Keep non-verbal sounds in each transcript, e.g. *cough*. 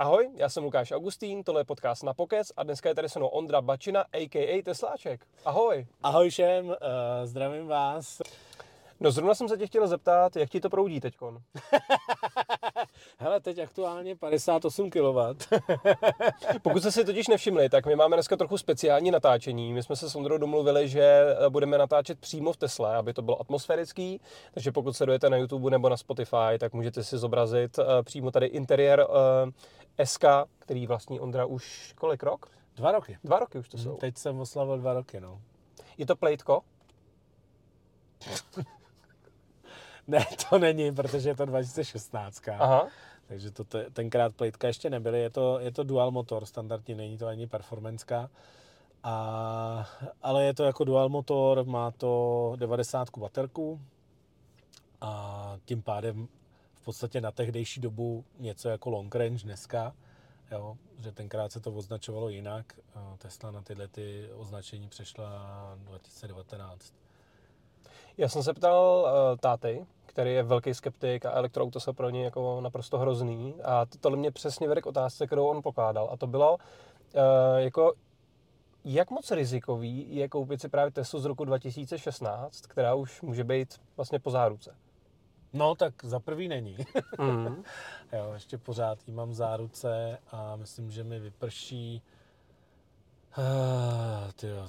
Ahoj, já jsem Lukáš Augustín, tohle je podcast na Pokec a dneska je tady se mnou Ondra Bačina, a.k.a. Tesláček. Ahoj. Ahoj všem, uh, zdravím vás. No zrovna jsem se tě chtěl zeptat, jak ti to proudí teďkon? *laughs* Hele, teď aktuálně 58 kW. *laughs* Pokud jste si totiž nevšimli, tak my máme dneska trochu speciální natáčení. My jsme se s Ondrou domluvili, že eh, budeme natáčet přímo v Tesle, aby to bylo atmosférický. Takže pokud se dojete na YouTube nebo na Spotify, tak můžete si zobrazit uh, přímo tady interiér uh, SK, který vlastní Ondra už kolik rok? Dva roky. Dva roky už to jsou. Teď jsem oslavil dva roky, no. Je to plejtko? *laughs* ne, to není, protože je to 2016. Aha. Takže to te, tenkrát plejtka ještě nebyly. Je to, je to dual motor, standardní, není to ani performance. A, ale je to jako dual motor, má to 90 baterku a tím pádem v podstatě na tehdejší dobu něco jako long range dneska, jo, že tenkrát se to označovalo jinak. Tesla na tyhle ty označení přešla 2019. Já jsem se ptal uh, táty, který je velký skeptik a elektroauto se pro něj jako naprosto hrozný. A tohle mě přesně vede k otázce, kterou on pokládal. A to bylo, uh, jako, jak moc rizikový je koupit si právě Teslu z roku 2016, která už může být vlastně po záruce? No, tak za prvý není. Mm. *laughs* jo, ještě pořád jí mám záruce a myslím, že mi vyprší uh, tyjo,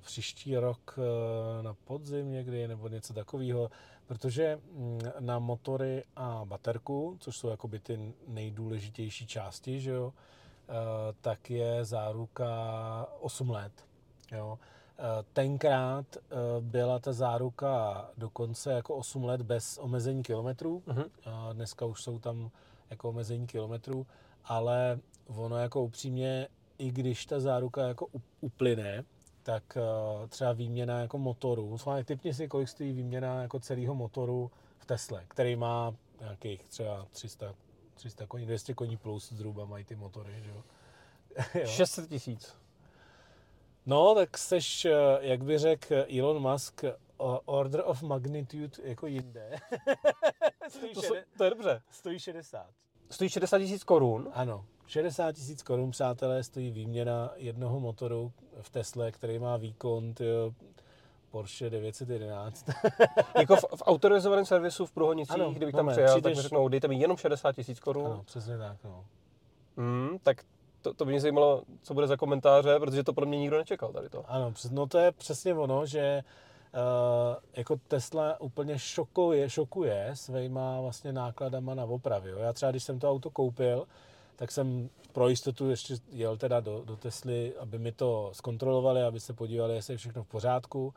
příští rok uh, na podzim někdy nebo něco takového, protože mm, na motory a baterku, což jsou jakoby ty nejdůležitější části, že jo, uh, tak je záruka 8 let. Jo. Tenkrát byla ta záruka dokonce jako 8 let bez omezení kilometrů. Uh-huh. Dneska už jsou tam jako omezení kilometrů, ale ono jako upřímně, i když ta záruka jako uplyne, tak třeba výměna jako motoru, svá typně si, kolik stojí výměna jako celého motoru v Tesle, který má nějakých třeba 300, 300 koní, 200 koní plus zhruba mají ty motory, že jo. *laughs* 600 tisíc. No, tak seš, eh, jak by řekl Elon Musk, order of magnitude jako jinde. *laughs* to, to je dobře. Stojí 60. Stojí 60 tisíc korun? Ano. 60 tisíc korun, přátelé, stojí výměna jednoho motoru v Tesle, který má výkon tyjo, Porsche 911. *laughs* jako v, v autorizovaném servisu v Průhonicích, ano, kdybych tam přijel, přijdeš... tak mi řeknou, dejte mi jenom 60 tisíc korun. Ano, přesně tak, no. Mm, tak to, to by mě zajímalo, co bude za komentáře, protože to podle mě nikdo nečekal tady to. Ano, no to je přesně ono, že uh, jako Tesla úplně šokuje, šokuje svýma vlastně nákladama na opravy. Jo. Já třeba, když jsem to auto koupil, tak jsem pro jistotu ještě jel teda do, do Tesly, aby mi to zkontrolovali, aby se podívali, jestli je všechno v pořádku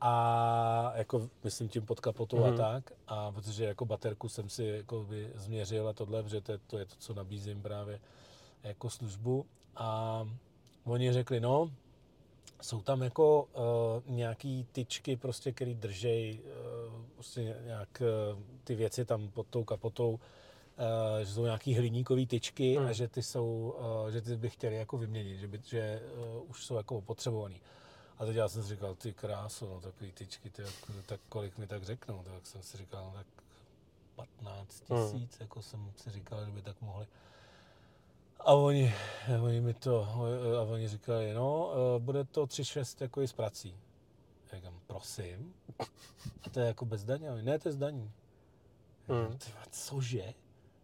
a jako myslím tím pod kapotou mm-hmm. a mhm. tak a protože jako baterku jsem si jako by změřil a tohle, protože to je, to je to, co nabízím právě jako službu a oni řekli, no, jsou tam jako uh, nějaký tyčky, prostě, který držej uh, prostě nějak uh, ty věci tam pod tou kapotou, uh, že jsou nějaký hliníkový tyčky hmm. a že ty jsou, uh, že ty by chtěli jako vyměnit, že, by, že uh, už jsou jako potřebovaný. A teď já jsem si říkal, ty kráso, no takový tyčky, ty, tak kolik mi tak řeknou, tak jsem si říkal, no, tak 15 tisíc, hmm. jako jsem si říkal, že by tak mohli. A oni, oni mi to, a oni říkali, no, eh, bude to 3,6 jako i s prací. Já říkám, prosím. A to je jako bez daně? Ne, to je zdaní. Hmm. cože?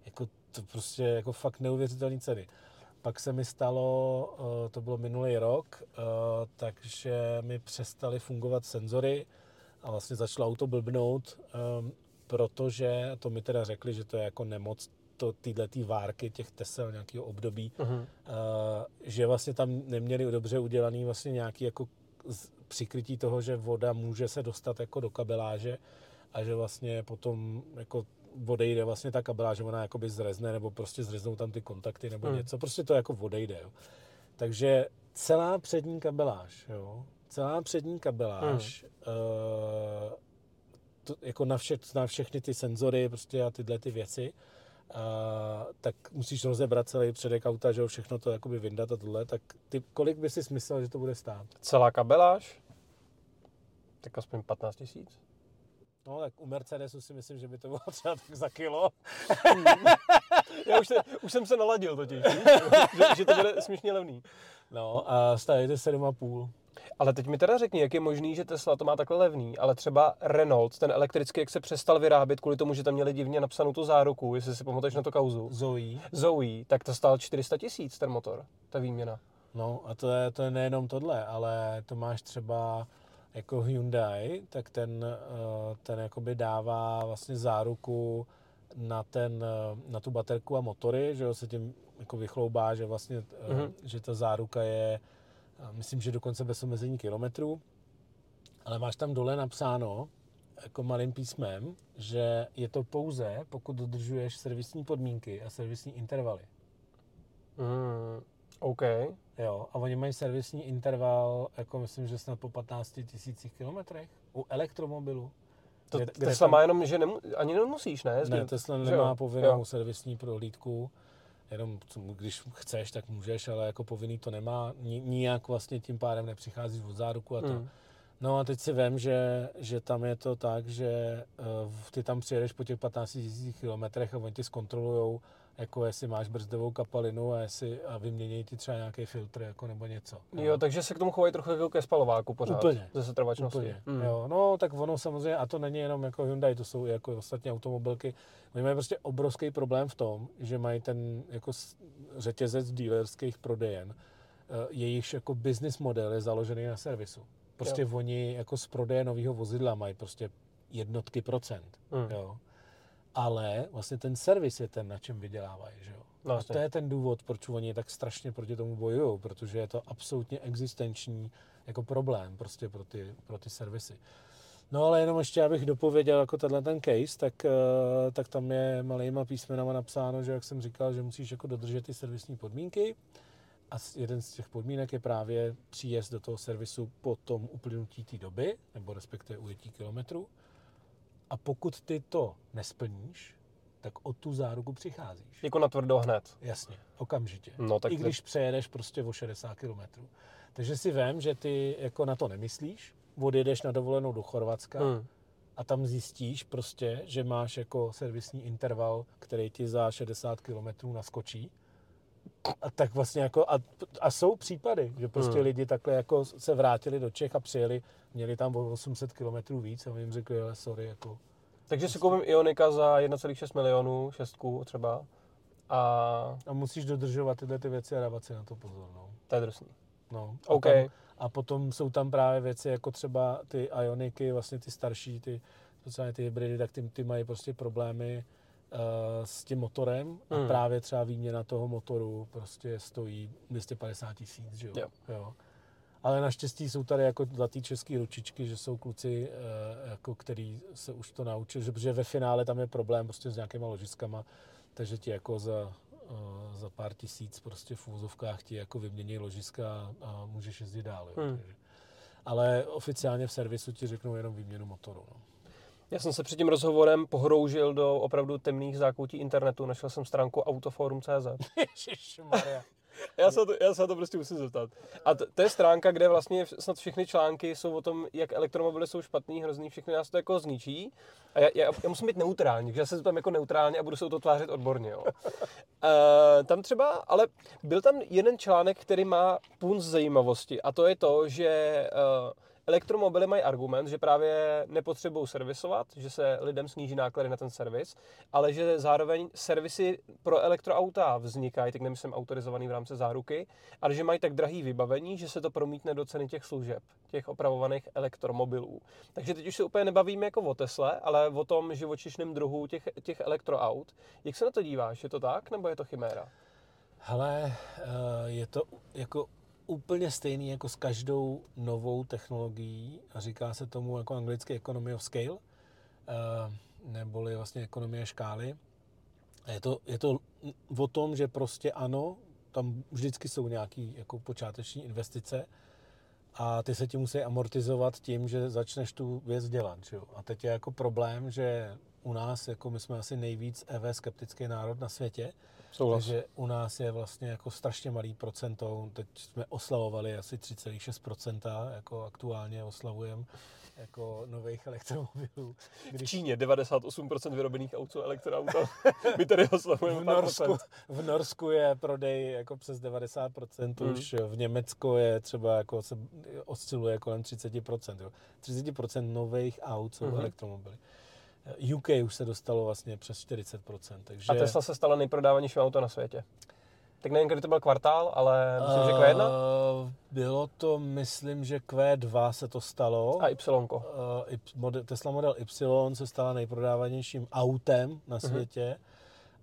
Jako to prostě jako fakt neuvěřitelné ceny. Pak se mi stalo, eh, to bylo minulý rok, eh, takže mi přestaly fungovat senzory a vlastně začalo auto blbnout, protože, to mi teda řekli, že to je jako nemoc to, tyhle tý várky těch tesel nějakého období, uh-huh. uh, že vlastně tam neměli dobře udělaný vlastně nějaký jako přikrytí toho, že voda může se dostat jako do kabeláže a že vlastně potom jako odejde vlastně ta kabeláž, ona jakoby zrezne nebo prostě zreznou tam ty kontakty nebo uh-huh. něco, prostě to jako odejde. Jo. Takže celá přední kabeláž, jo, celá přední kabeláž, uh-huh. uh, to, jako na, vše, na všechny ty senzory prostě a tyhle ty věci, a, tak musíš rozebrat celý předek auta, že jo, všechno to jakoby vyndat a tohle, tak ty, kolik by si smyslel, že to bude stát? Celá kabeláž? Tak aspoň 15 tisíc. No, tak u Mercedesu si myslím, že by to bylo *laughs* třeba tak za kilo. *laughs* Já už, se, už jsem se naladil totiž, že, že to bude směšně levný. No a stavíte 7,5. Ale teď mi teda řekni, jak je možný, že Tesla to má takhle levný, ale třeba Renault, ten elektrický, jak se přestal vyrábět kvůli tomu, že tam měli divně napsanou tu záruku, jestli si pamatuješ na to kauzu. Zoe. Zoe, tak to stál 400 tisíc ten motor, ta výměna. No a to je, to je nejenom tohle, ale to máš třeba jako Hyundai, tak ten, eh, ten jakoby dává vlastně záruku na, ten, eh, na tu baterku a motory, že jo, se tím jako vychloubá, že vlastně, mm-hmm. že ta záruka je, myslím, že dokonce bez omezení kilometrů, ale máš tam dole napsáno, jako malým písmem, že je to pouze, pokud dodržuješ servisní podmínky a servisní intervaly. Mm, OK. Jo, a oni mají servisní interval, jako myslím, že snad po 15 tisících kilometrech u elektromobilu. To kde, kde Tesla tam... má jenom, že nemu, ani nemusíš, ne? Ne, Tesla nemá povinnou jo. servisní prohlídku, jenom když chceš, tak můžeš, ale jako povinný to nemá, nijak vlastně tím pádem nepřicházíš od záruku a to. Mm. No a teď si vím, že, že tam je to tak, že uh, ty tam přijedeš po těch 15 000 kilometrech a oni ti zkontrolujou, jako jestli máš brzdovou kapalinu a, jestli, a vyměnějí ti třeba nějaký filtr jako nebo něco. Jo, jo, takže se k tomu chovají trochu jako ke spalováku pořád. Úplně. Ze setrvačnosti. Úplně. Mm. Jo, no tak ono samozřejmě, a to není jenom jako Hyundai, to jsou i jako ostatní automobilky. Oni mají prostě obrovský problém v tom, že mají ten jako řetězec dealerských prodejen, eh, jejichž jako business model je založený na servisu. Prostě jo. oni jako z prodeje nového vozidla mají prostě jednotky procent. Mm. Jo ale vlastně ten servis je ten, na čem vydělávají. Že jo? No, a to je ten důvod, proč oni tak strašně proti tomu bojují, protože je to absolutně existenční jako problém prostě pro ty, pro ty servisy. No ale jenom ještě, abych dopověděl jako tenhle ten case, tak, eh, tak tam je malýma písmenama napsáno, že jak jsem říkal, že musíš jako dodržet ty servisní podmínky a jeden z těch podmínek je právě příjezd do toho servisu po tom uplynutí té doby, nebo respektive ujetí kilometru. A pokud ty to nesplníš, tak o tu záruku přicházíš. Jako na tvrdo hned. Jasně, okamžitě. No, tak I když ty... přejedeš prostě o 60 km. Takže si vím, že ty jako na to nemyslíš, odjedeš na dovolenou do Chorvatska hmm. a tam zjistíš prostě, že máš jako servisní interval, který ti za 60 km naskočí a tak vlastně jako, a, a jsou případy, že prostě hmm. lidi takhle jako se vrátili do Čech a přijeli, měli tam o 800 km víc a my jim řekli, ale sorry, jako. Takže si koupím Ionika za 1,6 milionů, šestku třeba. A... a musíš dodržovat tyhle ty věci a dávat si na to pozor. No. To je drsný. No. A, okay. tam, a potom jsou tam právě věci jako třeba ty Ioniky, vlastně ty starší, ty, speciálně ty hybridy, tak ty, ty mají prostě problémy s tím motorem a hmm. právě třeba výměna toho motoru prostě stojí 250 tisíc, že jo? jo. jo. Ale naštěstí jsou tady jako zlatý český ručičky, že jsou kluci, uh, jako který se už to naučili, že, protože ve finále tam je problém prostě s nějakýma ložiskama, takže ti jako za, uh, za pár tisíc prostě v úzovkách ti jako vymění ložiska a, a můžeš jezdit dál. Jo? Hmm. Takže, ale oficiálně v servisu ti řeknou jenom výměnu motoru. No. Já jsem se před tím rozhovorem pohroužil do opravdu temných zákoutí internetu. Našel jsem stránku autoforum.cz. Ježišmarja. *laughs* já, se to, já se to prostě musím zeptat. A to, to je stránka, kde vlastně snad všechny články jsou o tom, jak elektromobily jsou špatný, hrozný, všechny nás to jako zničí. A já, já, já musím být neutrální, takže já se tam jako neutrálně a budu se o to tvářit odborně. Jo. Uh, *laughs* tam třeba, ale byl tam jeden článek, který má punc zajímavosti a to je to, že uh, Elektromobily mají argument, že právě nepotřebují servisovat, že se lidem sníží náklady na ten servis, ale že zároveň servisy pro elektroauta vznikají, tak nemyslím autorizovaný v rámci záruky, ale že mají tak drahý vybavení, že se to promítne do ceny těch služeb, těch opravovaných elektromobilů. Takže teď už se úplně nebavíme jako o Tesle, ale o tom živočišném druhu těch, těch elektroaut. Jak se na to díváš? Je to tak, nebo je to chiméra? Hele, eh, je to jako úplně stejný jako s každou novou technologií a říká se tomu jako anglicky economy of scale, eh, neboli vlastně ekonomie škály. Je to, je to o tom, že prostě ano, tam vždycky jsou nějaké jako počáteční investice a ty se ti musí amortizovat tím, že začneš tu věc dělat. Že jo? A teď je jako problém, že u nás, jako my jsme asi nejvíc EV skeptický národ na světě, Souhlas. takže u nás je vlastně jako strašně malý procento, teď jsme oslavovali asi 3,6%, jako aktuálně oslavujeme, jako nových elektromobilů. V Číně 98% vyrobených aut jsou elektroauta. My tady oslavujeme v Norsku, procent. v Norsku je prodej jako přes 90%, Hmm. už v Německu je třeba jako se osciluje kolem 30%. Jo. 30% nových aut jsou Mhm. elektromobily. UK už se dostalo vlastně přes 40%, takže... A Tesla se stala nejprodávanějším auto na světě. Tak nevím, kdy to byl kvartál, ale myslím, že Q1 Eh, Bylo to, myslím, že Q2 se to stalo. a Y. Y- model- Tesla Model Y se stala nejprodávanějším autem na Mhm. světě.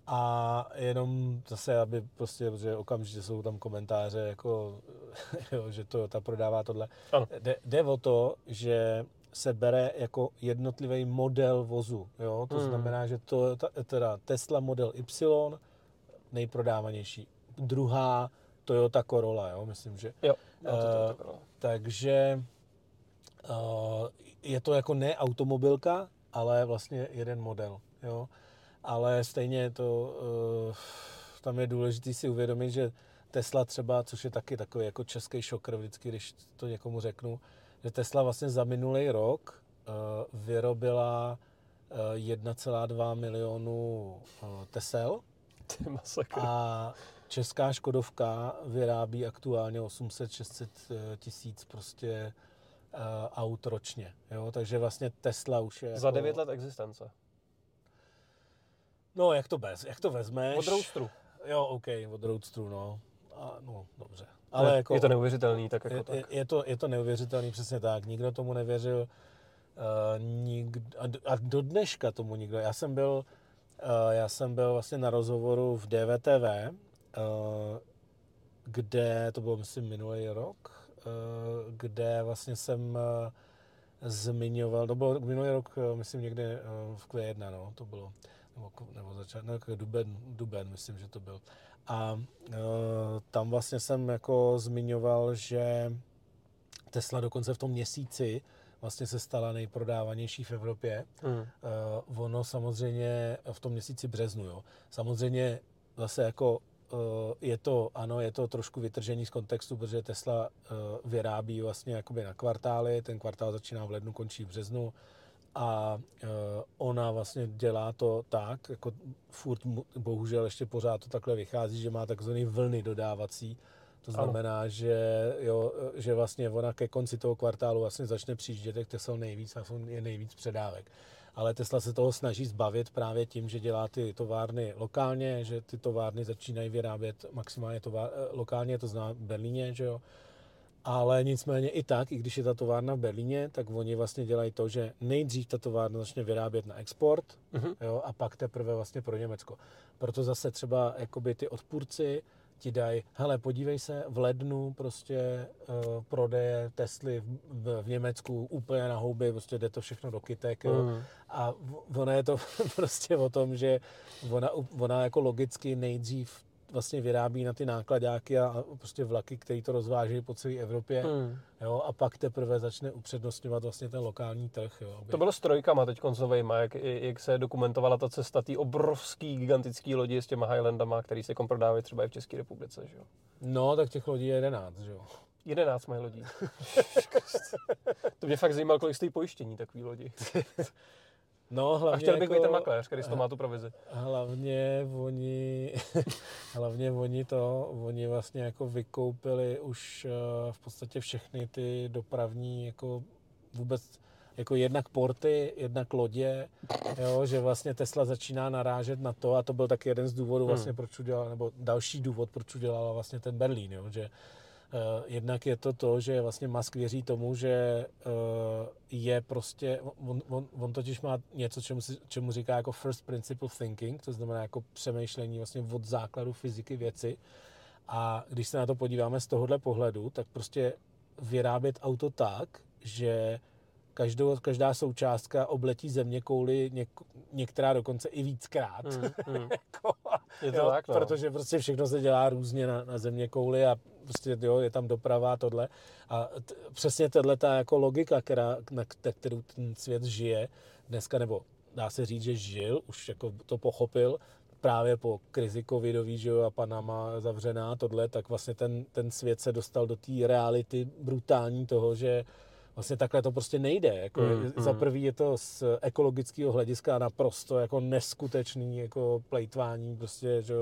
A jenom zase, aby prostě, protože okamžitě jsou tam komentáře, jako, *laughs* jo, že Toyota prodává tohle. Ano. Jde, jde o to, že se bere jako jednotlivý model vozu. Jo? To Hmm. znamená, že to, teda Tesla Model Y nejprodávanější. Druhá Toyota Corolla, jo? myslím, že Jo, jo to, to, Eh, to, to, takže uh, je to jako ne automobilka, ale vlastně jeden model. Jo? Ale stejně je to, uh, tam je důležité si uvědomit, že Tesla třeba, což je taky takový jako český šokr vždycky, když to někomu řeknu, že Tesla vlastně za minulý rok uh, vyrobila uh, 1,2 milionu uh, Tesel masakr. a česká Škodovka vyrábí aktuálně 800-600 tisíc prostě aut ročně. Jo? Takže vlastně Tesla už je Za jako, 9 let existence. No, jak to, bez, jak to vezmeš? Od roadstru. Jo, OK, od Roadstru, no. A, no, dobře. Ale je, jako, je to neuvěřitelný, tak jako je, tak. je, to, je to neuvěřitelný, přesně tak. Nikdo tomu nevěřil. Uh, nik, a, d- a do dneška tomu nikdo. Já jsem byl, uh, já jsem byl vlastně na rozhovoru v DVTV, uh, kde, to bylo myslím minulý rok, uh, kde vlastně jsem uh, zmiňoval, to bylo minulý rok, uh, myslím někde uh, v Q1, no, to bylo, nebo, nebo začát, no, jako duben, duben, myslím, že to byl. A uh, tam vlastně jsem jako zmiňoval, že Tesla dokonce v tom měsíci vlastně se stala nejprodávanější v Evropě. Uh, ono samozřejmě v tom měsíci březnu, jo. Samozřejmě zase jako uh, je to, ano, je to trošku vytržený z kontextu, protože Tesla uh, vyrábí vlastně jakoby na kvartály, ten kvartál začíná v lednu, končí v březnu a uh, ona vlastně dělá to tak, jako furt bohužel ještě pořád to takhle vychází, že má takzvané vlny dodávací, to Ano. znamená, že, jo, že vlastně ona ke konci toho kvartálu vlastně začne přijíždět těch Tesla nejvíc a jsou je nejvíc předávek. Ale Tesla se toho snaží zbavit právě tím, že dělá ty továrny lokálně, že ty továrny začínají vyrábět maximálně továr, eh, lokálně, to zná v Berlíně, že jo. Ale nicméně i tak, i když je ta továrna v Berlíně, tak oni vlastně dělají to, že nejdřív ta továrna začne vyrábět na export, Mhm. jo, a pak teprve vlastně pro Německo. Proto zase třeba jakoby ty odpůrci ti dají, hele, podívej se, v lednu prostě uh, prodeje Tesly v, v, v Německu úplně na houby, prostě jde to všechno do kytek, jo. Mhm. A v- ono je to *laughs* prostě o tom, že ona, ona jako logicky nejdřív vlastně vyrábí na ty nákladáky a, a prostě vlaky, které to rozvážejí po celé Evropě, Hmm. jo, a pak teprve začne upřednostňovat vlastně ten lokální trh, jo. aby- To bylo s trojkama teď koncovejma, jak, jak se dokumentovala ta cesta té obrovský, gigantický lodi s těma Highlandama, který se prodávají třeba i v České republice. Že jo? No, tak těch lodí je 11, že jo. 11 mají lodí. *laughs* to mě fakt zajímalo, kolik stojí pojištění takový lodi. *laughs* No, hlavně A chtěl bych jako, být ten makléř, který z toho má tu provizi. Hlavně oni, *laughs* hlavně oni to, oni vlastně jako vykoupili už eh, v podstatě všechny ty dopravní jako vůbec jako jednak porty, jednak lodě, jo, že vlastně Tesla začíná narážet na to a to byl taky jeden z důvodů vlastně, Hmm. proč udělala, nebo další důvod, proč udělala vlastně ten Berlín, jo, že jednak je to to, že vlastně Musk věří tomu, že uh, je prostě, on, on, on totiž má něco, čemu, čemu říká jako first principle thinking, to znamená jako přemýšlení vlastně od základu fyziky věci. A když se na to podíváme z tohohle pohledu, tak prostě vyrábět auto tak, že každou, každá součástka obletí země kouli, něk, některá dokonce i víckrát. Hmm. *laughs* Jako, Je to jo, tak, no. Protože prostě všechno se dělá různě na, na země kouli a prostě jo, je tam doprava a tohle. A t, přesně tahle ta jako logika, která, na k- kterou ten svět žije dneska, nebo dá se říct, že žil, už jako to pochopil, právě po krizi covidový, že jo, a Panama zavřená, tohle, tak vlastně ten, ten svět se dostal do té reality brutální toho, že vlastně takhle to prostě nejde. Jako Mm, Za mm. prvý je to z ekologického hlediska naprosto jako neskutečný jako plejtvání prostě, že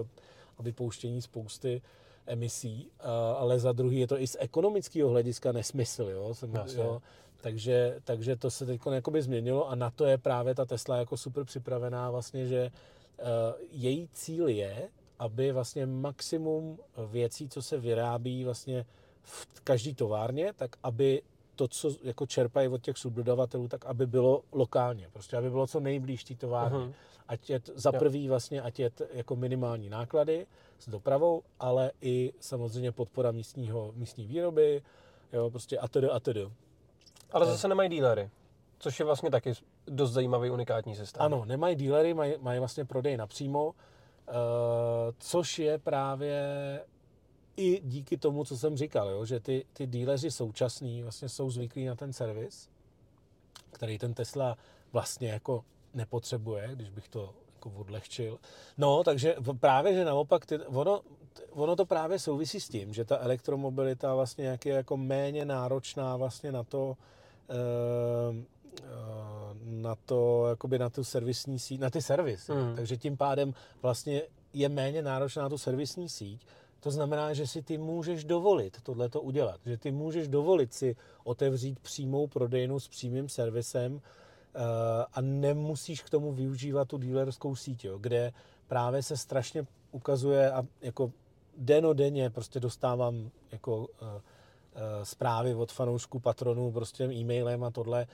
a vypouštění spousty emisí, a- ale za druhý je to i z ekonomického hlediska nesmysl, jo. Jsem, Jasně. jo takže, takže to se teď jakoby změnilo a na to je právě ta Tesla jako super připravená vlastně, že uh, její cíl je, aby vlastně maximum věcí, co se vyrábí vlastně v každé továrně, tak aby to, co jako čerpají od těch subdodavatelů, tak aby bylo lokálně, prostě aby bylo co nejblíž té továrně. Mhm. Ať je t, za prvý vlastně, ať je t, jako minimální náklady s dopravou, ale i samozřejmě podpora místního, místní výroby, jo, prostě a tedy a tedy. Ale zase nemají dílery, což je vlastně taky dost zajímavý unikátní systém. Ano, nemají dílery, mají, mají vlastně prodej napřímo, eh, což je právě i díky tomu, co jsem říkal, jo, že ty, ty díleři současní vlastně jsou zvyklí na ten servis, který ten Tesla vlastně jako nepotřebuje, když bych to jako odlehčil. No, takže právě, že naopak, ty, ono, ono to právě souvisí s tím, že ta elektromobilita vlastně jak je jako méně náročná vlastně na to, eh, eh, na to, jakoby na tu servisní síť, na ty servisy. Mm. Takže tím pádem vlastně je méně náročná na tu servisní síť. To znamená, že si ty můžeš dovolit tohle to udělat. Že ty můžeš dovolit si otevřít přímou prodejnu s přímým servisem eh, a nemusíš k tomu využívat tu dealerskou síť, jo, kde právě se strašně ukazuje a jako denodenně prostě dostávám jako eh, eh, zprávy od fanoušků, patronů, prostě e-mailem a tohle,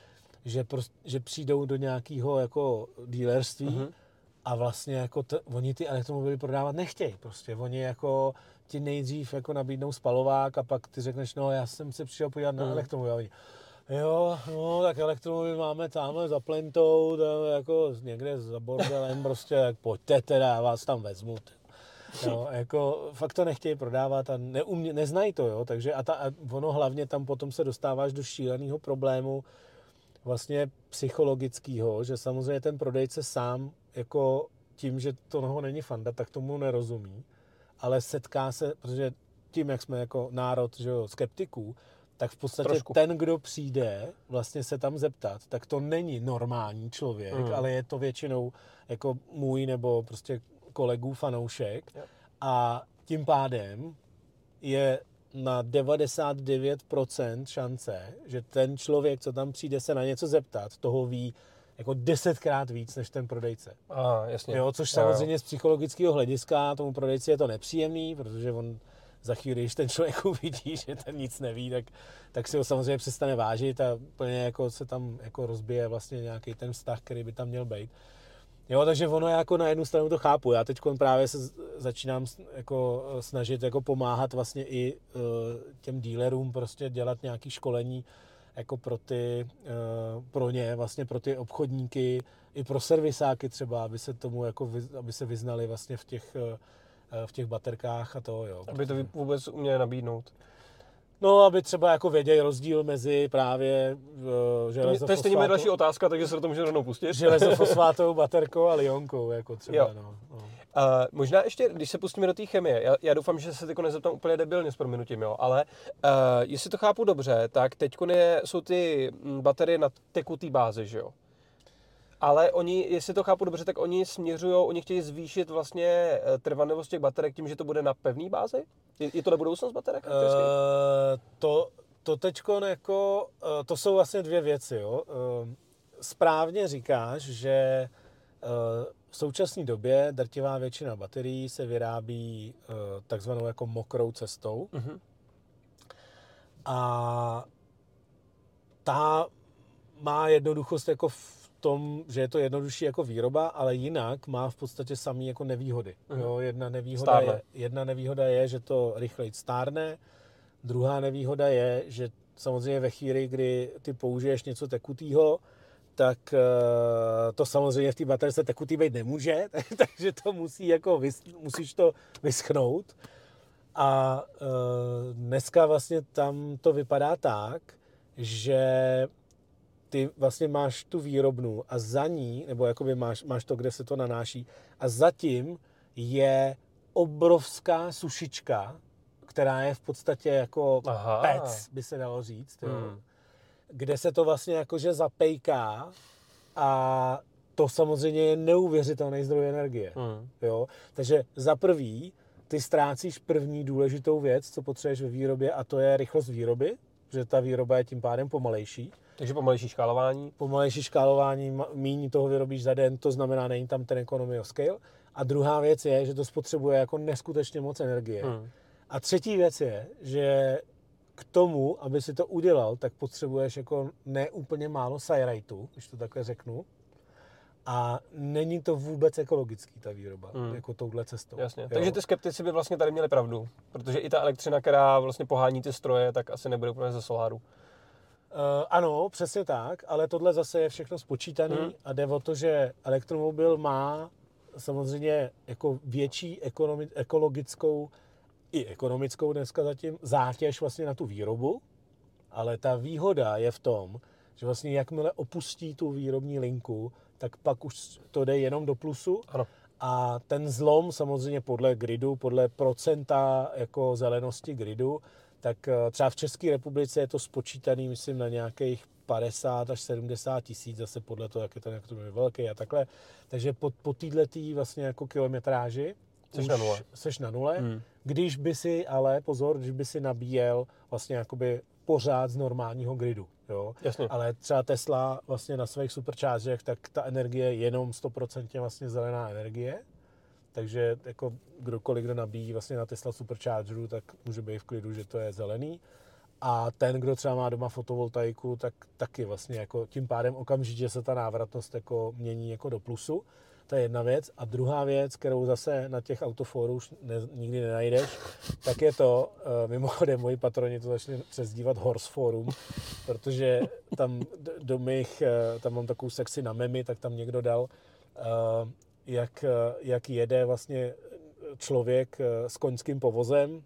že, prostě, že přijdou do nějakého jako dealerství Mhm. a vlastně jako t- oni ty elektromobily prodávat nechtějí. Prostě oni jako ti nejdřív jako nabídnou spalovák a pak ty řekneš, no já jsem se přišel podívat na Mhm. elektromobil. Jo, no, tak elektromobil máme tamhle za plentou, tam jako někde za bordelem, prostě, tak pojďte teda, já vás tam vezmu. Jo, jako fakt to nechtějí prodávat a neumě, neznají to, jo, takže a, ta, a ono hlavně tam potom se dostáváš do šíleného problému vlastně psychologického, že samozřejmě ten prodejce sám jako tím, že to není fanda, tak tomu nerozumí, ale setká se, protože tím, jak jsme jako národ že jo, skeptiků, tak v podstatě Trošku. ten, kdo přijde vlastně se tam zeptat, tak to není normální člověk, Mm. ale je to většinou jako můj nebo prostě kolegů fanoušek Jo. a tím pádem je na 99% šance, že ten člověk, co tam přijde se na něco zeptat, toho ví jako desetkrát víc než ten prodejce. A, jasně. Jo, což samozřejmě z psychologického hlediska tomu prodejci je to nepříjemný, protože on za chvíli, když ten člověk *laughs* uvidí, že ten nic neví, tak, tak si ho samozřejmě přestane vážit a úplně jako se tam jako rozbije vlastně nějaký ten vztah, který by tam měl být. Jo, takže ono jako na jednu stranu to chápu. Já teď právě se začínám jako eh, snažit jako pomáhat vlastně i eh, těm dealerům prostě dělat nějaké školení jako pro ty, eh, pro ně, vlastně pro ty obchodníky, i pro servisáky třeba, aby se tomu jako, aby se vyznali vlastně v těch, eh, v těch baterkách a to, jo. Aby to vůbec uměli nabídnout. No, aby třeba jako věděli rozdíl mezi právě uh, To, mě, to je stejně moje další otázka, takže se do toho můžu rovnou pustit. železofosfátovou *laughs* baterkou a lionkou, jako třeba, Jo. no. no. Uh, možná ještě, když se pustíme do té chemie, já, já doufám, že se teď nezeptám úplně debilně s prominutím, jo, ale uh, jestli to chápu dobře, tak teď jsou ty mm, baterie na tekutý bázi, že jo? Ale oni, jestli to chápu dobře, tak oni směřují, oni chtějí zvýšit vlastně eh, trvanlivost těch baterek tím, že to bude na pevný bázi? Je, je to na budoucnost baterek? Uh, to, to teďko jako, to jsou vlastně dvě věci, jo. Správně říkáš, že v současné době drtivá většina baterií se vyrábí uh, takzvanou jako mokrou cestou. uh-huh. A ta má jednoduchost jako v tom, že je to jednodušší jako výroba, ale jinak má v podstatě samý jako nevýhody. Mhm. Jo, jedna, nevýhoda Stárne. je, jedna nevýhoda je, že to rychleji stárne, druhá nevýhoda je, že samozřejmě ve chvíli, kdy ty použiješ něco tekutého, tak eh, to samozřejmě v té baterce tekutý být nemůže, *laughs* takže to musí jako, vys, musíš to vyschnout. A e, dneska vlastně tam to vypadá tak, že ty vlastně máš tu výrobnu a za ní, nebo jakoby máš, máš to, kde se to nanáší, a zatím je obrovská sušička, která je v podstatě jako Aha. pec, by se dalo říct, jo, Hmm. Kde se to vlastně jakože zapejká a to samozřejmě je neuvěřitelný zdroj energie. Hmm. Jo? Takže za prvý, ty ztrácíš první důležitou věc, co potřebuješ ve výrobě, a to je rychlost výroby, že ta výroba je tím pádem pomalejší. Takže pomalejší škálování. Pomalejší škálování, míň toho vyrobíš za den, to znamená, není tam ten economy of scale. A druhá věc je, že to spotřebuje jako neskutečně moc energie. Hmm. A třetí věc je, že k tomu, aby si to udělal, tak potřebuješ jako neúplně málo sajrajtu, když to takhle řeknu. A není to vůbec ekologický, ta výroba, Hmm. jako touhle cestou. Jasně. Jo? Takže ty skeptici by vlastně tady měli pravdu. Protože i ta elektřina, která vlastně pohání ty stroje, tak asi nebude úplně ze soláru. Uh, ano, přesně tak, ale tohle zase je všechno spočítaný Hmm. a jde o to, že elektromobil má samozřejmě jako větší ekonomi- ekologickou i ekonomickou dneska zatím zátěž vlastně na tu výrobu, ale ta výhoda je v tom, že vlastně jakmile opustí tu výrobní linku, tak pak už to jde jenom do plusu Ano. a ten zlom samozřejmě podle gridu, podle procenta jako zelenosti gridu, tak eh, třeba v České republice je to spočítaný, myslím, na nějakých 50 až 70 tisíc, zase podle toho, jak je ten elektromobil velký a takhle. Takže po, po této vlastně jako kilometráži Seš na nule. Seš na nule. Hmm. Když by si, ale pozor, když by si nabíjel vlastně jakoby pořád z normálního gridu. Jo? Jasně. Ale třeba Tesla vlastně na svých superchargech, tak ta energie je jenom 100% vlastně zelená energie. Takže jako kdokoliv, kdo nabíjí vlastně na Tesla Superchargeru, tak může být v klidu, že to je zelený. A ten, kdo třeba má doma fotovoltaiku, tak taky vlastně jako tím pádem okamžitě se ta návratnost jako mění jako do plusu. To je jedna věc. A druhá věc, kterou zase na těch autoforů už ne, nikdy nenajdeš, tak je to, uh, mimochodem moji patroni to začali přezdívat Horse Forum, protože tam do mých, uh, tam mám takovou sekci na memy, tak tam někdo dal, uh, jak, jak jede vlastně člověk s koňským povozem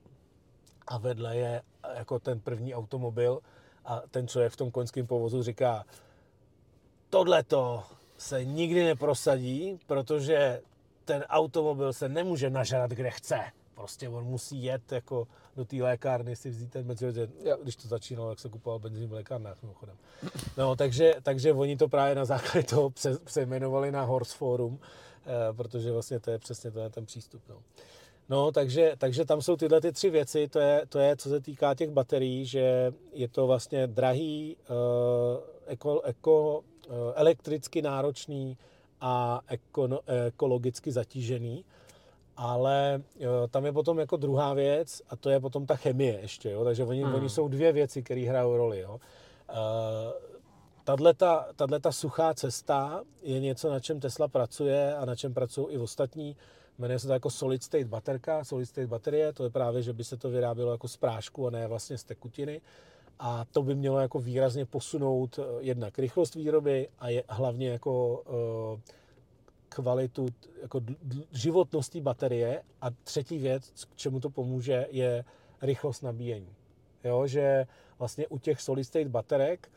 a vedle je jako ten první automobil a ten člověk v tom koňském povozu říká, tohleto se nikdy neprosadí, protože ten automobil se nemůže nažrat, kde chce. Prostě on musí jet jako do té lékárny si vzít ten benzín, když to začínalo, tak se kupoval benzín v lékárnách mimochodem. No, takže, takže oni to právě na základě toho pře- přejmenovali na Horse Forum, eh, protože vlastně to je přesně ten, ten přístup. No. No, takže, takže tam jsou tyhle ty tři věci, to je, to je, co se týká těch baterií, že je to vlastně drahý, uh, eko, eko, elektricky náročný a ekologicky zatížený. Ale uh, tam je potom jako druhá věc a to je potom ta chemie ještě, jo? takže oni, Hmm. oni jsou dvě věci, které hrajou roli. Jo? Uh, Tato suchá cesta je něco, na čem Tesla pracuje a na čem pracují i ostatní. Jmenuje se to jako solid state baterka, solid state baterie, to je právě, že by se to vyrábělo jako z prášku a ne vlastně z tekutiny. A to by mělo jako výrazně posunout eh, jednak rychlost výroby a je hlavně jako eh, kvalitu, jako d- d- životnost té baterie. A třetí věc, k čemu to pomůže, je rychlost nabíjení. Jo, že vlastně u těch solid state baterek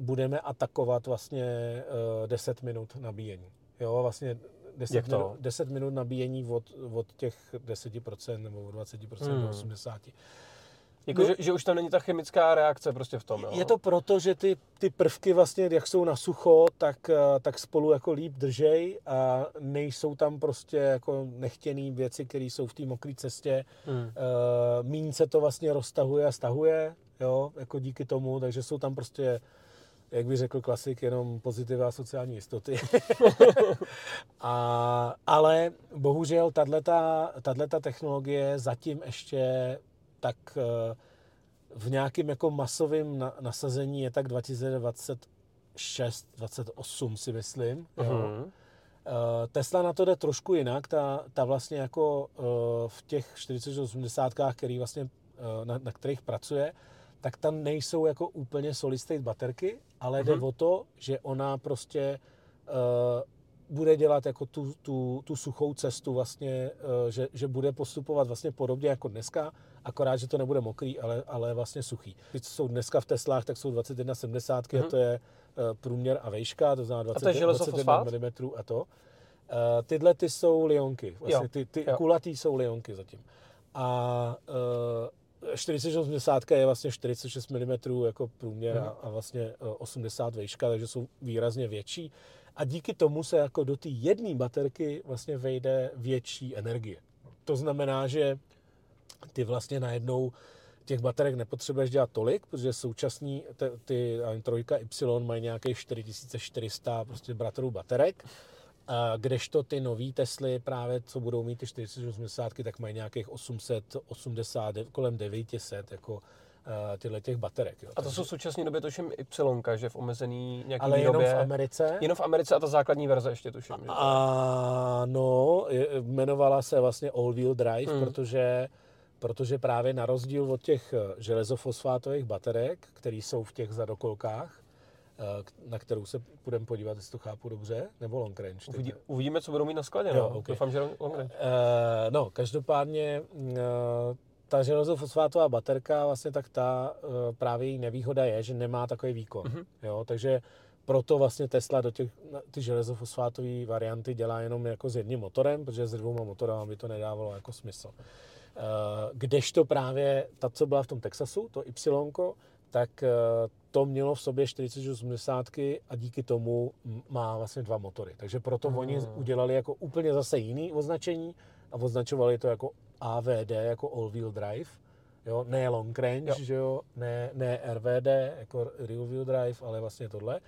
budeme atakovat vlastně eh, 10 minut nabíjení. Jo, vlastně 10, Jak to? minut, 10 minut nabíjení od, od těch 10% nebo od 20% Hmm. do 80%. Jako, No. že, že už tam není ta chemická reakce prostě v tom, jo? Je to proto, že ty, ty prvky vlastně, jak jsou na sucho, tak, eh, tak spolu jako líp držej a nejsou tam prostě jako nechtěný věci, které jsou v té mokré cestě. Hmm. Uh, míň se to vlastně roztahuje a stahuje, jo, jako díky tomu, takže jsou tam prostě, jak by řekl klasik, jenom pozitiva a sociální jistoty. *laughs* a, ale bohužel tato technologie zatím ještě tak eh, v nějakém jako masovém na, nasazení je tak 2026, 28 si myslím. Jo. Mhm. Eh, Tesla na to jde trošku jinak, ta, ta vlastně jako eh, v těch 4080, který vlastně, na, na kterých pracuje, tak tam nejsou jako úplně solid state baterky, ale jde Mhm. o to, že ona prostě eh, bude dělat jako tu, tu, tu suchou cestu vlastně, eh, že, že bude postupovat vlastně podobně jako dneska, akorát, že to nebude mokrý, ale, ale vlastně suchý. Ty, co jsou dneska v Teslách, tak jsou 2170, Mhm. a to je eh, průměr a vejška, to znamená to je 20, železo 21 fosfát? mm a to. Eh, tyhle ty jsou lionky, vlastně Jo, ty, ty jo. kulatý jsou lionky zatím. A eh, 4080 je vlastně 46 mm jako průměr Mhm. a, a vlastně eh, 80 výška, takže jsou výrazně větší. A díky tomu se jako do té jedné baterky vlastně vejde větší energie. To znamená, že ty vlastně najednou těch baterek nepotřebuješ dělat tolik, protože současný ty, ty trojka Y mají nějakých 4400 prostě bratrů baterek, a kdežto ty nový Tesly právě, co budou mít ty 480, tak mají nějakých 880, kolem 900 jako uh, tyhle těch baterek. Jo. A to jsou v současné době tuším Y, že v omezený nějaký Ale jenom výrobě. v Americe. Jenom v Americe a ta základní verze ještě tuším. Že? Ano, je- jmenovala se vlastně All Wheel Drive, Hmm. protože, protože právě na rozdíl od těch eh, železofosfátových baterek, které jsou v těch zadokolkách, eh, na kterou se budeme podívat, jestli to chápu dobře, nebo long range. Uvidí, uvidíme, co budou mít na skladě. Jo, No. ok. Doufám, že long range. Eh, no, každopádně eh, ta železofosfátová baterka, vlastně tak ta eh, právě její nevýhoda je, že nemá takový výkon. Mhm. Jo, takže proto vlastně Tesla do těch, ty železofosfátové varianty dělá jenom jako s jedním motorem, protože s dvouma motorama by to nedávalo jako smysl. Eh, Kdežto právě ta, co byla v tom Texasu, to Y, tak eh, to mělo v sobě 4080 a díky tomu má vlastně dva motory. Takže proto Hmm. oni udělali jako úplně zase jiný označení a označovali to jako AVD, jako All Wheel Drive. Jo, ne long range, Jo. Že jo, ne, ne RVD, jako Real Wheel Drive, ale vlastně tohle.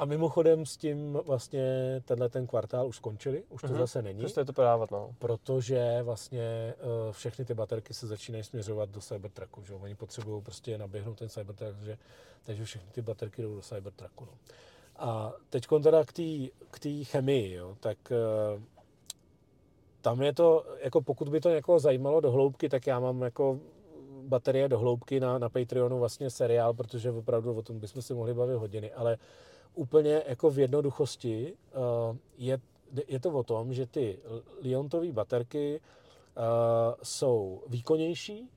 A mimochodem s tím vlastně tenhle ten kvartál už skončili, už to Mhm. zase není Přesto je to podávat, no. protože vlastně eh, všechny ty baterky se začínají směřovat do Cybertrucku, že jo? Oni potřebují prostě naběhnout ten Cybertruck, takže, takže všechny ty baterky jdou do Cybertrucku, no. A teď teda k té k té chemii, jo, tak eh, tam je to, jako pokud by to někoho zajímalo do hloubky, tak já mám jako baterie do hloubky na, na Patreonu vlastně seriál, protože opravdu o tom bychom si mohli bavit hodiny, ale úplně jako v jednoduchosti eh, je, je to o tom, že ty liontové baterky eh, jsou výkonnější,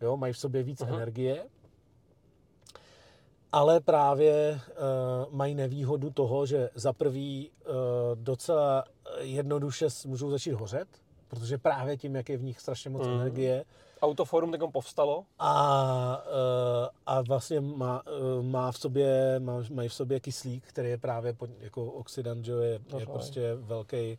jo, mají v sobě víc Mhm. energie, ale právě uh, mají nevýhodu toho, že za prvý uh, docela jednoduše můžou začít hořet, protože právě tím, jak je v nich strašně moc mm. energie, Autoforum takom povstalo. a, eh, a vlastně má, eh, má v sobě, má, mají v sobě kyslík, který je právě pod, jako oxidant, že je, No, je prostě velký,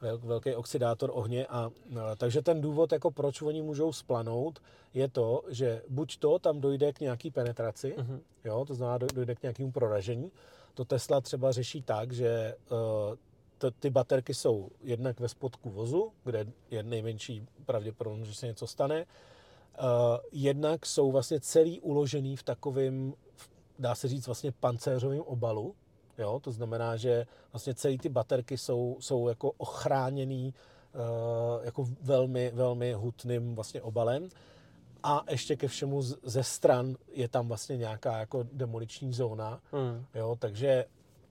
vel, velký oxidátor ohně. A, no, takže ten důvod, jako proč oni můžou splanout, je to, že buď to tam dojde k nějaký penetraci, Mhm. jo, to znamená doj- dojde k nějakému proražení. To Tesla třeba řeší tak, že uh, t- ty baterky jsou jednak ve spodku vozu, kde je nejmenší pravděpodobnost, že se něco stane. Uh, jednak jsou vlastně celý uložený v takovém, dá se říct vlastně pancéřovém obalu, jo, to znamená, že vlastně celý ty baterky jsou, jsou jako ochráněný uh, jako velmi, velmi hutným vlastně obalem. A ještě ke všemu ze stran je tam vlastně nějaká jako demoliční zóna, Hmm. jo, takže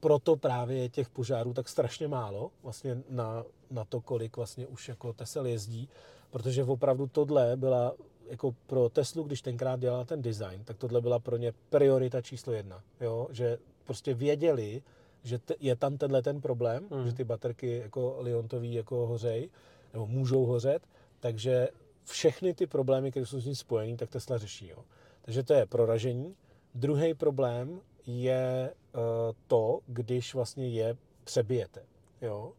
proto právě je těch požárů tak strašně málo vlastně na, na to, kolik vlastně už jako Tesla jezdí, protože opravdu tohle byla jako pro Teslu, když tenkrát dělala ten design, tak tohle byla pro ně priorita číslo jedna, jo, že prostě věděli, že t- je tam tenhle ten problém, Hmm. že ty baterky jako liontový jako hořej, nebo můžou hořet, takže všechny ty problémy, které jsou s tím spojený, tak Tesla řeší. Jo. Takže to je proražení. Druhý problém je uh, to, když vlastně je přebijete. Jo.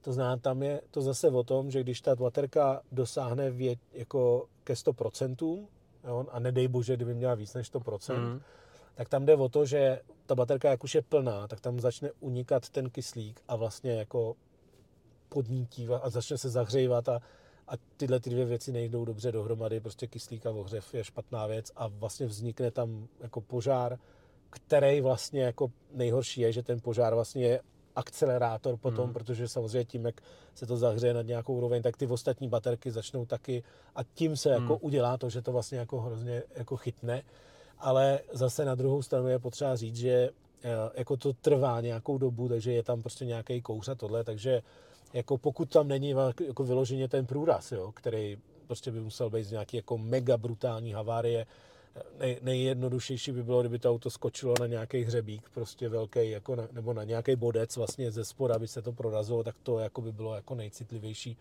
To znamená, tam je to zase o tom, že když ta baterka dosáhne vě, jako ke 100%, jo, a nedej bože, kdyby měla víc než 100%, Hmm. tak tam jde o to, že ta baterka, jak už je plná, tak tam začne unikat ten kyslík a vlastně jako podnítí a začne se zahřívat a, a tyhle ty dvě věci nejdou dobře dohromady, prostě kyslík a ohřev je špatná věc a vlastně vznikne tam jako požár, který vlastně jako nejhorší je, že ten požár vlastně je akcelerátor potom, Hmm. protože samozřejmě tím, jak se to zahřeje nad nějakou úroveň, tak ty ostatní baterky začnou taky a tím se jako Hmm. udělá to, že to vlastně jako hrozně jako chytne. Ale zase na druhou stranu je potřeba říct, že eh, jako to trvá nějakou dobu, takže je tam prostě nějaký kouř a tohle, takže jako pokud tam není jako vyloženě ten průraz, jo, který prostě by musel být z nějaký jako mega brutální havárie, nej, nejjednoduššější by bylo, kdyby to auto skočilo na nějaký hřebík, prostě velký, jako na, nebo na nějaký bodec vlastně ze spoda, aby se to prorazilo, tak to jako by bylo jako nejcitlivější.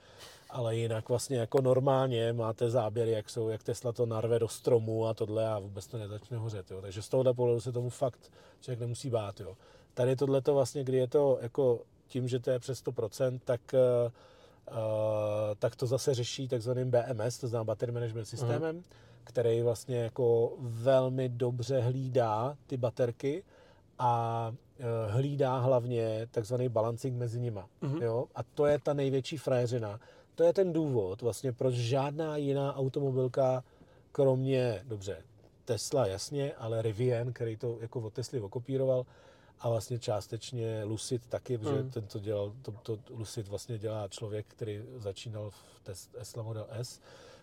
Ale jinak vlastně jako normálně máte záběry, jak jsou, jak Tesla to narve do stromu a tohle a vůbec to nezačne hořet. Jo. Takže z tohohle pohledu se tomu fakt člověk nemusí bát. Jo. Tady tohle to vlastně, kdy je to jako tím, že to je přes 100%, tak uh, tak to zase řeší takzvaným BMS, to znamená Battery Management Systemem, mm který vlastně jako velmi dobře hlídá ty baterky a e, hlídá hlavně takzvaný balancing mezi nima. Mm-hmm. Jo? A to je ta největší frajeřina. To je ten důvod, vlastně, proč žádná jiná automobilka, kromě, dobře, Tesla jasně, ale Rivian, který to jako od Tesly okopíroval, a vlastně částečně Lucid taky, protože mm. ten, co dělal, to, to Lucid vlastně dělá člověk, který začínal v Tesla Model S,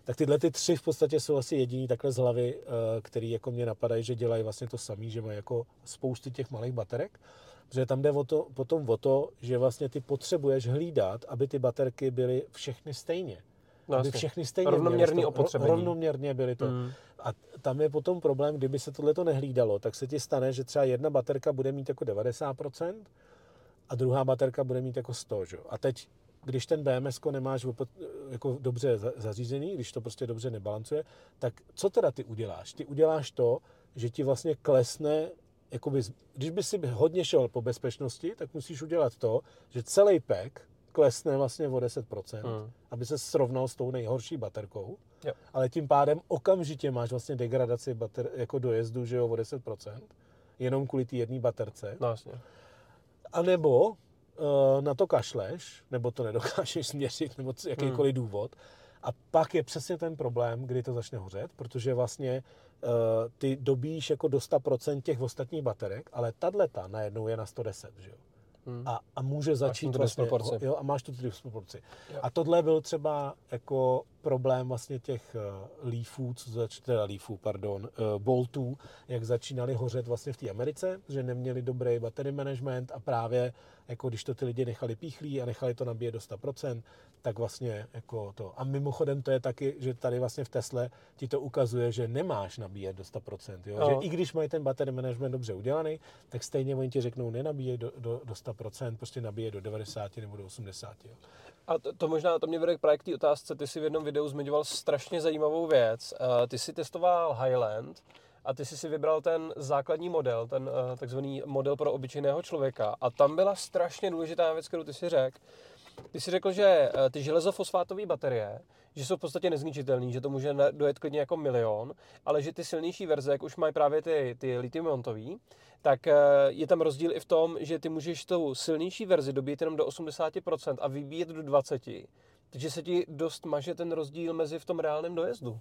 tak tyhle ty tři v podstatě jsou asi jediný takhle z hlavy, eh, který jako mě napadají, že dělají vlastně to samý, že mají jako spousty těch malých baterek, protože tam jde o to, potom o to, že vlastně ty potřebuješ hlídat, aby ty baterky byly všechny stejně. No, aby všechny stejně rovnoměrný opotřebení. Rovnoměrně byly to. Mm. A tam je potom problém, kdyby se tohle to nehlídalo, tak se ti stane, že třeba jedna baterka bude mít jako 90% a druhá baterka bude mít jako 100. Že? A teď když ten BMS nemáš jako dobře zařízený, když to prostě dobře nebalancuje, tak co teda ty uděláš? Ty uděláš to, že ti vlastně klesne, jakoby, když by si hodně šel po bezpečnosti, tak musíš udělat to, že celý pack klesne vlastně o 10%, hmm. aby se srovnal s tou nejhorší baterkou, jo. ale tím pádem okamžitě máš vlastně degradaci bater, jako dojezdu, že jo, o 10%, jenom kvůli té jedné baterce. No, jasně. A nebo na to kašleš, nebo to nedokážeš *laughs* změřit, nebo jakýkoliv hmm. důvod. A pak je přesně ten problém, kdy to začne hořet, protože vlastně uh, ty dobíš jako do 100% těch ostatních baterek, ale tato najednou je na 110, že jo? Hmm. A, a může začít vlastně, jo, a máš tu disproporci. A tohle byl třeba jako problém vlastně těch uh, Leafů, co zač, teda Leafů, pardon, uh, Boltů, jak začínali hořet vlastně v té Americe, že neměli dobrý battery management a právě jako když to ty lidi nechali píchlí a nechali to nabíjet do 100%, tak vlastně jako to. A mimochodem to je taky, že tady vlastně v Tesle ti to ukazuje, že nemáš nabíjet do 100%. Jo? No. Že i když mají ten battery management dobře udělaný, tak stejně oni ti řeknou nenabíjej do, do, do 100%, prostě nabíje do 90 nebo do 80. Jo? A to, to možná, to mě vede právě k té otázce, ty si v jednom videu zmiňoval strašně zajímavou věc. Uh, ty si testoval Highland, a ty jsi si vybral ten základní model, ten uh, takzvaný model pro obyčejného člověka. A tam byla strašně důležitá věc, kterou ty si řekl. Ty si řekl, že uh, ty železofosfátové baterie, že jsou v podstatě nezničitelné, že to může dojet klidně jako milion, ale že ty silnější verze, jak už mají právě ty, ty lithium tak je tam rozdíl i v tom, že ty můžeš tou silnější verzi dobít jenom do 80% a vybíjet do 20%. Takže se ti dost maže ten rozdíl mezi v tom reálném dojezdu.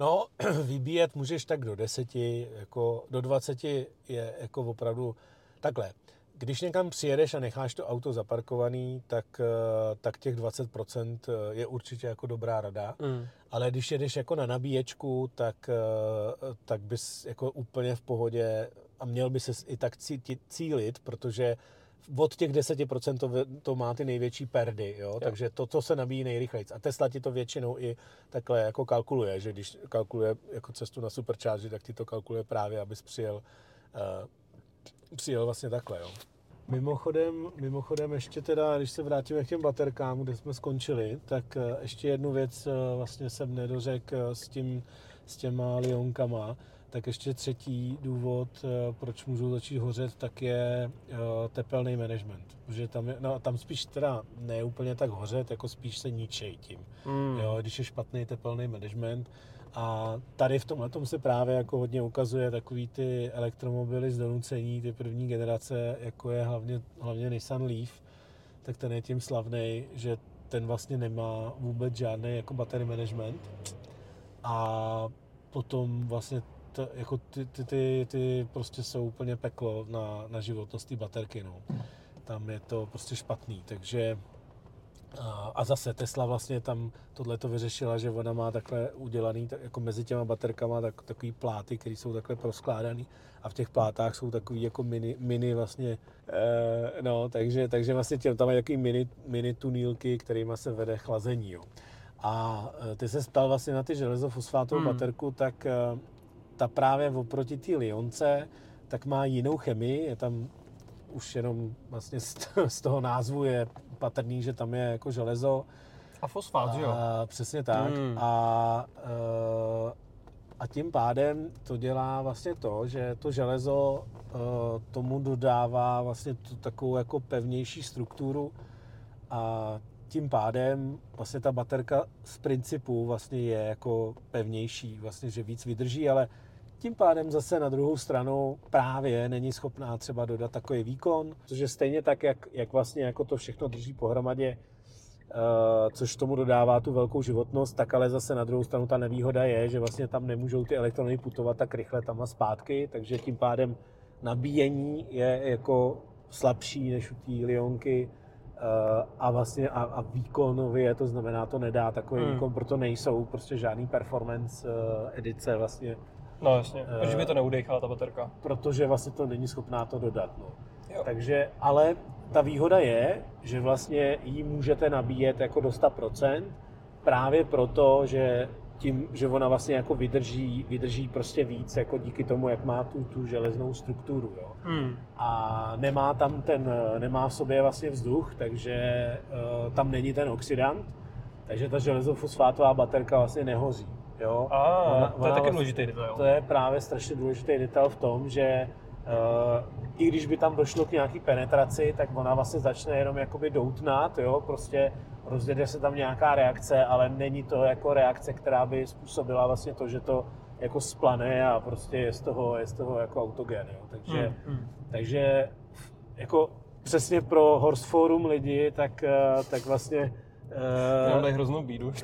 No, *clears throat* vybíjet můžeš tak do deseti, jako do dvaceti je jako opravdu takhle. Když někam přijedeš a necháš to auto zaparkovaný, tak, eh, tak těch 20% eh, je určitě jako dobrá rada. Mm. Ale když jedeš jako na nabíječku, tak, eh, tak bys jako úplně v pohodě a měl by se i tak cílit, protože od těch 10% to, to má ty největší perdy, jo? jo. takže to, to se nabíjí nejrychleji. A Tesla ti to většinou i takhle jako kalkuluje, že když kalkuluje jako cestu na supercharge, tak ti to kalkuluje právě, abys přijel, uh, přijel vlastně takhle. Jo? Mimochodem, mimochodem ještě teda, když se vrátíme k těm baterkám, kde jsme skončili, tak uh, ještě jednu věc uh, vlastně jsem nedořekl s, tím, s těma lionkama tak ještě třetí důvod, eh, proč můžou začít hořet, tak je eh, tepelný management. Protože tam, je, no, tam spíš teda ne úplně tak hořet, jako spíš se ničej tím. Mm. Jo, když je špatný tepelný management. A tady v tomhle se právě jako hodně ukazuje takový ty elektromobily z donucení, ty první generace, jako je hlavně, hlavně Nissan Leaf, tak ten je tím slavný, že ten vlastně nemá vůbec žádný jako battery management. A potom vlastně to, jako ty, ty, ty, ty prostě jsou úplně peklo na, na životnost té baterky, no. Tam je to prostě špatný, takže a, zase Tesla vlastně tam tohle to vyřešila, že ona má takhle udělaný, tak, jako mezi těma baterkama tak, takový pláty, které jsou takhle proskládaný a v těch plátách jsou takový jako mini, mini vlastně, e, no, takže, takže vlastně těm, tam mají takový mini, mini tunílky, kterými se vede chlazení, jo. A eh, ty se ptal vlastně na ty železofosfátovou hmm. baterku, tak ta právě oproti té Lionce, tak má jinou chemii, je tam už jenom vlastně z toho názvu je patrný, že tam je jako železo. A fosfát, a, jo? Přesně tak. Hmm. A, eh, a tím pádem to dělá vlastně to, že to železo eh, tomu dodává vlastně tu takovou jako pevnější strukturu a tím pádem vlastně ta baterka z principu vlastně je jako pevnější, vlastně, že víc vydrží, ale tím pádem zase na druhou stranu právě není schopná třeba dodat takový výkon, protože stejně tak, jak, jak vlastně jako to všechno drží pohromadě, Uh, což tomu dodává tu velkou životnost, tak ale zase na druhou stranu ta nevýhoda je, že vlastně tam nemůžou ty elektrony putovat tak rychle tam a zpátky, takže tím pádem nabíjení je jako slabší než u té Lionky uh, a vlastně a, a výkonově to znamená, to nedá takový hmm. výkon, proto nejsou prostě žádný performance uh, edice vlastně No jasně, uh, protože by to neudechala ta baterka. Protože vlastně to není schopná to dodat. No. Jo. Takže, ale ta výhoda je, že vlastně ji můžete nabíjet jako do 100%, právě proto, že tím, že ona vlastně jako vydrží, vydrží prostě víc, jako díky tomu, jak má tu, tu železnou strukturu, jo. Hmm. A nemá tam ten, nemá v sobě vlastně vzduch, takže uh, tam není ten oxidant, takže ta železofosfátová baterka vlastně nehoří. Jo? A, ona, to je taky vlastně, důležitý detail. To je právě strašně důležitý detail v tom, že uh, i když by tam došlo k nějaký penetraci, tak ona vlastně začne jenom jakoby doutnat, jo? prostě rozjede se tam nějaká reakce, ale není to jako reakce, která by způsobila vlastně to, že to jako splane a prostě je z toho, je z toho jako autogen, jo? Takže, hmm, hmm. takže jako přesně pro Horse Forum lidi, tak, eh, tak vlastně Uh, Mám hroznou bídu. *laughs*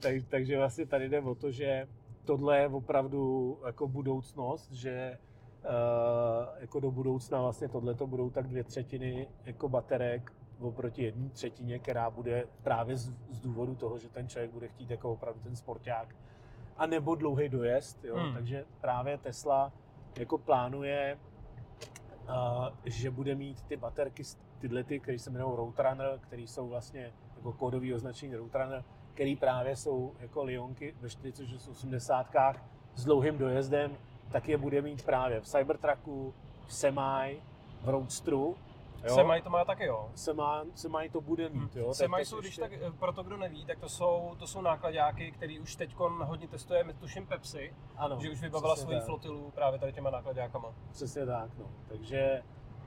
tak, takže vlastně tady jde o to, že tohle je opravdu jako budoucnost, že uh, jako do budoucna vlastně tohle to budou tak dvě třetiny jako baterek oproti jedné třetině, která bude právě z, z důvodu toho, že ten člověk bude chtít jako opravdu ten sporták a nebo dlouhý dojezd, jo? Hmm. takže právě Tesla jako plánuje, uh, že bude mít ty baterky tyhle, ty, které se jmenují Roadrunner, které jsou vlastně jako kódový označení Roadrunner, který právě jsou jako Lionky ve 480 s dlouhým dojezdem, tak je bude mít právě v Cybertrucku, v Semi, v Roadstru. Jo? Semi to má taky, jo. Semi, Semi to bude mít, jo. Semi jsou, když tak, eh, pro to, kdo neví, tak to jsou, to jsou nákladáky, který už teď hodně testuje, tuším Pepsi, ano, že už vybavila svoji tak. flotilu právě tady těma nákladákama. Přesně tak, no. Takže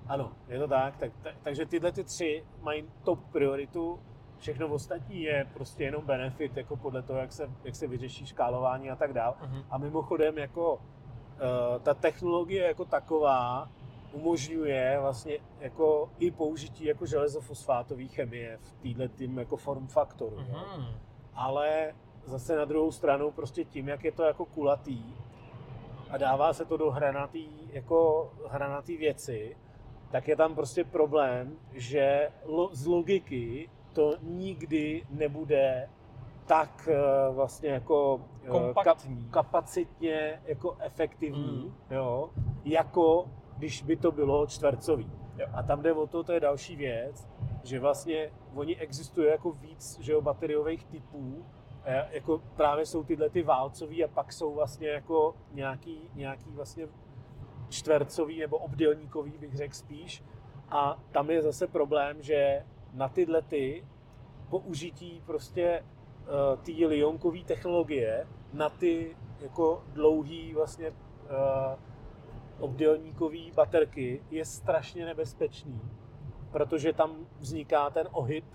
ano, je to tak. tak, tak takže tyhle ty tři mají top prioritu, všechno ostatní je prostě jenom benefit, jako podle toho, jak se, jak se vyřeší škálování a tak dál. Uh-huh. A mimochodem, jako uh, ta technologie jako taková umožňuje vlastně jako i použití jako železofosfátové chemie v téhle tým jako form faktoru. Uh-huh. Ale zase na druhou stranu prostě tím, jak je to jako kulatý a dává se to do hranatý, jako hranatý věci, tak je tam prostě problém, že lo, z logiky to nikdy nebude tak uh, vlastně jako uh, Ka, kapacitně jako efektivní, mm. jo, jako když by to bylo čtvercový. Jo. A tam jde o to, to je další věc, že vlastně oni existuje jako víc že jo, bateriových typů, jako právě jsou tyhle ty válcový a pak jsou vlastně jako nějaký, nějaký vlastně čtvercový nebo obdélníkový, bych řekl spíš. A tam je zase problém, že na tyhle ty použití prostě uh, té lionkové technologie na ty jako dlouhý vlastně uh, obdélníkové baterky je strašně nebezpečný, protože tam vzniká ten ohyb,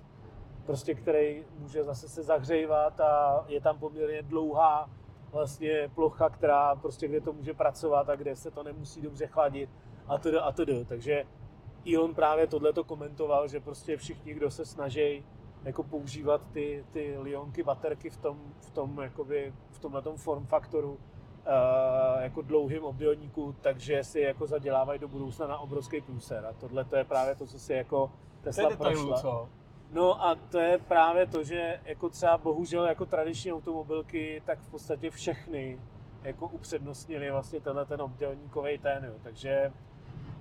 prostě, který může zase se zahřejvat a je tam poměrně dlouhá vlastně plocha, která prostě kde to může pracovat a kde se to nemusí dobře chladit a to a to Takže Elon právě tohle to komentoval, že prostě všichni, kdo se snaží jako používat ty, ty lionky baterky v tom, v tom jakoby, v tomhle form faktoru uh, jako dlouhým obdélníku, takže si jako zadělávají do budoucna na obrovský průser. A tohle to je právě to, co si jako Tesla to prošla. Co? No a to je právě to, že jako třeba bohužel jako tradiční automobilky, tak v podstatě všechny jako upřednostnili vlastně tenhle ten obdělníkový ten, jo. takže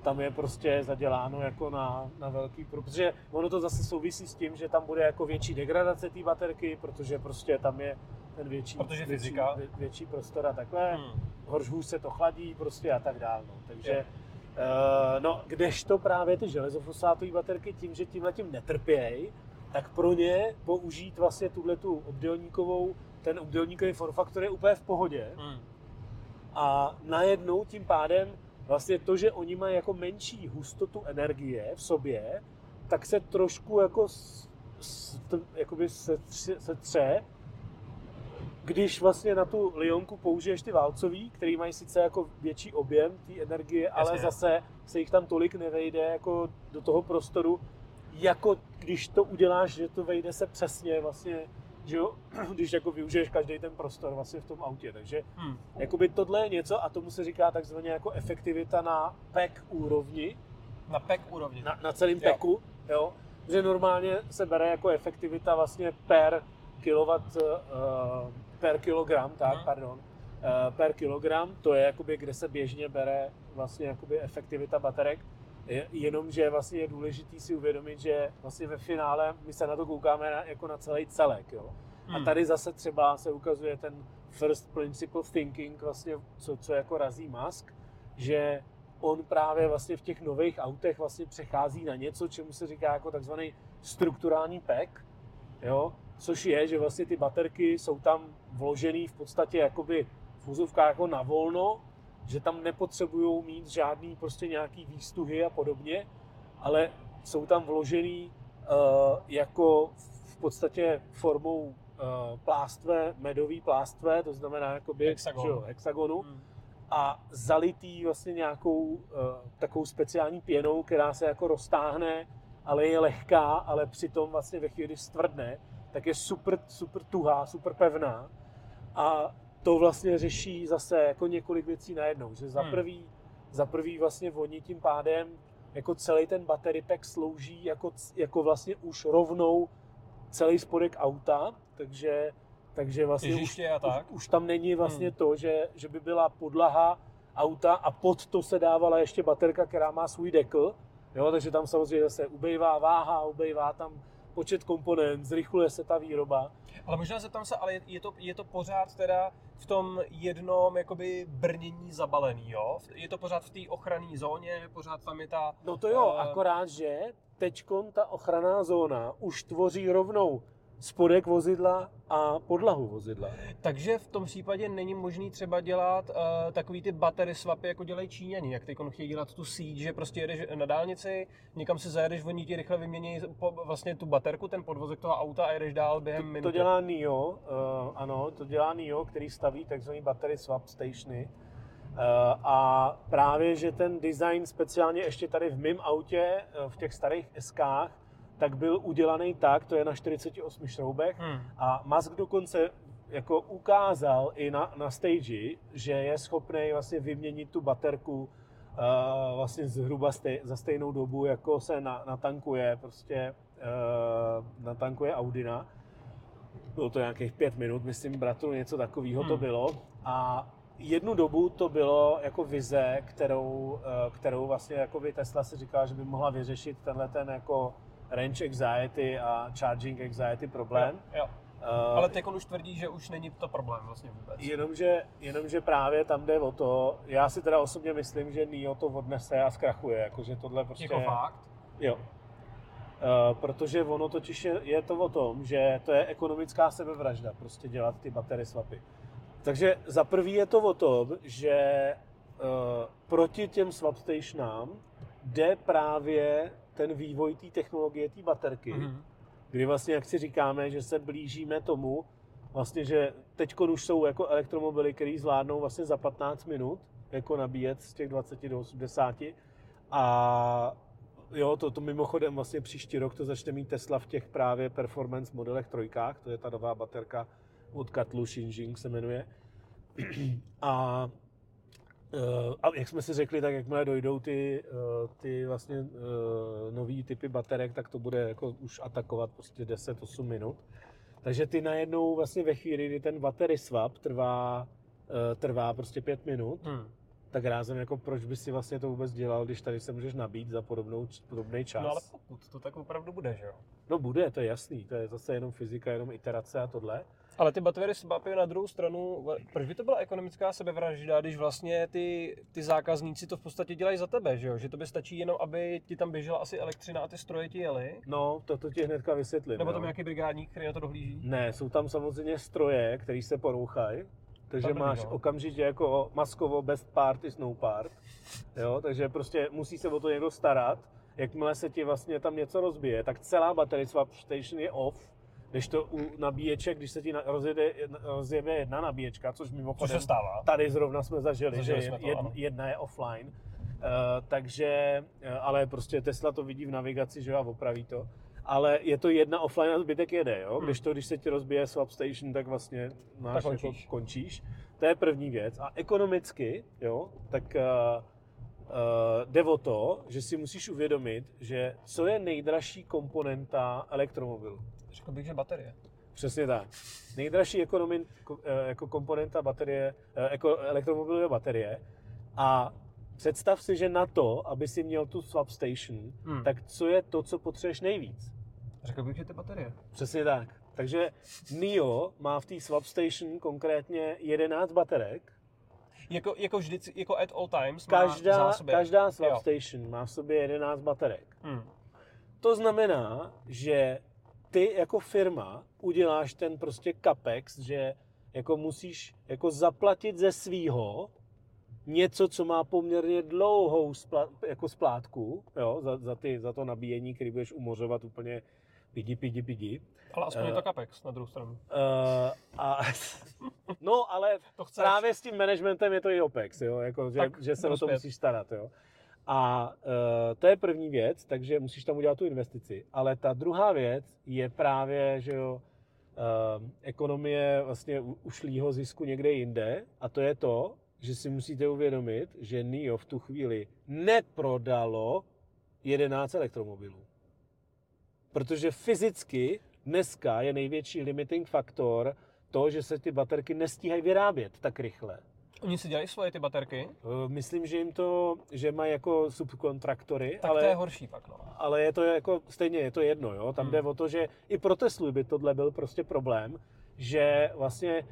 tam je prostě zaděláno jako na, na velký, protože ono to zase souvisí s tím, že tam bude jako větší degradace té baterky, protože prostě tam je ten větší, Protože větší, větší prostor a takhle, Hmm. horš hůř se to chladí prostě a tak dále. No. Takže, uh, no, kdežto právě ty železofosfátové baterky tím, že tímhle tím netrpějí, tak pro ně použít vlastně tuhle tu obdélníkovou, ten obdélníkový form factor je úplně v pohodě Hmm. a najednou tím pádem vlastně to, že oni mají jako menší hustotu energie v sobě, tak se trošku jako, s, s, jakoby se, se tře, když vlastně na tu lionku použiješ ty válcový, který mají sice jako větší objem té energie, ale Jasně. zase se jich tam tolik nevejde jako do toho prostoru, jako když to uděláš, že to vejde se přesně vlastně, že jo, *clears throat* když jako využiješ každý ten prostor vlastně v tom autě, takže Hmm. Jakoby tohle je něco a tomu se říká takzvaně jako efektivita na pack úrovni, Na pack úrovni. na, na celém packu, jo. Že normálně se bere jako efektivita vlastně per kilowatt, uh, per kilogram, tak, Mhm. pardon, uh, per kilogram, to je jakoby, kde se běžně bere vlastně jakoby efektivita baterek, Je- jenomže vlastně je důležitý si uvědomit, že vlastně ve finále my se na to koukáme na, jako na celý celek, jo. A Hmm. tady zase třeba se ukazuje ten first principle thinking, vlastně, co, co jako razí Musk, že on právě vlastně v těch nových autech vlastně přechází na něco, čemu se říká jako takzvaný strukturální pack, jo? což je, že vlastně ty baterky jsou tam vložený v podstatě jakoby v úzovkách jako na volno, že tam nepotřebují mít žádný prostě nějaký výstuhy a podobně, ale jsou tam vložený uh, jako v podstatě formou uh, plástve, medový plástve, to znamená jakoby, Hexagon. jo, hexagonu Hmm. a zalitý vlastně nějakou uh, takovou speciální pěnou, která se jako roztáhne, ale je lehká, ale přitom vlastně ve chvíli, kdy stvrdne, tak je super, super tuhá, super pevná a to vlastně řeší zase jako několik věcí najednou, že za Hmm. prvý, za prvý vlastně oni tím pádem jako celý ten battery pack slouží jako, jako vlastně už rovnou celý spodek auta, takže, takže vlastně už, tak. už, už tam není vlastně Hmm. to, že, že by byla podlaha auta a pod to se dávala ještě baterka, která má svůj dekl, jo, takže tam samozřejmě zase ubejvá váha, ubejvá tam počet komponent, zrychluje se ta výroba. Ale možná zeptám se, ale je, to, je to pořád teda v tom jednom jakoby brnění zabalený, jo? Je to pořád v té ochranné zóně, pořád tam je ta... No to jo, Eh, akorát, že teďkon ta ochranná zóna už tvoří rovnou spodek vozidla a podlahu vozidla. Takže v tom případě není možný třeba dělat uh, takový ty battery swapy, jako dělají Číňani, jak teď chtějí dělat tu síť, že prostě jedeš na dálnici, někam si zajedeš, oni ti rychle vymění po, vlastně tu baterku, ten podvozek toho auta a jedeš dál během To, to minuty. dělá NIO, uh, ano, to dělá NIO, který staví takzvaný battery swap stationy. Uh, a právě, že ten design speciálně ještě tady v mém autě, uh, v těch starých SKách, tak byl udělaný tak, to je na 48 šroubech, Hmm. a Musk dokonce jako ukázal i na, na stage, že je schopný vlastně vyměnit tu baterku uh, vlastně zhruba stej, za stejnou dobu, jako se na, natankuje prostě uh, natankuje Audina. Bylo to nějakých pět minut, myslím, bratru, něco takového to Hmm. bylo. A jednu dobu to bylo jako vize, kterou, eh, kterou vlastně jako by Tesla si říkala, že by mohla vyřešit tenhle ten jako range anxiety a charging anxiety problém. Jo, jo. Eh, Ale teď už tvrdí, že už není to problém vlastně vůbec. Jenomže, jenomže právě tam jde o to, já si teda osobně myslím, že NIO to odnese a zkrachuje, jakože tohle prostě... Jako fakt? Jo. Uh, protože ono totiž je, je to o tom, že to je ekonomická sebevražda, prostě dělat ty batery swapy. Takže za prvý je to o tom, že uh, proti těm swap stationám jde právě ten vývoj té technologie, té baterky, Mhm. kdy vlastně, jak si říkáme, že se blížíme tomu, vlastně, že teď už jsou jako elektromobily, které zvládnou vlastně za 15 minut jako nabíjet z těch 20 do 80 a jo, to, to mimochodem vlastně příští rok to začne mít Tesla v těch právě performance modelech trojkách, to je ta nová baterka od Katlu Xinjiang se jmenuje. *clears throat* A, a jak jsme si řekli, tak jakmile dojdou ty, eh, ty vlastně eh, nový typy baterek, tak to bude jako už atakovat prostě 10-8 minut. Takže ty najednou vlastně ve chvíli, kdy ten battery swap trvá, eh, trvá prostě 5 minut, Hmm. tak rázem jako proč by si vlastně to vůbec dělal, když tady se můžeš nabít za podobnou, podobný čas. No ale pokud to tak opravdu bude, že jo? No bude, to je jasný, to je zase jenom fyzika, jenom iterace a tohle. Ale ty baterie swapy na druhou stranu, proč by to byla ekonomická sebevražda, když vlastně ty, ty zákazníci to v podstatě dělají za tebe, že jo? Že to by stačí jenom, aby ti tam běžela asi elektřina a ty stroje ti jeli? No, to, to ti hnedka vysvětlím. Nebo jo. tam nějaký brigádník, který na to dohlíží? Ne, jsou tam samozřejmě stroje, které se porouchají, takže Dobrý, máš no. okamžitě jako maskovo best part is no part, jo, takže prostě musí se o to někdo starat. Jakmile se ti vlastně tam něco rozbije, tak celá battery swap station je off, když to u nabíječek, když se ti rozjede, rozjede jedna nabíječka, což Co mimochodem se stává? tady zrovna jsme zažili, Zažili že jsme to, jed, ano. jedna je offline, uh, takže, uh, ale prostě Tesla to vidí v navigaci, že a opraví to. Ale je to jedna offline a zbytek jede, jo? Hmm. Když to, když se ti rozbije swap station, tak vlastně máš Tak jako končíš. končíš. To je první věc. A ekonomicky, jo, tak uh, uh, jde o to, že si musíš uvědomit, že co je nejdražší komponenta elektromobilu. Řekl bych, že baterie. Přesně tak. Nejdražší ekonomi, ko- eh, jako komponenta baterie, eh, jako elektromobilu je baterie. A představ si, že na to, aby si měl tu swap station, Hmm. tak co je to, co potřebuješ nejvíc? Řekl bych, že ty baterie. Přesně tak. Takže NIO má v té swap station konkrétně 11 baterek. Jako, jako vždycky, jako at all times Každá, má v zásobě. každá swap Jo. station má v sobě 11 baterek. Hmm. To znamená, že ty jako firma uděláš ten prostě capex, že jako musíš jako zaplatit ze svýho něco, co má poměrně dlouhou spla, jako splátku, jo, za, za, ty, za to nabíjení, který budeš umořovat úplně pidi, pidi, pidi. Ale aspoň je Eh. to capex na druhou stranu. Uh, a, *laughs* no, ale To chceš. právě s tím managementem je to i OPEX, jo? Jako, že, Tak že se o to musíš starat. Jo? A uh, to je první věc, takže musíš tam udělat tu investici. Ale ta druhá věc je právě, že jo, uh, ekonomie vlastně ušlýho zisku někde jinde a to je to, že si musíte uvědomit, že NIO v tu chvíli neprodalo 11 elektromobilů. Protože fyzicky dneska je největší limiting faktor to, že se ty baterky nestíhají vyrábět tak rychle. Oni si dělají svoje ty baterky, Eh, Myslím, že jim to, že mají jako subkontraktory, tak ale, to je horší pak, no. ale je to jako, stejně je to jedno, jo? Tam Hmm. jde o to, že i pro Teslu by tohle byl prostě problém, že vlastně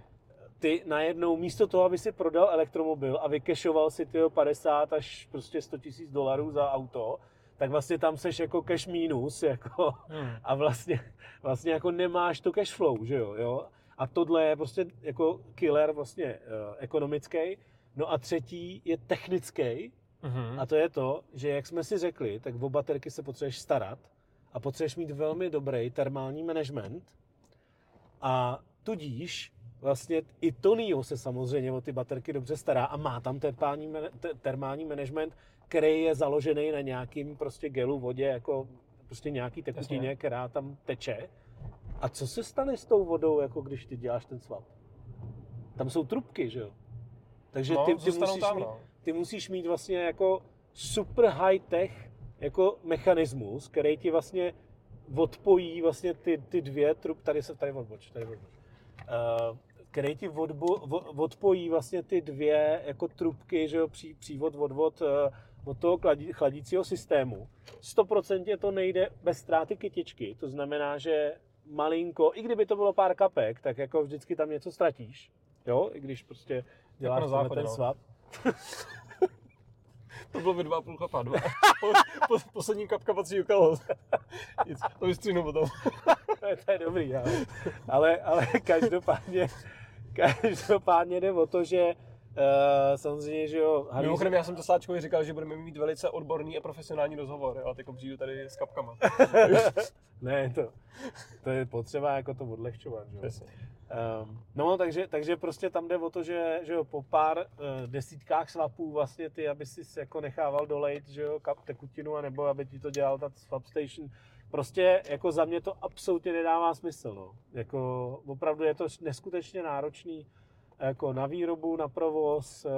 ty najednou místo toho, aby si prodal elektromobil a vykešoval si tyho 50 až prostě 100 tisíc dolarů za auto, tak vlastně tam seš jako cash minus, jako, Hmm. a vlastně, vlastně jako nemáš to cash flow, že jo, jo? A tohle je prostě jako killer vlastně uh, ekonomický. No a třetí je technický, Mhm. a to je to, že jak jsme si řekli, tak o baterky se potřebuješ starat a potřebuješ mít velmi dobrý termální management a tudíž vlastně i Tonio se samozřejmě o ty baterky dobře stará a má tam termální, termální management, který je založený na nějakým prostě gelu, vodě, jako prostě nějaký tekutině, která tam teče. A co se stane s tou vodou, jako když ty děláš ten swap? Tam jsou trubky, že jo? Takže no, ty, ty, musíš tam, mít, no. ty musíš mít vlastně jako super high-tech jako mechanismus, který ti vlastně odpojí vlastně ty, ty dvě trub, tady se tady odboč, tady odboč. Uh, který ti odbo, vo- odpojí vlastně ty dvě jako trubky, že jo, pří, přívod, odvod uh, od toho chladí, chladícího systému. 100% to nejde bez ztráty kytičky, to znamená, že malinko, i kdyby to bylo pár kapek, tak jako vždycky tam něco ztratíš, jo, i když prostě děláš na tenhle záchodě, ten no. swap. To bylo by dva a půl chlapa, dva. *laughs* Po, po, poslední kapka patří kalhot. Nic, to vystřínu potom. to, je, to je dobrý, ale, ale, ale každopádně, každopádně jde o to, že uh, samozřejmě, že jo, Harry- Mimochodem, já jsem to Sáčkovi říkal, že budeme mít velice odborný a profesionální rozhovor, jo, a teď přijdu tady s kapkama. *laughs* ne, to, to je potřeba jako to odlehčovat, že jo. Um, no, takže, takže prostě tam jde o to, že, že jo, po pár uh, desítkách swapů vlastně ty, aby si jako nechával dolejt, že jo, kap, tekutinu, anebo aby ti to dělal ta swap station, prostě jako za mě to absolutně nedává smysl, no. Jako opravdu je to neskutečně náročný jako na výrobu, na provoz, eh,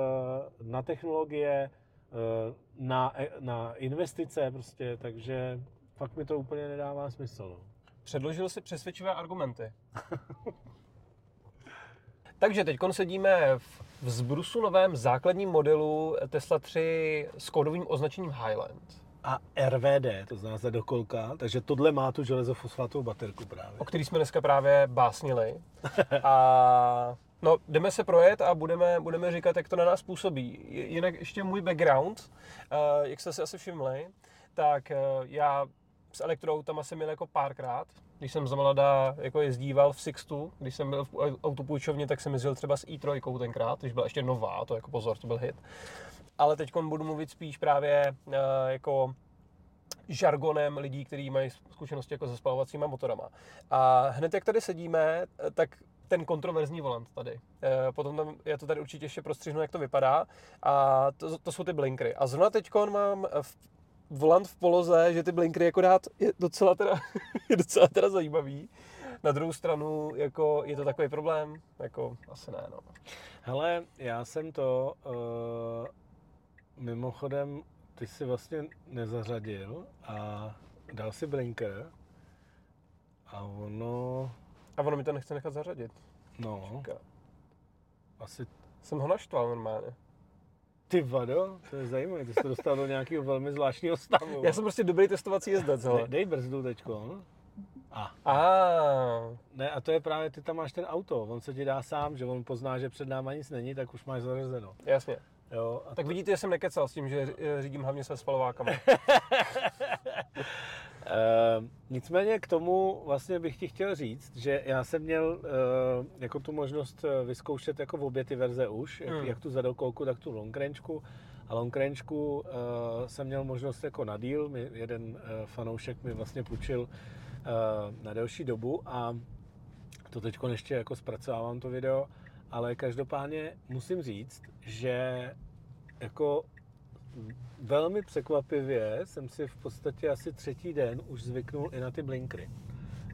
na technologie, eh, na, na investice prostě, takže fakt mi to úplně nedává smysl, no. Předložil si přesvědčivé argumenty. *laughs* Takže teď sedíme v vzbrusu novém základním modelu Tesla 3 s kódovým označením Highland. a RVD, to znamená za dokolka, takže tohle má tu železofosfátovou baterku právě. o který jsme dneska právě básnili. *laughs* A no, jdeme se projet a budeme, budeme říkat, jak to na nás působí. Jinak ještě můj background, eh, jak jste si asi všimli, tak eh, já s elektroautama jsem měl jako párkrát. Když jsem za mladá jako jezdíval v Sixtu, když jsem byl v autopůjčovně, tak jsem jezdil třeba s i3 tenkrát, když byla ještě nová, to jako pozor, to byl hit. Ale teď budu mluvit spíš právě uh, jako žargonem lidí, kteří mají zkušenosti jako se spalovacíma motorama. A hned jak tady sedíme, tak ten kontroverzní volant tady. Eh, potom tam, já to tady určitě ještě prostřihnu, jak to vypadá. A to, to jsou ty blinkry. A zrovna teď mám v volant v poloze, že ty blinkry jako dát je docela teda, *laughs* je docela teda zajímavý. Na druhou stranu, jako je to takový problém? Jako asi ne, no. Hele, já jsem to uh, mimochodem, ty si vlastně nezařadil a dal si blinker a ono... A ono mi to nechce nechat zařadit. No, Říká. asi Jsem ho naštval normálně. ty vado, to je zajímavé, ty jsi to dostal do nějakého velmi zvláštního stavu. Já jsem prostě dobrý testovací jezdec, hele. Dej, brzdu teďko. A, A, ne, a to je právě, ty tam máš ten auto, on se ti dá sám, že on pozná, že před náma nic není, tak už máš zařazeno. jasně. Jo, a Tak vidíte, že jsem nekecal s tím, že eh, řídím hlavně se spalovákama. *laughs* Uh, nicméně k tomu vlastně bych ti chtěl říct, že já jsem měl uh, jako tu možnost eh, vyzkoušet jako v obě ty verze už, jak, Hmm. jak tu zadokolku, tak tu long rangeku. A long rangeku uh, jsem měl možnost jako na díl, mi jeden uh, fanoušek mi vlastně půjčil uh, na delší dobu a to teď ještě jako zpracovávám to video, ale každopádně musím říct, že jako velmi překvapivě jsem si v podstatě asi třetí den už zvyknul i na ty blinkry.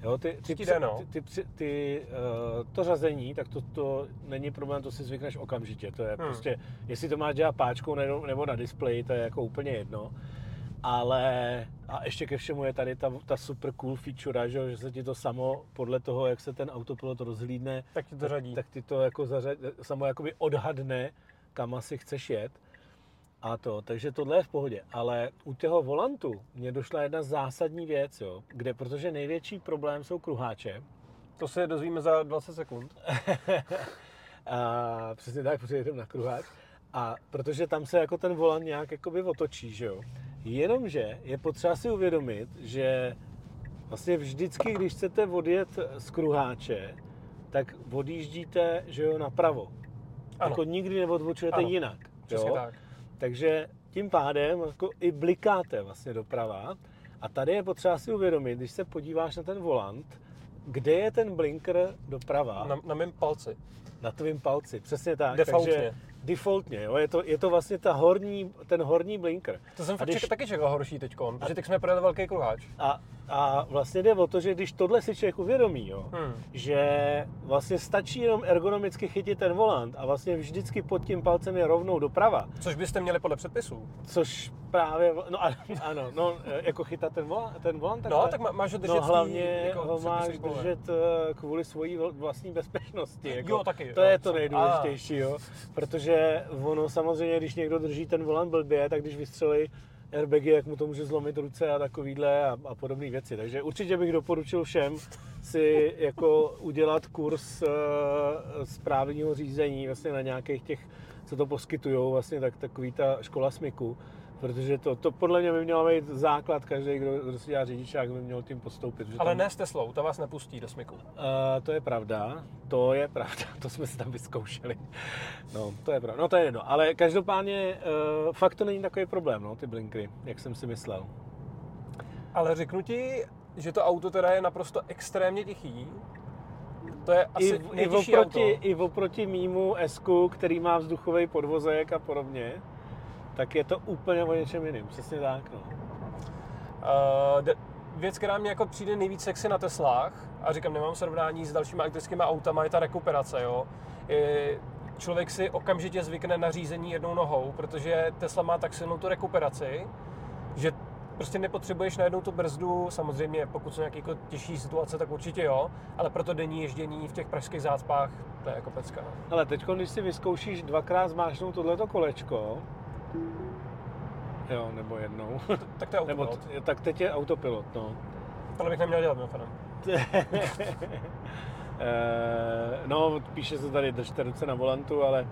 Jo, ty, ty, no. ty, ty, ty, ty uh, to řazení, tak to, to není problém, to si zvykneš okamžitě. To je Hmm. prostě, jestli to máš dělat páčkou nebo, nebo na displeji, to je jako úplně jedno. Ale a ještě ke všemu je tady ta, ta super cool feature, že, že se ti to samo podle toho, jak se ten autopilot rozhlídne, Tak ti to řadí. tak ty to jako zařad, samo jakoby odhadne, kam asi chceš jet. A to, takže tohle je v pohodě. Ale u toho volantu mě došla jedna zásadní věc, jo, kde, protože největší problém jsou kruháče. To se dozvíme za 20 sekund. *laughs* A přesně tak, protože jedem na kruháč. A protože tam se jako ten volant nějak jakoby otočí, že jo. Jenomže je potřeba si uvědomit, že vlastně vždycky, když chcete odjet z kruháče, tak odjíždíte, že jo, napravo. Ano. Jako nikdy neodvočujete Ano. jinak. Přesně jo? tak. Takže tím pádem jako i blikáte vlastně doprava. A tady je potřeba si uvědomit, když se podíváš na ten volant, kde je ten blinker doprava? Na, na mém palci. Na tvým palci, přesně tak. Defaultně. Takže defaultně, jo, je to, je to vlastně ta horní, ten horní blinker. To jsem A fakt když- taky čekal horší teď, protože teď jsme projeli velký kruháč. A, a vlastně jde o to, že když tohle si člověk uvědomí, jo, Hmm. že vlastně stačí jenom ergonomicky chytit ten volant a vlastně vždycky pod tím palcem je rovnou doprava, Což byste měli podle předpisů. což právě, no a- ano, no, jako chytat ten volant, ten volant No, takhle. tak má- máš ho držet No hlavně jako ho máš pole. držet eh, kvůli svojí vl- vlastní bezpečnosti. Jako, Jo, taky, To jo, je to nejdůležitější, jo. Protože ono samozřejmě, když někdo drží ten volant blbě, tak když vystřelí airbagy, jak mu to může zlomit ruce a takovýhle a, a podobné věci. Takže určitě bych doporučil všem si jako udělat kurz uh, správního řízení vlastně na nějakých těch, co to poskytují, vlastně tak, takový ta škola smyku. Protože to, to podle mě by mělo být základ, každý, kdo, kdo si dělá řidičák, by měl tím postoupit. že Ale tam- ne s Teslou, ta vás nepustí do smyku. Uh, to je pravda, to je pravda, *laughs* to jsme si tam vyzkoušeli. No, to je pravda, no to je jedno, ale každopádně uh, fakt to není takový problém, no, ty blinkry, jak jsem si myslel. Ale řeknu ti, že to auto teda je naprosto extrémně tichý. To je asi I, i, oproti, auto. I oproti mýmu s který má vzduchový podvozek a podobně, tak je to úplně o něčem jiným, přesně tak, no. Uh, de- věc, která mě jako přijde nejvíc sexy na Teslách, a říkám, nemám srovnání s dalšími elektrickými autama, je ta rekuperace, jo. Je, člověk si okamžitě zvykne na řízení jednou nohou, protože Tesla má tak silnou tu rekuperaci, že prostě nepotřebuješ najednou tu brzdu, samozřejmě pokud jsou nějaké jako těžší situace, tak určitě jo, ale pro to denní ježdění v těch pražských zácpách, to je jako pecka. no. Ale teď, když si vyzkoušíš dvakrát zmáčknout tohleto kolečko, Jo, nebo jednou. *laughs* Tak to je nebo autopilot. t- tak teď je autopilot, no. Tohle bych neměl dělat, mimochodem. *laughs* Eh, no, píše se tady, držte ruce na volantu, ale,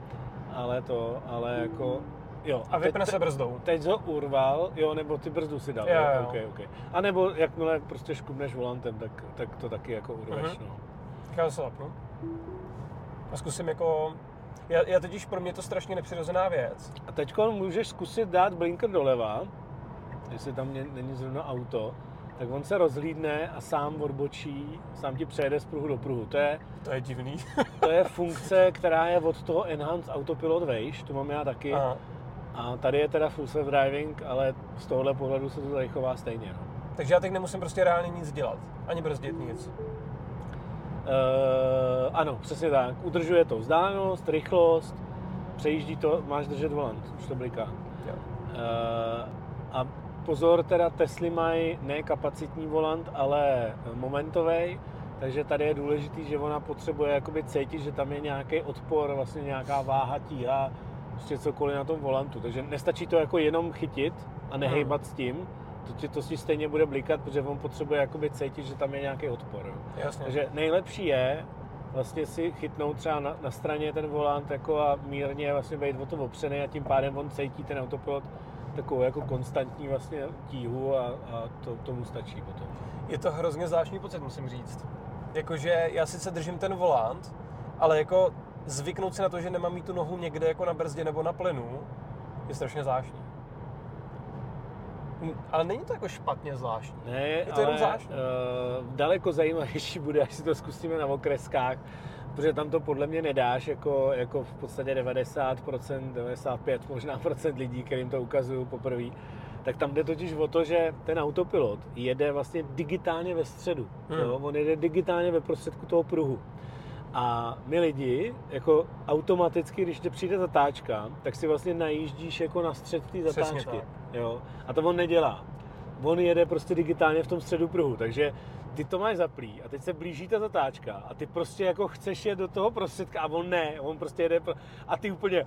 ale to, ale jako, jo. A vypne teď, se brzdou. Teď ho urval, jo, nebo ty brzdu si dal, Jo, jo. Okay, okay. A nebo jakmile prostě škubneš volantem, tak, tak to taky jako urveš, Mhm. no. Tak já se zapnu. A zkusím jako... Já, já totiž pro mě to strašně nepřirozená věc. A teď můžeš zkusit dát blinker doleva, jestli tam není zrovna auto, tak on se rozhlídne a sám odbočí, sám ti přejede z pruhu do pruhu. To je, To je divný. *laughs* to je funkce, která je od toho Enhanced Autopilot vejš, tu mám já taky. Aha. A tady je teda full self driving, ale z tohohle pohledu se to tady chová stejně. No. Takže já teď nemusím prostě reálně nic dělat. Ani brzdit nic. Uh, ano, přesně tak. Udržuje to vzdálenost, rychlost, přejíždí to, máš držet volant, už to bliká. Jo. Uh, a pozor, teda Tesly mají ne kapacitní volant, ale momentový, takže tady je důležitý, že ona potřebuje jakoby cítit, že tam je nějaký odpor, vlastně nějaká váha, tíha, prostě cokoliv na tom volantu. Takže nestačí to jako jenom chytit a nehejbat s tím, to, ti, to si stejně bude blikat, protože on potřebuje jakoby cítit, že tam je nějaký odpor. Jo. Jasně. Takže nejlepší je vlastně si chytnout třeba na, na straně ten volant jako a mírně vlastně být o to opřený a tím pádem on cítí ten autopilot takovou jako konstantní vlastně tíhu a, a to, tomu stačí potom. Je to hrozně zvláštní pocit, musím říct. Jakože já sice držím ten volant, ale jako zvyknout si na to, že nemám mít tu nohu někde jako na brzdě nebo na plynu, je strašně zvláštní. Hm, Ale není to jako špatně zvláštní. Ne, to jenom ale zvláštní. uh, daleko zajímavější bude, až si to zkusíme na okreskách, protože tam to podle mě nedáš jako, jako v podstatě 90%, 95 možná procent lidí, kterým to ukazuju poprvé. Tak tam jde totiž o to, že ten autopilot jede vlastně digitálně ve středu. Hmm. Jo? On jede digitálně ve prostředku toho pruhu. A my lidi, jako automaticky, když tě přijde zatáčka, tak si vlastně najíždíš jako na střed té zatáčky. Jo? A to on nedělá. On jede prostě digitálně v tom středu pruhu, takže ty to máš zaplý a teď se blíží ta zatáčka a ty prostě jako chceš jet do toho prostředka a on ne, on prostě jede pro... a ty úplně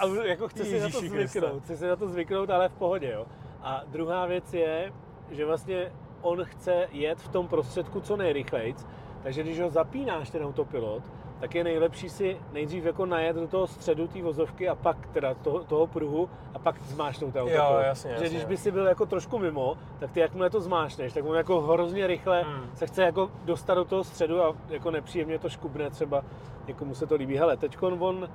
a jako chce si na to zvyknout, chce si na to zvyknout, ale v pohodě, jo. A druhá věc je, že vlastně on chce jet v tom prostředku co nejrychlejc, takže když ho zapínáš ten autopilot, tak je nejlepší si nejdřív jako najet do toho středu té vozovky a pak teda toho, toho pruhu a pak zmášnout ten autopilot. jasně, Že jasně. když by si byl jako trošku mimo, tak ty jakmile to zmášneš, tak on jako hrozně rychle Hmm. se chce jako dostat do toho středu a jako nepříjemně to škubne třeba, někomu se to líbí. Hele, teď on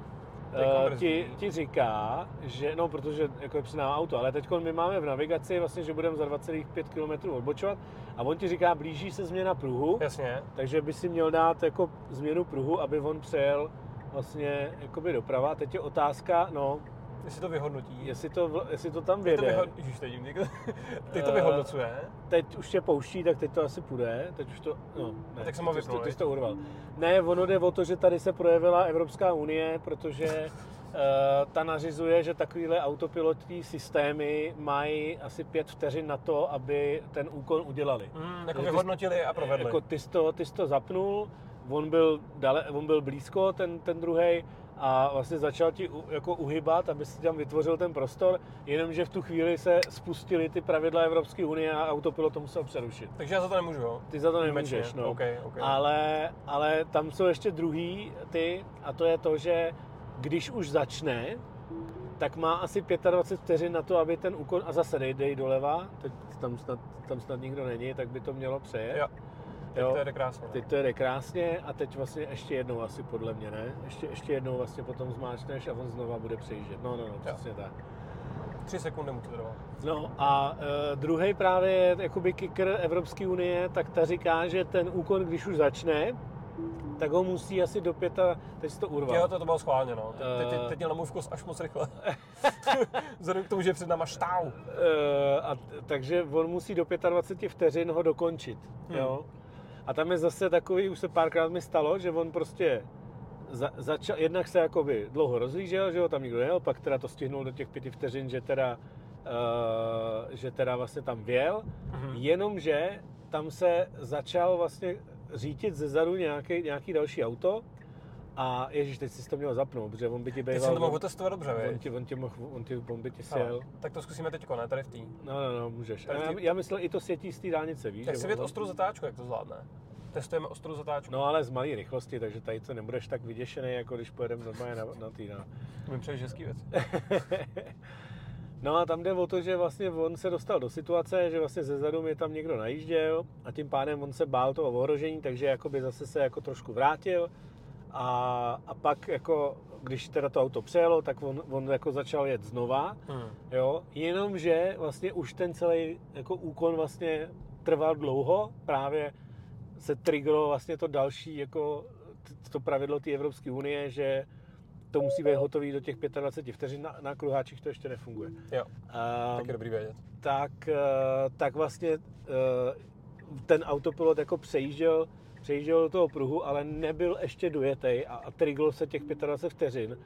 Brzdí. ti, ti říká, že, no protože jako je před námi auto, ale teď my máme v navigaci vlastně, že budeme za 2,5 km odbočovat a on ti říká, blíží se změna pruhu, Jasně. takže by si měl dát jako změnu pruhu, aby on přejel vlastně jakoby doprava. Teď je otázka, no, Jestli to vyhodnotí. jestli to, jestli to tam Teď to, vyjede. vyhod... Ježiš, teď, někdo... *laughs* teď to Eh, vyhodnocuje. Teď už tě pouští, tak teď to asi půjde. Teď už to, no, ne, tak jsem ho vypnul, ty jsi to urval. Ne, ono jde o to, že tady se projevila Evropská unie, protože uh, ta nařizuje, že takovéhle autopilotní systémy mají asi pět vteřin na to, aby ten úkon udělali. Mm, jako vyhodnotili a provedli. Jako ty jsi to, ty jsi to zapnul, on byl, dale, on byl blízko, ten, ten druhý a vlastně začal ti jako uhybat, aby si tam vytvořil ten prostor, jenomže v tu chvíli se spustily ty pravidla Evropské unie a autopilot to musel přerušit. Takže já za to nemůžu, jo? Ty za to nemůžeš, no. OK, OK. Ale, ale tam jsou ještě druhý ty a to je to, že když už začne, tak má asi 25 vteřin na to, aby ten úkon, a zase dej, dej doleva, teď tam snad, tam snad nikdo není, tak by to mělo přejet. Jo. Teď Jo. to jde krásně. Teď to jede krásně a teď vlastně ještě jednou asi podle mě, ne? Ještě, ještě jednou vlastně potom zmáčneš a on znova bude přejíždět. No, no, no, přesně tak. Tři sekundy mu to trvalo. No a e, druhý právě je jakoby kicker Evropské unie, tak ta říká, že ten úkon, když už začne, tak ho musí asi do pěta, teď si to urval. Jo, to, to bylo schválně, no. Te- Teď, teď, Eh. teď měl na můj vkus až moc rychle. *laughs* Vzhledem k tomu, že je před náma štau. E, a, takže on musí do 25 vteřin ho dokončit, Hmm. jo. A tam je zase takový, už se párkrát mi stalo, že on prostě za, začal, jednak se jakoby dlouho rozlížel, že jo, tam nikdo nejel, pak teda to stihnul do těch pěti vteřin, že teda, uh, že teda vlastně tam věl, Mhm. A ježíš, teď jsi to měl zapnout, protože on by ti Teď býval... jsem to mohl on, otestovat dobře, on, viď? ti, on, ti mohl, on, ti, on by ti sjel. Tak to zkusíme teďko, ne? Tady v té. No, no, no, můžeš. Tady Já, já myslel, i to světí z té dálnice, víš? Tak si věd on- ostrou zatáčku, jak to zvládne. Testujeme ostrou zatáčku. No ale z malé rychlosti, takže tady to nebudeš tak vyděšený, jako když pojedeme normálně na, na tý, na. To mi přeješ hezký věc. *laughs* No a tam jde o to, že vlastně on se dostal do situace, že vlastně ze zadu mi tam někdo najížděl a tím pádem on se bál toho ohrožení, takže jakoby zase se jako trošku vrátil a, a pak jako, když teda to auto přejelo, tak on, on jako začal jet znova, Hmm. jo, jenomže vlastně už ten celý jako úkon vlastně trval dlouho, právě se triggerlo vlastně to další jako to pravidlo té Evropské unie, že to musí být hotový do těch 25 vteřin, na, na kruháčích to ještě nefunguje. Jo, A, tak je dobrý vědět. tak, eh, tak vlastně eh, ten autopilot jako přejížděl, přejížděl do toho pruhu, ale nebyl ještě dojetej a, a triglo se těch 25 vteřin.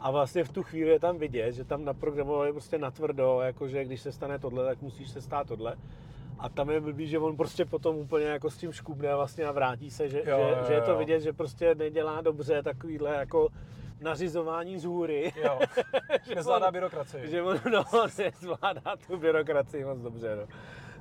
A vlastně v tu chvíli je tam vidět, že tam naprogramovali prostě natvrdo, jakože když se stane tohle, tak musíš se stát tohle. A tam je blbý, že on prostě potom úplně jako s tím škubne vlastně a vrátí se, že, Jo, že, jo, že je to jo. vidět, že prostě nedělá dobře takovýhle jako nařizování z hůry. Jo, *laughs* Že nezvládá on- byrokracii. že on *laughs* no, nezvládá tu byrokracii moc dobře. No.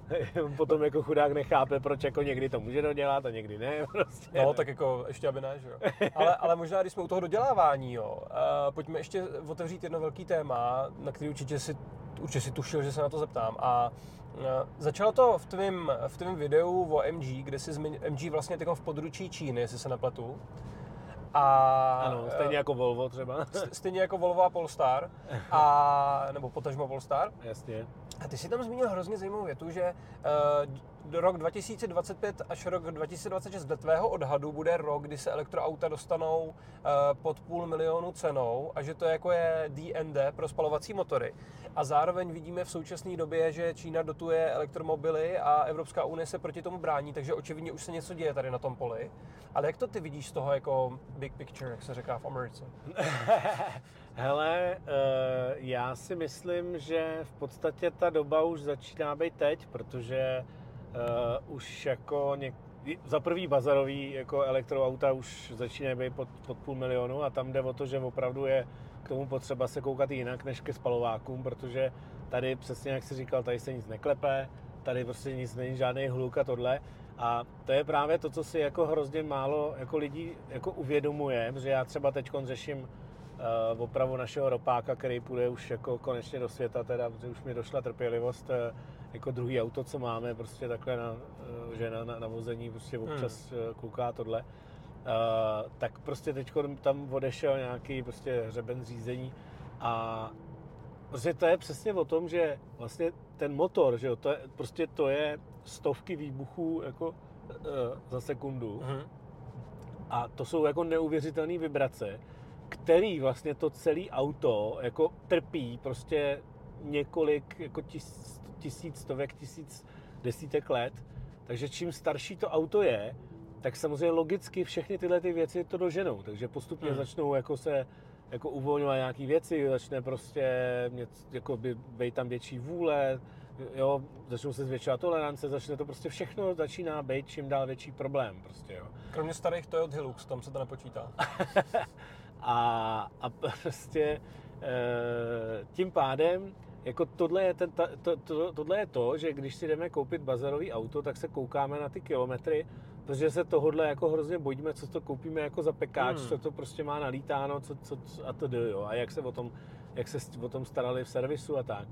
*laughs* Potom jako chudák nechápe, proč jako někdy to může dodělat a někdy ne. *laughs* Prostě, No, tak jako ještě aby ne, že jo. Ale, ale možná, když jsme u toho dodělávání, jo, uh, pojďme ještě otevřít jedno velký téma, na který určitě si, určitě si tušil, že se na to zeptám. A uh, začalo to v tvém v tvým videu o MG, kde si zmi, MG vlastně v područí Číny, jestli se nepletu. A, Ano, stejně eh, jako Volvo třeba. st- stejně jako Volvo a Polestar, *laughs* a, nebo potažmo Polestar. Jasně. A ty si tam zmínil hrozně zajímavou větu, že uh, do rok 2025 až rok 2026 dle tvého odhadu bude rok, kdy se elektroauta dostanou uh, pod půl milionu cenou a že to jako je DND pro spalovací motory. A zároveň vidíme v současné době, že Čína dotuje elektromobily a Evropská unie se proti tomu brání, takže očividně už se něco děje tady na tom poli. Ale jak to ty vidíš z toho jako big picture, jak se říká v Americe? *laughs* Hele, eh, já si myslím, že v podstatě ta doba už začíná být teď, protože eh, už jako něk... za prvý bazarový jako elektroauta už začínají být pod, pod půl milionu a tam jde o to, že opravdu je k tomu potřeba se koukat jinak než ke spalovákům, protože tady přesně jak jsi říkal, tady se nic neklepe, tady prostě nic není žádný hluk a tohle. A to je právě to, co si jako hrozně málo jako lidí jako uvědomuje, že já třeba teď řeším uh, opravu našeho ropáka, který půjde už jako konečně do světa, teda, protože už mi došla trpělivost, uh, jako druhý auto, co máme, prostě takhle na, uh, že na, na, na vození prostě občas hmm. kouká tohle. Uh, tak prostě teď tam odešel nějaký prostě hřeben řízení a Prostě to je přesně o tom, že vlastně ten motor, že jo, to je, prostě to je stovky výbuchů jako uh, za sekundu Mhm. a to jsou jako neuvěřitelné vibrace, který vlastně to celé auto jako trpí prostě několik jako tis, tisíc, stovek, tisíc, desítek let. Takže čím starší to auto je, tak samozřejmě logicky všechny tyhle ty věci to doženou. Takže postupně Hmm. začnou jako se jako uvolňovat nějaké věci, začne prostě něco, jako by být tam větší vůle, jo, začnou se zvětšovat tolerance, začne to prostě všechno začíná být čím dál větší problém prostě, jo. Kromě starých Toyota Hilux, tam se to nepočítá. *laughs* A, a *laughs* prostě e, tím pádem, jako tohle je, ten, to, to, tohle je to, že když si jdeme koupit bazarový auto, tak se koukáme na ty kilometry, protože se tohodle jako hrozně bojíme, co to koupíme jako za pekáč, Hmm. co to prostě má nalítáno, co, co, co a to jo, a jak se o tom, jak se o tom starali v servisu a tak.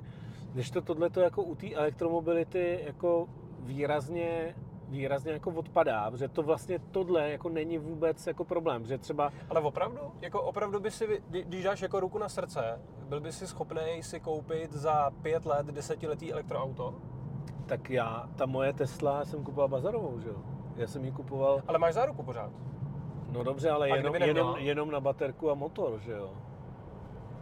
Když to tohle to jako u té elektromobility jako výrazně výrazně jako odpadá, protože to vlastně tohle jako není vůbec jako problém, že třeba Ale opravdu? Jako opravdu by si, když dáš jako ruku na srdce, byl by si schopný si koupit za pět let desetiletý elektroauto? tak já, ta moje Tesla jsem kupoval bazarovou, že jo? Já jsem ji kupoval, Ale máš záruku pořád. no dobře, ale A jenom, jenom, jenom na baterku a motor, že jo?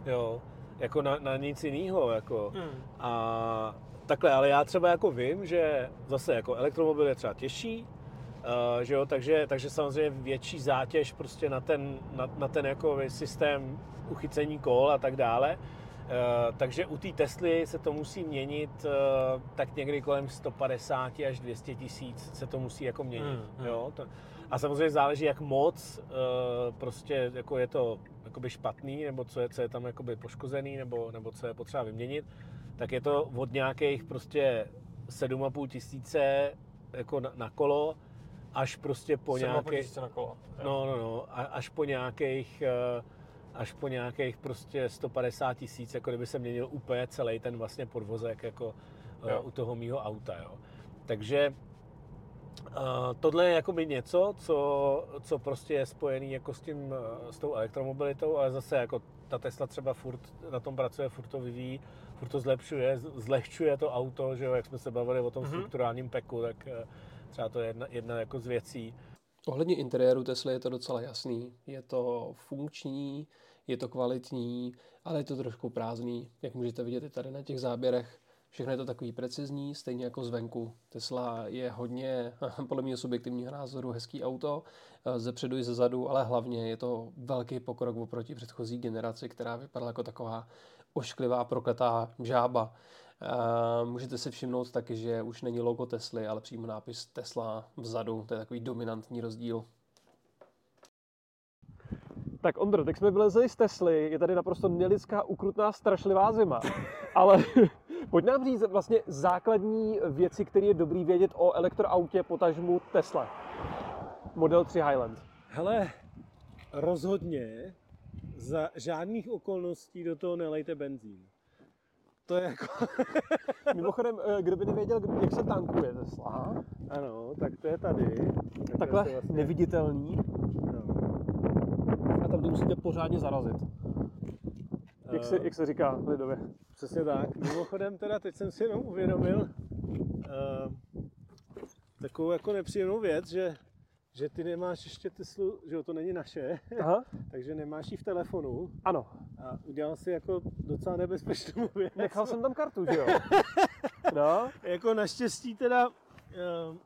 Jo, jako na, na nic jiného, jako. Hmm. A takhle, ale já třeba jako vím, že zase jako elektromobil je třeba těžší, uh, že jo, takže, takže samozřejmě větší zátěž prostě na ten, na, na ten jako systém uchycení kol a tak dále. Uh, takže u té Tesly se to musí měnit uh, tak někdy kolem 150 až 200 tisíc se to musí jako měnit. Hmm. Jo? To, a samozřejmě záleží, jak moc uh, prostě jako je to jakoby špatný, nebo co je, co je tam jakoby poškozený, nebo, nebo co je potřeba vyměnit, tak je to od nějakých prostě 7,5 tisíce jako na, na kolo, až prostě po nějakých... na kolo. No, no, no, a- až po nějakých, eh, až po nějakých prostě 150 tisíc, jako kdyby se měnil úplně celý ten vlastně podvozek jako eh, Jo. u toho mýho auta, jo. Takže eh, tohle je jakoby něco, co, co prostě je spojený jako s tím, s tou elektromobilitou, ale zase jako ta Tesla třeba furt na tom pracuje, furt to vyvíjí, furt to zlepšuje, zlehčuje to auto, že jo, jak jsme se bavili o tom Mhm. strukturálním peku, tak eh, třeba to je jedna, jedna jako z věcí. Ohledně interiéru Tesly je to docela jasný. Je to funkční, je to kvalitní, ale je to trošku prázdný, jak můžete vidět i tady na těch záběrech. Všechno je to takový precizní, stejně jako zvenku. Tesla je hodně, *laughs* podle mého subjektivního názoru, hezký auto, eh, ze předu i ze zadu, ale hlavně je to velký pokrok oproti předchozí generaci, která vypadala jako taková ošklivá, prokletá žába. Eh, Můžete si všimnout taky, že už není logo Tesly, ale přímo nápis Tesla vzadu. To je takový dominantní rozdíl. Tak Ondro, tak jsme vylezli z Tesly, je tady naprosto nelidská, ukrutná, strašlivá zima. *laughs* Ale *laughs* pojď nám říct vlastně základní věci, které je dobrý vědět o elektroautě, potažmu Tesla. Model 3 Highland. Hele, rozhodně za žádných okolností do toho nelejte benzín. To je jako, *laughs* Mimochodem, eh, kdo by nevěděl, jak se tankuje Tesla, ano, tak to je tady. Tak takhle to je vlastně, neviditelný no. a tam to musíte pořádně zarazit. Jak se, jak se říká lidově. Přesně tak. Mimochodem teda teď jsem si jenom uvědomil uh, takovou jako nepříjemnou věc, že, že ty nemáš ještě Teslu, že jo, to není naše, Aha, *laughs* takže nemáš ji v telefonu ano. a udělal si jako docela nebezpečnou *laughs* věc. Nechal jsem tam kartu, že jo? *laughs* No, Jako naštěstí teda, eh,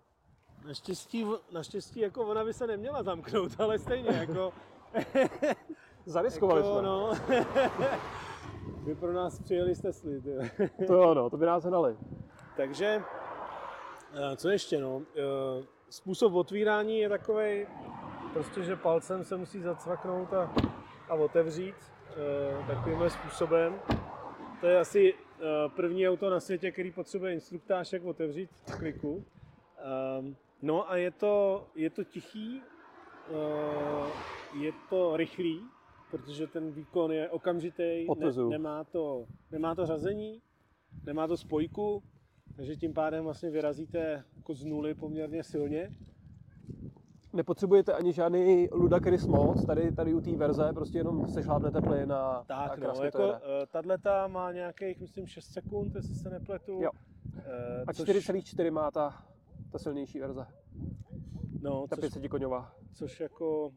naštěstí, naštěstí jako ona by se neměla zamknout, ale stejně jako, zariskovali jako jsme. no, by pro nás přijeli z Tesly. To jo, no, to by nás hnali. Takže, eh, co ještě no, eh, způsob otvírání je takový, prostě, že palcem se musí zacvaknout a, a otevřít eh, takovýmhle způsobem. To je asi eh, první auto na světě, který potřebuje instruktáž, jak otevřít v kliku. Ehm, No a je to, je to tichý, eh, je to rychlý, protože ten výkon je okamžitý, ne, nemá, to, nemá to řazení, nemá to spojku, takže tím pádem vlastně vyrazíte jako z nuly poměrně silně. Nepotřebujete ani žádný Ludacris moc, tady, tady u té verze, prostě jenom sešlápnete plyn a, a Tak no, krásně to jako jede. tato má nějakých, myslím, 6 sekund, jestli se nepletu. Jo. Eh, A což- 4,4 má ta, ta silnější verze, No, ta což, 500 koňová. což jako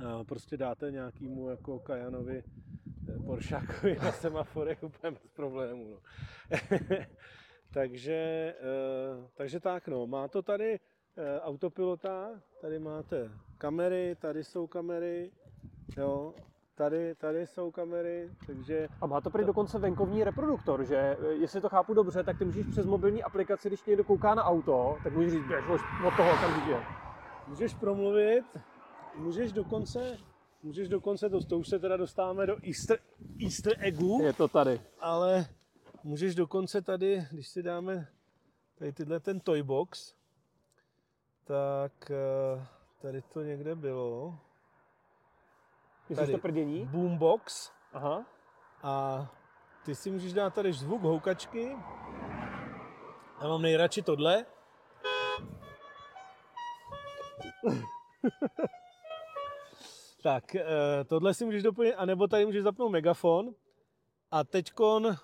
eh, prostě dáte nějakýmu jako Kajanovi eh, Poršákovi na semaforech *laughs* úplně bez problémů. No. *laughs* takže, eh, takže tak, no. Má to tady eh, autopilota, tady máte kamery, tady jsou kamery, jo, tady, tady jsou kamery, takže A má to prý dokonce venkovní reproduktor, že eh, jestli to chápu dobře, tak ty můžeš přes mobilní aplikaci, když někdo kouká na auto, tak můžeš říct, běž od od toho okamžitě. můžeš promluvit, můžeš dokonce, můžeš dokonce, to, to už se teda dostáváme do easter, easter eggu, Je to tady. ale můžeš dokonce tady, když si dáme tady tyhle ten toy box, tak eh, tady to někde bylo. Tady. to prdění? Boombox Aha. a ty si můžeš dát tady zvuk houkačky. Já mám nejradši tohle. tak, eh, tohle si můžeš doplnit, anebo tady můžeš zapnout megafon. A teďkon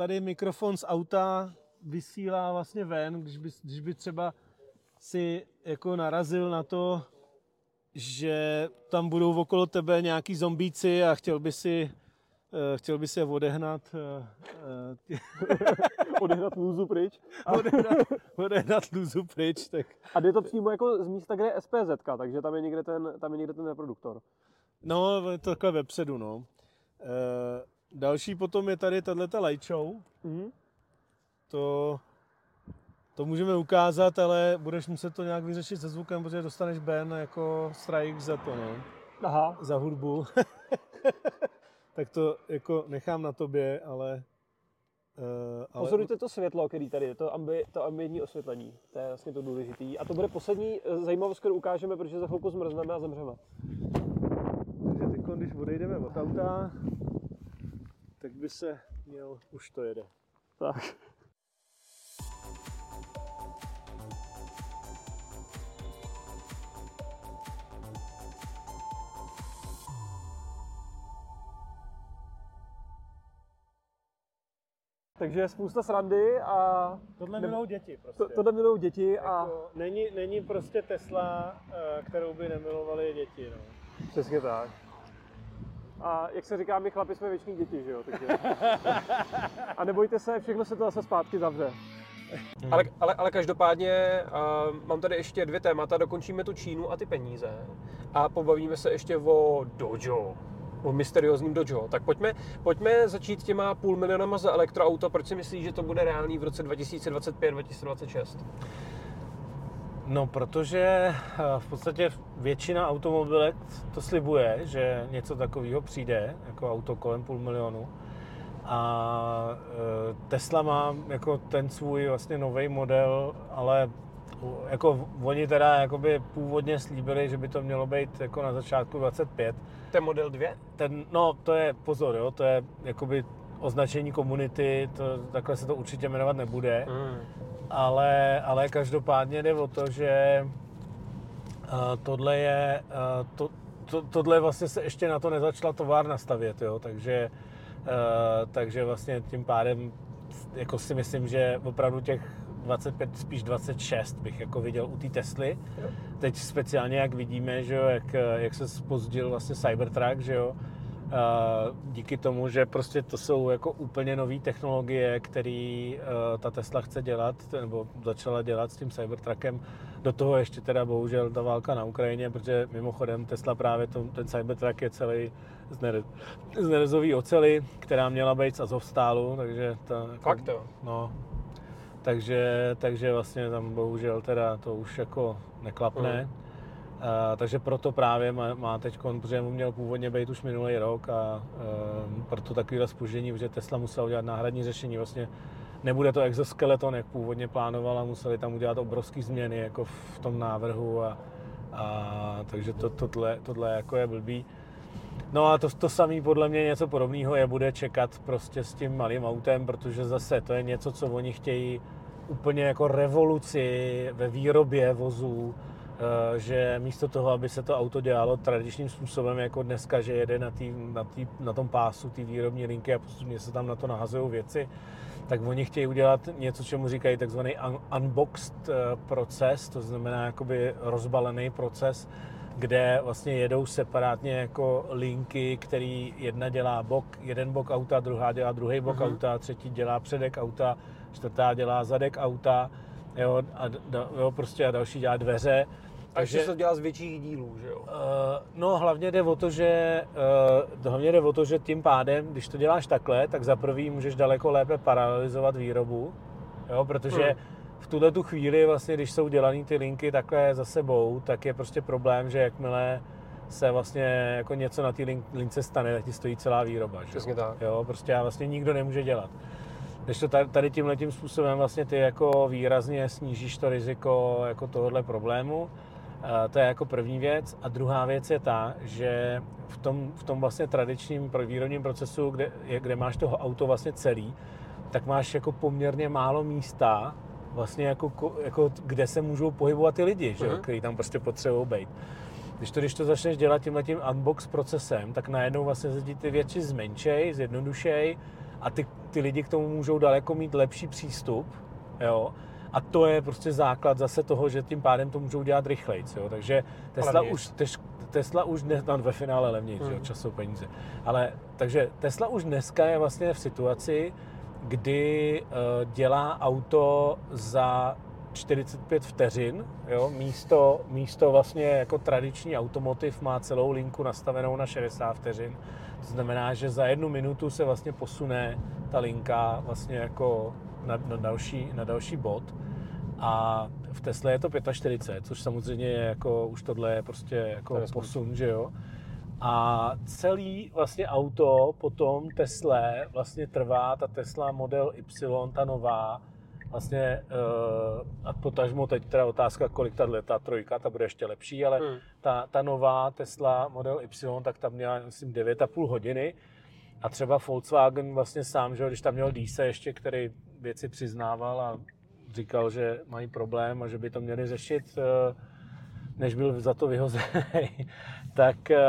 tady mikrofon z auta vysílá vlastně ven, když by, když by třeba si jako narazil na to, že tam budou okolo tebe nějaký zombíci a chtěl by si, eh, chtěl by si je odehnat, eh, eh, *laughs* Odehnat lůzu pryč. A, *laughs* odehnat, odehnat lůzu pryč, tak a jde to přímo jako z místa, kde je SPZ, takže tam je někde ten, tam je někde ten reproduktor. No, je to takhle vepředu, no. E, další potom je tady tato light show. Mhm. To, to můžeme ukázat, ale budeš muset to nějak vyřešit se zvukem, protože dostaneš Ben jako strike za to, no. Aha. Za hudbu. *laughs* tak to jako nechám na tobě, ale... Uh, ale Pozorujte to světlo, který tady je, to, ambi, to ambientní osvětlení. To je vlastně to důležité. A to bude poslední eh, zajímavost, kterou ukážeme, protože za chvilku zmrzneme a zemřeme. Takže teď, když odejdeme od auta, tak by se měl, už to jede. Tak. Takže je spousta srandy a Tohle Ne- milují děti prostě. to, tohle milují děti a Jako, není, není prostě Tesla, eh, kterou by nemilovali děti. No. přesně tak. A jak se říká, my chlapi jsme věční děti, že jo? Takže... A nebojte se, všechno se to zase zpátky zavře. Ale, ale, ale každopádně uh, mám tady ještě dvě témata, dokončíme tu Čínu a ty peníze a pobavíme se ještě o Dojo, o mysteriózním Dojo. Tak pojďme, pojďme začít těma půl milionama za elektroauto, proč si myslíš, že to bude reálný v roce 2025-2026? No, protože eh, v podstatě většina automobilek to slibuje, že něco takového přijde, jako auto kolem půl milionu. A eh, Tesla má jako ten svůj vlastně nový model, ale jako oni teda jakoby původně slíbili, že by to mělo být jako na začátku 25. To je model 2? Ten, no, to je, pozor, jo, to je jakoby označení komunity, to, takhle se to určitě jmenovat nebude Mm. Ale, ale každopádně jde o to, že uh, tohle je, uh, to, to, tohle vlastně se ještě na to nezačala továrna stavět, jo, takže, uh, takže vlastně tím pádem jako si myslím, že opravdu těch 25, spíš 26 bych jako viděl u té Tesly. Teď speciálně, jak vidíme, že jo, jak, jak se spozdil vlastně Cybertruck, že jo, díky tomu, že prostě to jsou jako úplně nové technologie, které uh, ta Tesla chce dělat, nebo začala dělat s tím Cybertruckem. Do toho ještě teda bohužel ta válka na Ukrajině, protože mimochodem Tesla právě to, ten Cybertruck je celý z, nere, z nerezový ocely, která měla být z Azovstálu, takže ta, jako, Fakt jo. No, takže, takže vlastně tam bohužel teda to už jako neklapne. Mhm. Uh, takže proto právě má, má teď, protože mu měl původně být už minulý rok a uh, proto takovýhle spoždění, protože Tesla musela udělat náhradní řešení. Vlastně nebude to exoskeleton, jak původně plánovala, museli tam udělat obrovské změny jako v tom návrhu a, a takže to, tohle, tohle jako je blbý. No a to, to samé podle mě něco podobného je bude čekat prostě s tím malým autem, protože zase to je něco, co oni chtějí úplně jako revoluci ve výrobě vozů, eh, že místo toho, aby se to auto dělalo tradičním způsobem, jako dneska, že jede na, tý, na, tý, na tom pásu té výrobní linky a postupně se tam na to nahazují věci, tak oni chtějí udělat něco, čemu říkají takzvaný un- unboxed eh, proces, to znamená jakoby rozbalený proces, kde vlastně jedou separátně jako linky, který jedna dělá bok, jeden bok auta, druhá dělá druhý bok Mhm. auta, třetí dělá předek auta, čtvrtá dělá zadek auta, jo, a, da, jo, prostě a další dělá dveře. Takže se to dělá z větších dílů, že jo? Uh, no hlavně jde o to, že uh, hlavně jde o to, že tím pádem, když to děláš takhle, tak za prvý můžeš daleko lépe paralelizovat výrobu, jo, protože Hmm. v tuhle tu chvíli vlastně, když jsou dělané ty linky takhle za sebou, tak je prostě problém, že jakmile se vlastně jako něco na té lin- lince stane, tak ti stojí celá výroba. Že? jo? Přesně tak. Jo, prostě a vlastně nikdo nemůže dělat. Když to tady, tady tímhle tím způsobem vlastně ty jako výrazně snížíš to riziko jako tohohle problému, to je jako první věc. A druhá věc je ta, že v tom, v tom vlastně tradičním výrobním procesu, kde, kde máš toho auto vlastně celý, tak máš jako poměrně málo místa, vlastně jako, ko- jako kde se můžou pohybovat ty lidi, že, Mhm. který tam prostě potřebují být. Když to, když to začneš dělat tímhle tím unbox procesem, tak najednou vlastně se ti ty věci zmenšej, zjednodušej a ty, ty lidi k tomu můžou daleko mít lepší přístup, jo. A to je prostě základ zase toho, že tím pádem to můžou dělat rychleji, jo. Takže Tesla už, tež, Tesla už dnes, no, ve finále levněji, mm. jo, Mhm. čas jsou peníze. Ale, takže Tesla už dneska je vlastně v situaci, kdy uh, dělá auto za 45 vteřin, jo, místo, místo vlastně jako tradiční automotiv má celou linku nastavenou na 60 vteřin, To znamená, že za jednu minutu se vlastně posune ta linka vlastně jako na, na, další, na další bod. A v Tesle je to 45, což samozřejmě je jako, už tohle je prostě jako To je posun, že jo. A celý vlastně auto potom Tesle vlastně trvá, ta Tesla Model Y, ta nová, vlastně, uh, a potažmo teď teda otázka, kolik ta, ta trojka, ta bude ještě lepší, ale Hmm. ta, ta nová Tesla Model Y, tak tam měla, myslím, 9,5 hodiny. A třeba Volkswagen vlastně sám, že když tam měl Dise ještě, který věci přiznával a říkal, že mají problém a že by to měli řešit, eh, než byl za to vyhozený, *laughs* tak, eh,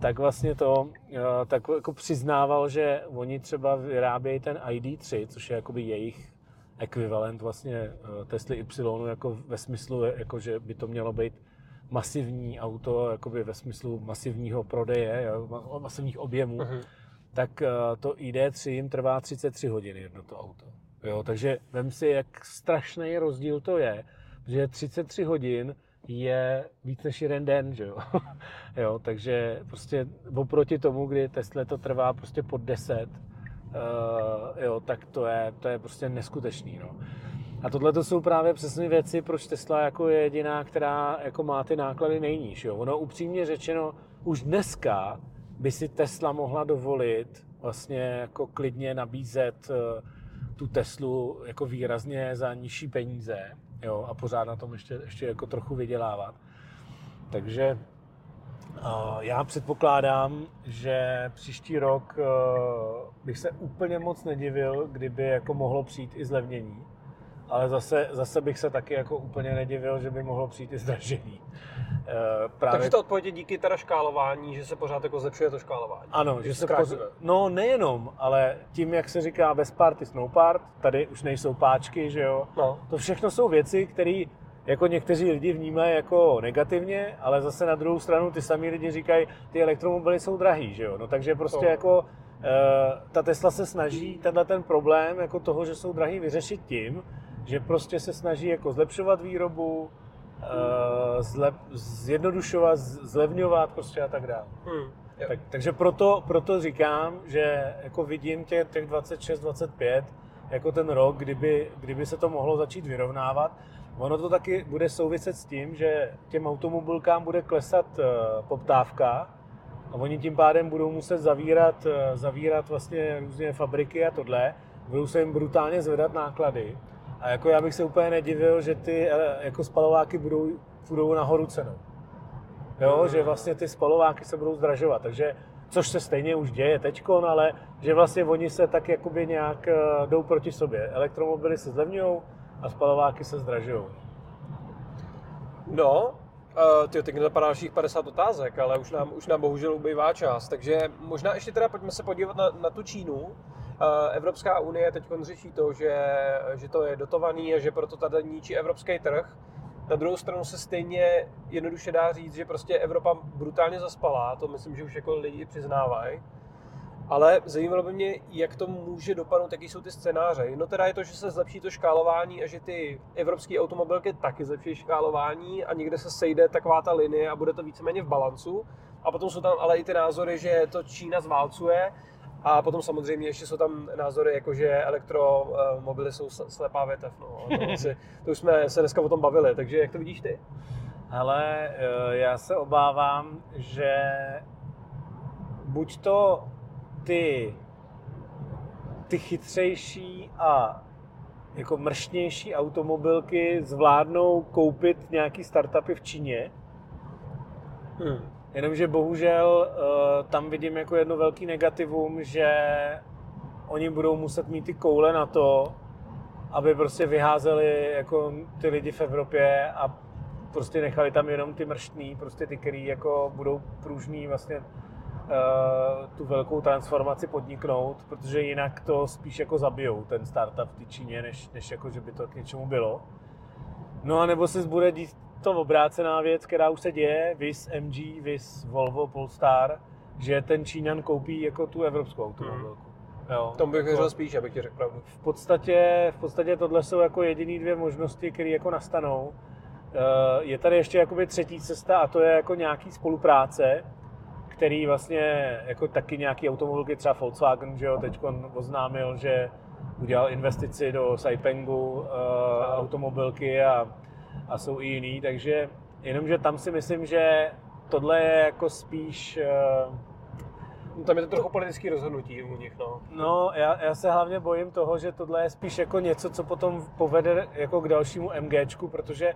tak vlastně to eh, tak jako přiznával, že oni třeba vyrábějí ten ID3, což je jakoby jejich ekvivalent vlastně Tesly Y, jako ve smyslu, jako že by to mělo být masivní auto, jakoby ve smyslu masivního prodeje, masivních objemů, Mhm. tak to ID3 jim trvá 33 hodin jedno to auto. Jo, takže vem si, jak strašný rozdíl to je, že 33 hodin je víc než jeden den, že jo? *laughs* jo takže prostě oproti tomu, kdy Tesla to trvá prostě pod 10, uh, jo, tak to je, to je prostě neskutečný, no. A tohle to jsou právě přesně věci, proč Tesla jako je jediná, která jako má ty náklady nejníž. Jo. Ono upřímně řečeno, už dneska by si Tesla mohla dovolit vlastně jako klidně nabízet eh, tu Teslu jako výrazně za nižší peníze jo, a pořád na tom ještě, ještě jako trochu vydělávat. Takže já předpokládám, že příští rok bych se úplně moc nedivil, kdyby jako mohlo přijít i zlevnění. Ale zase, zase bych se taky jako úplně nedivil, že by mohlo přijít i zdražení. Uh, právě Takže to odpověď je díky teda škálování, že se pořád jako zlepšuje to škálování. ano, že se poz... No nejenom, ale tím, jak se říká bez party snow part, tady už nejsou páčky, že jo. No, To všechno jsou věci, které jako někteří lidi vnímají jako negativně, ale zase na druhou stranu ty samý lidi říkají, ty elektromobily jsou drahý, že jo. No takže prostě To. jako eh, ta Tesla se snaží tenhle ten problém jako toho, že jsou drahý, vyřešit tím, že prostě se snaží jako zlepšovat výrobu, eh, zlep, zjednodušovat, zlevňovat prostě a tak dále. hmm. Tak, takže proto, proto říkám, že jako vidím tě, těch 26-25 jako ten rok, kdyby, kdyby se to mohlo začít vyrovnávat. Ono to taky bude souviset s tím, že těm automobilkám bude klesat uh, poptávka a oni tím pádem budou muset zavírat, uh, zavírat vlastně různé fabriky a tohle. Budou se jim brutálně zvedat náklady. A jako já bych se úplně nedivil, že ty eh, jako spalováky budou, budou nahoru cenou. Jo, že vlastně ty spalováky se budou zdražovat, takže což se stejně už děje teďkon, ale že vlastně oni se tak jakoby nějak eh, jdou proti sobě. Elektromobily se zlevňují a spalováky se zdražují. No, uh, ty teď napadá dalších 50 otázek, ale už nám, už nám bohužel ubývá čas, takže možná ještě teda pojďme se podívat na, na tu Čínu. Uh, Evropská unie teď řeší to, že, že to je dotovaný a že proto tady ničí evropský trh. Na druhou stranu se stejně jednoduše dá říct, že prostě Evropa brutálně zaspala, to myslím, že už jako lidi přiznávají. Ale zajímalo by mě, jak to může dopadnout, jaký jsou ty scénáře. No teda je to, že se zlepší to škálování a že ty evropské automobilky taky zlepší škálování a někde se sejde taková ta linie a bude to víceméně v balancu. A potom jsou tam ale i ty názory, že to Čína zválcuje a potom samozřejmě ještě jsou tam názory, jako že elektromobily jsou slepá větev. No. To, asi, *laughs* to už jsme se dneska o tom bavili, takže jak to vidíš ty? Ale eh, já se obávám, že buď to ty, ty chytřejší a jako mršnější automobilky zvládnou koupit nějaký startupy v Číně, Hmm. Jenomže bohužel eh, tam vidím jako jedno velký negativum, že oni budou muset mít ty koule na to, aby prostě vyházeli jako ty lidi v Evropě a prostě nechali tam jenom ty mrštný, prostě ty, který jako budou pružný vlastně eh, tu velkou transformaci podniknout, protože jinak to spíš jako zabijou ten startup v Číně, než, než jako, že by to k něčemu bylo. No a nebo se bude dít to obrácená věc, která už se děje, vis MG, vis Volvo, Polestar, že ten Číňan koupí jako tu evropskou automobilku. Jo, Tomu bych jako věřil spíš, abych ti řekl pravdu. v podstatě, v podstatě tohle jsou jako jediný dvě možnosti, které jako nastanou. Eh, Je tady ještě jakoby třetí cesta a to je jako nějaký spolupráce, který vlastně jako taky nějaký automobilky, třeba Volkswagen, že jo, teď oznámil, že udělal investici do Saipengu uh, automobilky a, a jsou i jiný, takže jenomže tam si myslím, že tohle je jako spíš No, tam je to trochu politický rozhodnutí u nich, no. No, já, já se hlavně bojím toho, že tohle je spíš jako něco, co potom povede jako k dalšímu MGčku, protože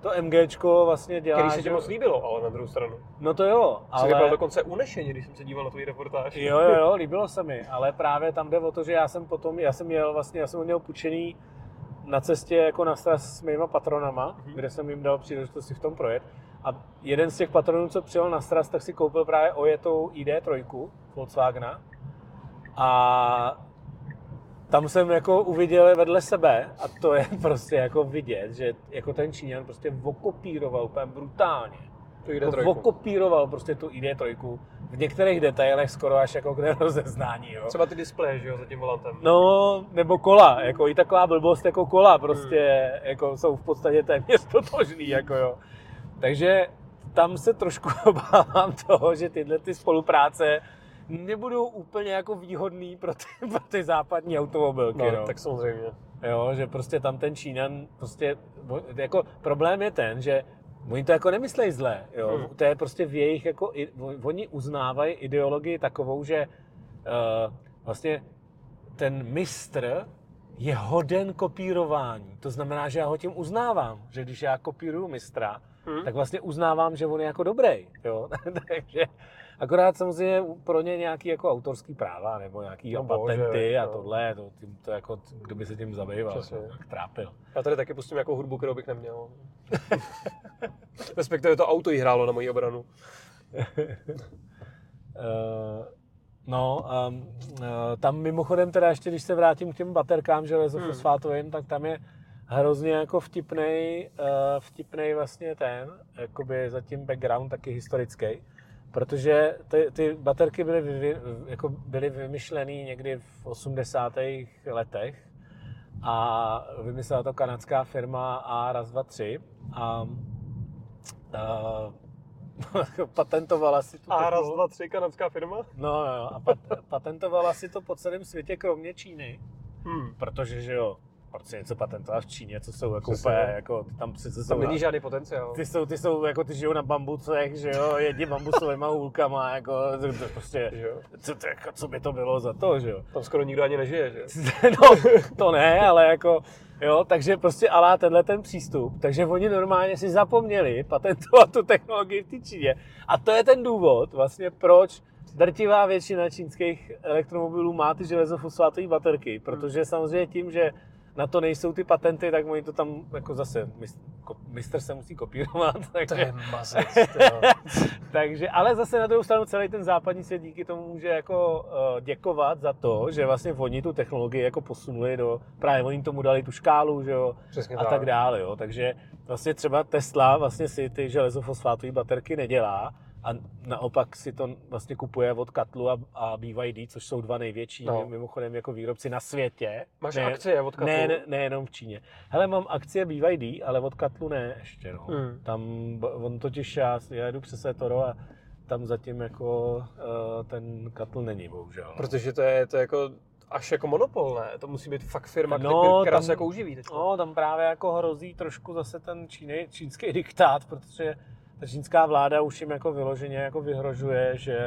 to MGčko vlastně dělá... Který se ti že- moc líbilo, ale na druhou stranu. No to jo, Ale... Jsi dokonce unešeně, když jsem se díval na tvůj reportáž. Jo, jo, jo, *laughs* líbilo se mi, ale právě tam jde o to, že já jsem potom, já jsem měl vlastně, já jsem měl půjčený na cestě jako na stras s mýma patronama, Mhm. kde jsem jim dal příležitost si v tom projet. A jeden z těch patronů, co přijel na stras, tak si koupil právě ojetou ID3 Volkswagena. A tam jsem jako uviděl vedle sebe a to je *laughs* prostě jako vidět, že jako ten Číňan prostě okopíroval úplně brutálně. To jde Jako trojku. okopíroval prostě tu ID3 v některých detailech skoro až jako k nerozeznání, jo. Třeba ty displeje, že jo, za tím volantem. No, nebo kola, jako i taková blbost jako kola prostě, jako jsou v podstatě téměř totožný, jako jo. Takže tam se trošku *laughs* obávám toho, že tyhle ty spolupráce nebudou úplně jako výhodný pro ty, *laughs* pro ty západní automobilky, no, no. tak samozřejmě. Jo, že prostě tam ten Číňan, prostě, jako problém je ten, že oni to jako nemyslejí zle, jo. Hmm. To je prostě v jejich, jako, oni uznávají ideologii takovou, že uh, vlastně ten mistr je hoden kopírování. To znamená, že já ho tím uznávám, že když já kopíruju mistra, Hmm. tak vlastně uznávám, že on je jako dobrý, jo. *laughs* Takže akorát samozřejmě pro ně nějaký jako autorský práva nebo nějaký No no bože, patenty a no. tohle, to, tím, to jako, kdo by se tím zabýval, Přesně. to tak trápil. Já tady taky pustím jako hudbu, kterou bych neměl. *laughs* Respektive to auto jí hrálo na moji obranu. Uh, *laughs* no, um, uh, tam mimochodem teda ještě, když se vrátím k těm baterkám železofosfátovým, tak tam je hrozně jako vtipnej, uh, vtipnej vlastně ten, jakoby zatím background taky historický, protože ty, ty baterky byly, vyvi, jako byly vymyšlený někdy v 80. letech a vymyslela to kanadská firma A raz, dva, tři a uh, *laughs* patentovala si tu A raz, dva, tři, kanadská firma? No, no, a pat, patentovala si to po celém světě, kromě Číny, Hmm. protože, že jo, proč si něco patentovat v Číně, co jsou jako Přesně, úplně, jako, ty tam jsou, Tam není na- žádný potenciál. ty jsou, ty jsou, jako ty žijou na bambucech, že jo, jedni bambusovýma hůlkama, jako, to, to prostě, co, to, jako, co by to bylo za to, že jo. Tam skoro nikdo ani nežije, že? *laughs* no, to ne, ale jako, jo, takže prostě alá tenhle ten přístup, takže oni normálně si zapomněli patentovat tu technologii v té Číně. A to je ten důvod, vlastně proč drtivá většina čínských elektromobilů má ty železofosfátové baterky, protože samozřejmě tím, že na to nejsou ty patenty, tak oni to tam jako zase, mistr se musí kopírovat, *laughs* To je takže, mazec, *laughs* takže, ale zase na druhou stranu celý ten západní svět díky tomu může jako uh, děkovat za to, že vlastně oni tu technologii jako posunuli do, právě oni tomu dali tu škálu, že jo, Přesně a tak dále, jo. Takže vlastně třeba Tesla vlastně si ty železofosfátové baterky nedělá a naopak si to vlastně kupuje od Katlu a, a BYD, což jsou dva největší No. mimochodem jako výrobci na světě. Máš ne, akcie od Katlu? Ne, ne, nejenom v Číně. Hele, mám akcie BYD, ale od Katlu ne ještě, no. Hmm. Tam, on totiž, já, já jedu přes Etoro a tam zatím jako uh, ten Katl není, bohužel. Protože to je, to je jako až jako monopol, ne? To musí být fakt firma, No, která se jako uživí teď. No, tam právě jako hrozí trošku zase ten číny, čínský diktát, protože ta čínská vláda už jim jako vyloženě jako vyhrožuje, že,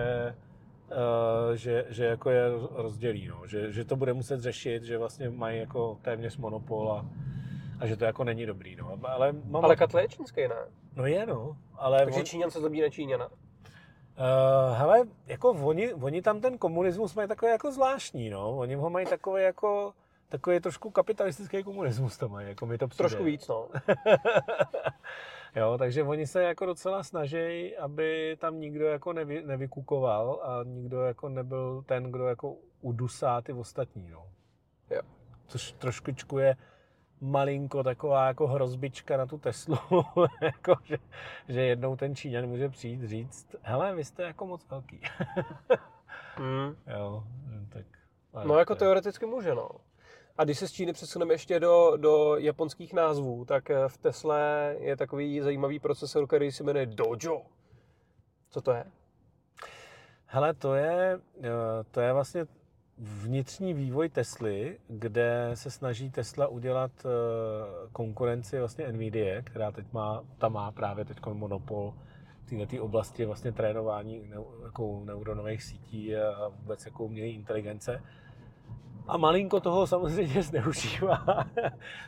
uh, že, že jako je rozdělí, no. že, že to bude muset řešit, že vlastně mají jako téměř monopol a, a že to jako není dobrý. No. Ale, mám, Ale Katla je čínský, ne? No je, no. Ale Takže on, Číňan se zlobí na Číňana. Uh, hele, jako oni, oni tam ten komunismus mají takový jako zvláštní, no. Oni ho mají takový jako, takový trošku kapitalistický komunismus tam mají, jako mi to přijde. Trošku víc, no. *laughs* jo, takže oni se jako docela snaží, aby tam nikdo jako nevy, nevykukoval a nikdo jako nebyl ten, kdo jako udusá ty ostatní, no. Jo. Což trošičku je malinko taková jako hrozbička na tu Teslu, *laughs* jako, že, že jednou ten Číňan může přijít říct, hele, vy jste jako moc velký. *laughs* Hmm. jo, tak... No jako teoreticky může, no. A když se z Číny přesuneme ještě do, do japonských názvů, tak eh, v Tesle je takový zajímavý procesor, který se jmenuje Dojo. Co to je? Hele, to je, eh, to je vlastně vnitřní vývoj Tesly, kde se snaží Tesla udělat eh, konkurenci vlastně NVIDIA, která teď má, ta má právě teď monopol v této oblasti vlastně trénování jako neuronových sítí a vůbec jako umělé inteligence. A malinko toho samozřejmě *laughs* zneužívá.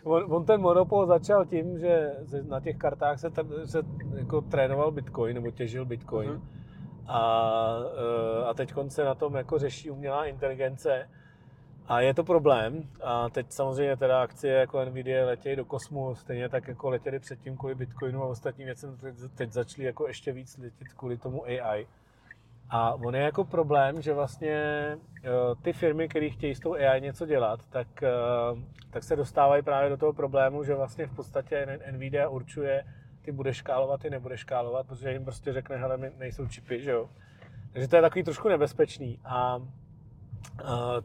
on, on, ten monopol začal tím, že na těch kartách se, se jako trénoval Bitcoin nebo těžil Bitcoin. Uh-huh. A, eh, a teď se na tom jako řeší umělá inteligence. A je to problém. A teď samozřejmě teda akcie jako Nvidia letějí do kosmu, stejně tak jako letěli předtím kvůli Bitcoinu a ostatním věcem, teď začali jako ještě víc letět kvůli tomu AI. A on je jako problém, že vlastně eh, ty firmy, které chtějí s tou AI něco dělat, tak, eh, tak se dostávají právě do toho problému, že vlastně v podstatě Nvidia určuje, ty budeš škálovat, ty nebudeš škálovat, protože jim prostě řekne, hele, nejsou čipy, že jo. Takže to je takový trošku nebezpečný. A, a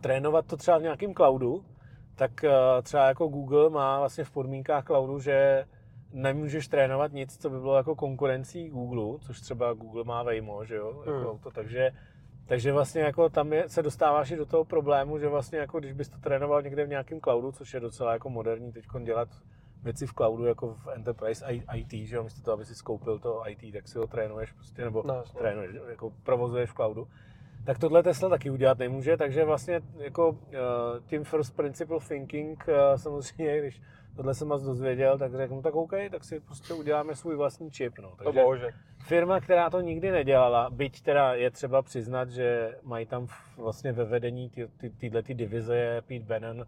trénovat to třeba v nějakém cloudu, tak třeba jako Google má vlastně v podmínkách cloudu, že nemůžeš trénovat nic, co by bylo jako konkurencí Google, což třeba Google má Waymo, že jo, jako hmm. auto, takže takže vlastně jako tam je, se dostáváš i do toho problému, že vlastně jako když bys to trénoval někde v nějakém cloudu, což je docela jako moderní teď dělat věci v cloudu, jako v Enterprise IT, že jo, místo toho, aby si skoupil to IT, tak si ho trénuješ prostě, nebo no, trénuješ, jako provozuješ v cloudu. Tak tohle Tesla taky udělat nemůže, takže vlastně jako eh, tím first principle thinking eh, samozřejmě, když tohle jsem vás dozvěděl, tak řeknu, tak OK, tak si prostě uděláme svůj vlastní čip. No. Takže to bože. Firma, která to nikdy nedělala, byť teda je třeba přiznat, že mají tam vlastně ve vedení ty, ty, tyhle ty divize je Pete Bannon,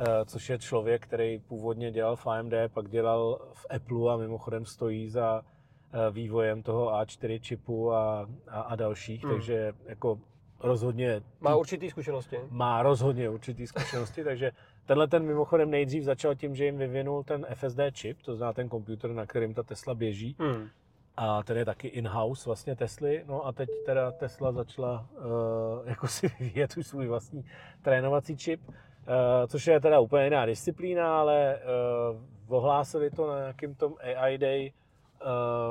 Eh, což je člověk, který původně dělal v AMD, pak dělal v Apple a mimochodem stojí za eh, vývojem toho A4 čipu a, a, a dalších, hmm. takže jako rozhodně... Má určitý zkušenosti. Má rozhodně určitý zkušenosti, *laughs* takže tenhle ten mimochodem nejdřív začal tím, že jim vyvinul ten FSD čip, to znamená ten počítač, na kterým ta Tesla běží. Hmm. A ten je taky in-house vlastně Tesly. No a teď teda Tesla začala uh, jako si *laughs* vyvíjet už svůj vlastní trénovací čip. Eh, což je teda úplně jiná disciplína, ale uh, ohlásili to na nějakým tom AI Day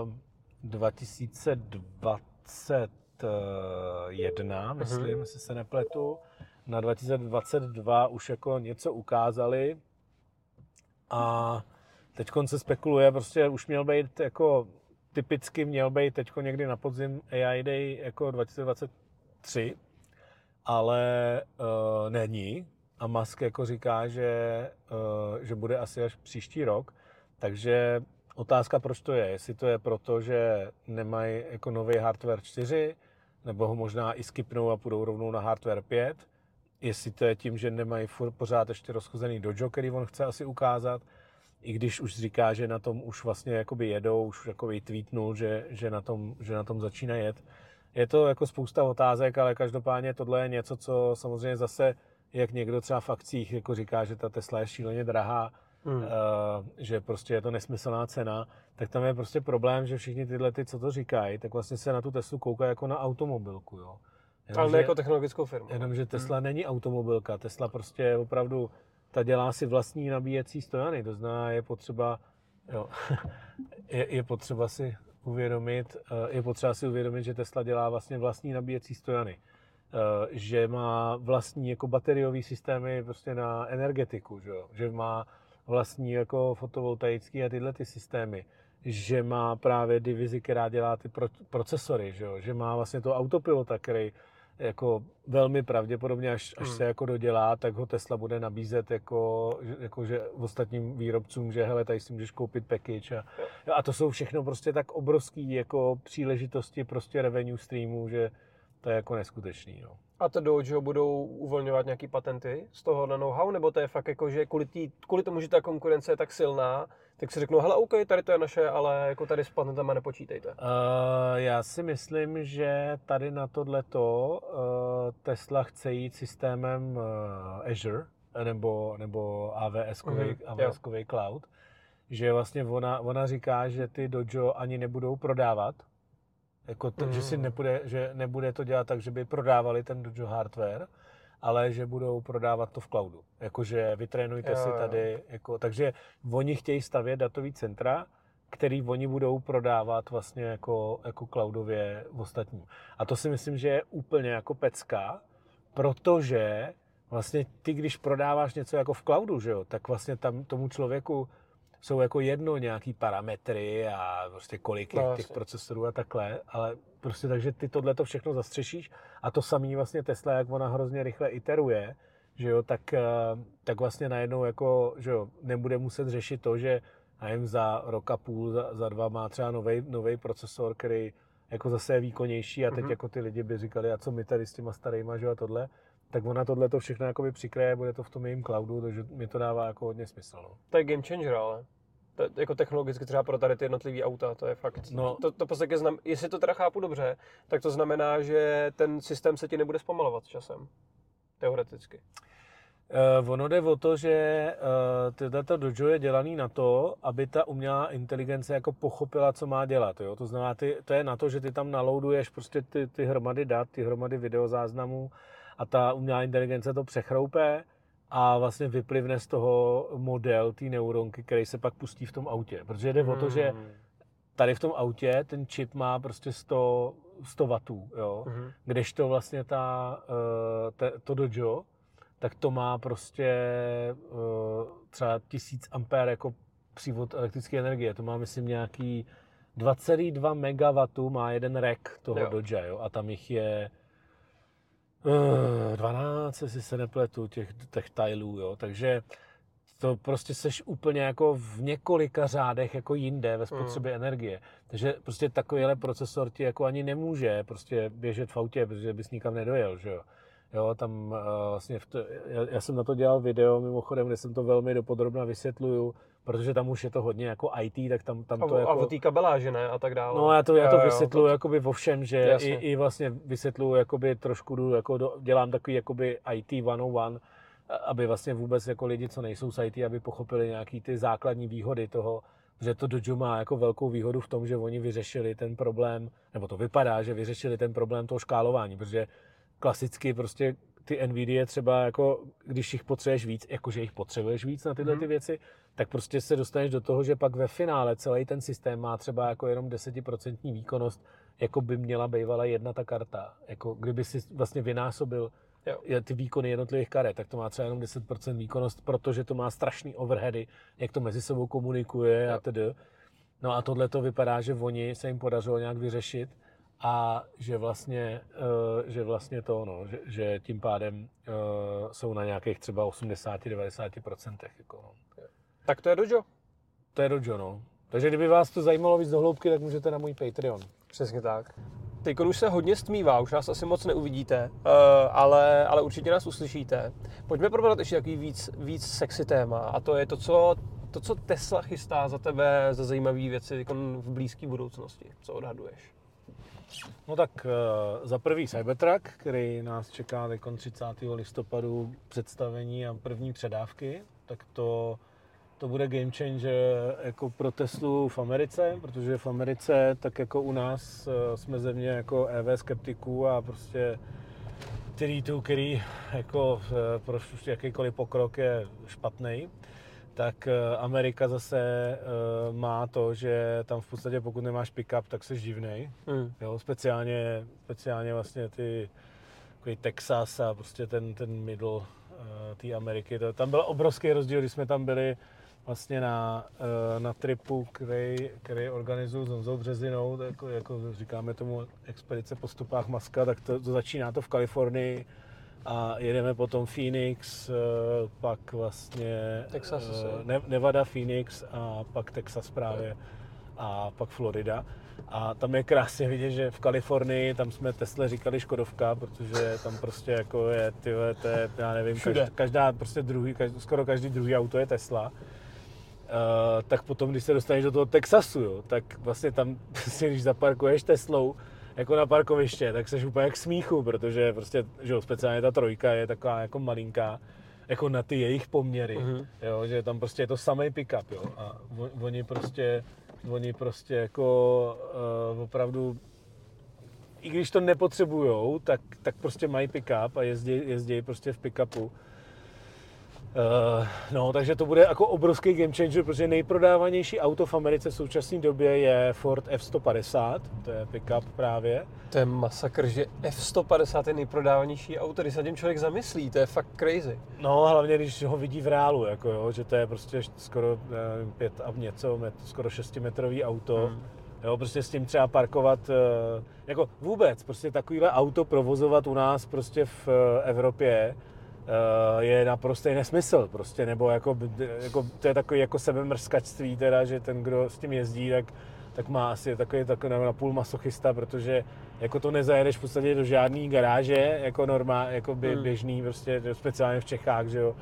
uh, 2021, uh-huh. myslím, jestli se nepletu. Na 2022 už jako něco ukázali a teď se spekuluje, prostě už měl být jako typicky měl být teď někdy na podzim AI Day jako 2023, ale uh, není, a Musk jako říká, že, uh, že bude asi až příští rok. Takže otázka, proč to je. Jestli to je proto, že nemají jako nový hardware 4, nebo ho možná i skipnou a půjdou rovnou na hardware 5. Jestli to je tím, že nemají furt pořád ještě rozchozený dojo, který on chce asi ukázat. I když už říká, že na tom už vlastně jakoby jedou, už jakoby tweetnul, že, že, na tom, že na tom začíná jet. Je to jako spousta otázek, ale každopádně tohle je něco, co samozřejmě zase jak někdo třeba v akcích jako říká, že ta Tesla je šíleně drahá, hmm. uh, že prostě je to nesmyslná cena, tak tam je prostě problém, že všichni tyhle, ty, co to říkají, tak vlastně se na tu Teslu koukají jako na automobilku. Jo. Jenom, Ale ne jako technologickou firmu. Jenomže Tesla hmm. není automobilka, Tesla prostě opravdu, ta dělá si vlastní nabíjecí stojany, to znamená, je potřeba, jo, *laughs* je, je potřeba si uvědomit, eh, je potřeba si uvědomit, že Tesla dělá vlastně vlastní nabíjecí stojany. Eh, že má vlastní jako bateriové systémy prostě na energetiku, že, jo? že má vlastní jako fotovoltaický a tyhle ty systémy, že má právě divizi, která dělá ty procesory, že, jo? že má vlastně to autopilota, který jako velmi pravděpodobně, až, až hmm. se jako dodělá, tak ho Tesla bude nabízet jako, jako že ostatním výrobcům, že hele, tady si můžeš koupit package a, a to jsou všechno prostě tak obrovský jako příležitosti prostě revenue streamů, že, to je jako neskutečný. No. A to Dojo budou uvolňovat nějaký patenty z toho na know-how, nebo to je fakt jako, že kvůli, tý, kvůli tomu, že ta konkurence je tak silná, tak si řeknou, hele, OK, tady to je naše, ale jako tady s patentama nepočítejte. Uh, já si myslím, že tady na tohleto uh, Tesla chce jít systémem uh, Azure, nebo, nebo AWS-kový, mm-hmm, AWS cloud, že vlastně ona, ona říká, že ty Dojo ani nebudou prodávat, jako to, mm. že si nebude, že nebude to dělat tak, že by prodávali ten Dojo hardware, ale že budou prodávat to v cloudu. Jakože vytrénujte jo, si tady, jako, takže oni chtějí stavět datový centra, který oni budou prodávat vlastně jako, jako cloudově v ostatním. A to si myslím, že je úplně jako pecka, protože vlastně ty, když prodáváš něco jako v cloudu, že jo, tak vlastně tam tomu člověku jsou jako jedno nějaký parametry a prostě kolik je No, těch procesorů a takhle, ale prostě takže ty tohle to všechno zastřešíš a to samý vlastně Tesla, jak ona hrozně rychle iteruje, že jo, tak, eh, tak vlastně najednou jako, že jo, nebude muset řešit to, že nevím, za rok a půl, za, za dva má třeba nový procesor, který jako zase je výkonnější a teď Mhm. jako ty lidi by říkali, a co my tady s těma starýma, že jo, a tohle, tak ona tohle to všechno jakoby přikryje, bude to v tom jejím cloudu, takže mi to dává jako hodně smysl. No. To je game changer, ale. To, jako technologicky třeba pro tady ty jednotlivé auta, to je fakt. No. To, to podstatě znam, jestli to teda chápu dobře, tak to znamená, že ten systém se ti nebude zpomalovat časem. Teoreticky. Uh, ono jde o to, že uh, tohleto dojo je dělaný na to, aby ta umělá inteligence jako pochopila, co má dělat. Jo? To znamená, ty, to je na to, že ty tam naloaduješ prostě ty, ty hromady dat, ty hromady videozáznamů a ta umělá inteligence to přechroupe a vlastně vyplivne z toho model té neuronky, který se pak pustí v tom autě. Protože jde o to, že Hmm. tady v tom autě ten čip má prostě 100, 100 W, jo? Mhm. kdežto vlastně ta, eh, te, to dojo, tak to má prostě eh, třeba 1000 ampér jako přívod elektrické energie. To má, myslím, nějaký 2,2 MW má jeden rack toho Jo. jo. Doja, jo? a tam jich je 12, jestli se nepletu, těch, těch tajlů, jo? takže to prostě seš úplně jako v několika řádech jako jinde ve spotřebě Hmm. energie. Takže prostě takovýhle procesor ti jako ani nemůže prostě běžet v autě, protože bys nikam nedojel, že jo. Jo, tam uh, vlastně, v to, já, já, jsem na to dělal video mimochodem, kde jsem to velmi dopodrobna vysvětluju, protože tam už je to hodně jako IT, tak tam, tam A, to o- jako... a o té kabeláži, ne? A tak dále. No já to, já to vysvětluju jakoby vo všem, že i, Jasně. i vlastně vysvětluju jakoby trošku, jdu, jako do, dělám takový jakoby IT 101, a- aby vlastně vůbec jako lidi, co nejsou z IT, aby pochopili nějaký ty základní výhody toho, že to Dojo má jako velkou výhodu v tom, že oni vyřešili ten problém, nebo to vypadá, že vyřešili ten problém toho škálování, protože klasicky prostě ty NVIDIA třeba jako, když jich potřebuješ víc, jakože jich potřebuješ víc na tyhle Mhm. ty věci, tak prostě se dostaneš do toho, že pak ve finále celý ten systém má třeba jako jenom 10% výkonnost, jako by měla bývala jedna ta karta. Jako kdyby si vlastně vynásobil Jo. je- ty výkony jednotlivých karet, tak to má třeba jenom 10% výkonnost, protože to má strašný overheady, jak to mezi sebou komunikuje a Jo. tedy. No a tohle to vypadá, že oni se jim podařilo nějak vyřešit a že vlastně, eh, že vlastně to, no, že, že tím pádem eh, jsou na nějakých třeba 80-90%. Jako, no. Tak to je Dojo. To je dojo, no. Takže kdyby vás to zajímalo víc do hloubky, tak můžete na můj Patreon. Přesně tak. Teď už se hodně stmívá, už nás asi moc neuvidíte, uh, ale, ale určitě nás uslyšíte. Pojďme probrat ještě takový víc, víc sexy téma a to je to, co, to, co Tesla chystá za tebe za zajímavé věci teď v blízké budoucnosti. Co odhaduješ? No tak uh, za prvý Cybertruck, který nás čeká teď 30. listopadu představení a první předávky, tak to, to bude game changer jako pro Teslu v Americe, protože v Americe, tak jako u nás, uh, jsme země jako EV skeptiků a prostě který tu, který jako eh, pro jakýkoliv pokrok je špatný, tak eh, Amerika zase eh, má to, že tam v podstatě pokud nemáš pick-up, tak jsi divnej. Hmm. Jo, speciálně, speciálně vlastně ty takový Texas a prostě ten, ten middle té Ameriky. To, tam byl obrovský rozdíl, když jsme tam byli vlastně na, uh, na tripu, který, který organizuju s Honzou Březinou, tak jako, jako říkáme tomu expedice po stopách Maska, tak to, to začíná to v Kalifornii a jedeme potom Phoenix, uh, pak vlastně Texas uh, Ne- Nevada, Phoenix a pak Texas právě a pak Florida. A tam je krásně vidět, že v Kalifornii, tam jsme Tesla říkali Škodovka, protože tam prostě jako je, tyhle, to je, já nevím, každá, každá prostě druhý, každý, skoro každý druhý auto je Tesla. Uh, tak potom, když se dostaneš do toho Texasu, jo, tak vlastně tam, *laughs* prostě, když zaparkuješ Teslou, jako na parkoviště, tak seš úplně jak smíchu, protože prostě, že jo, speciálně ta trojka je taková jako malinká, jako na ty jejich poměry, Mhm. jo, že tam prostě je to samý pick-up, jo, a on- oni prostě, oni prostě jako uh, opravdu, i když to nepotřebujou, tak, tak prostě mají pick-up a jezdí, jezdí prostě v pick-upu. Uh, no, takže to bude jako obrovský game changer, protože nejprodávanější auto v Americe v současné době je Ford F-150, to je pickup právě. To je masakr, že F-150 je nejprodávanější auto, když se tím člověk zamyslí, to je fakt crazy. No, hlavně když ho vidí v reálu, jako jo, že to je prostě skoro nevím, pět a něco, met, skoro šestimetrový auto. Hmm. Jo, prostě s tím třeba parkovat, eh, jako vůbec, prostě takovýhle auto provozovat u nás prostě v eh, Evropě, je naprostý nesmysl prostě, nebo jako, jako, to je takový jako sebemrskačství teda, že ten, kdo s tím jezdí, tak, tak má asi takový, takový na půl masochista, protože jako to nezajedeš v podstatě do žádné garáže, jako normál, jako by, hmm. běžný, prostě speciálně v Čechách, že jo.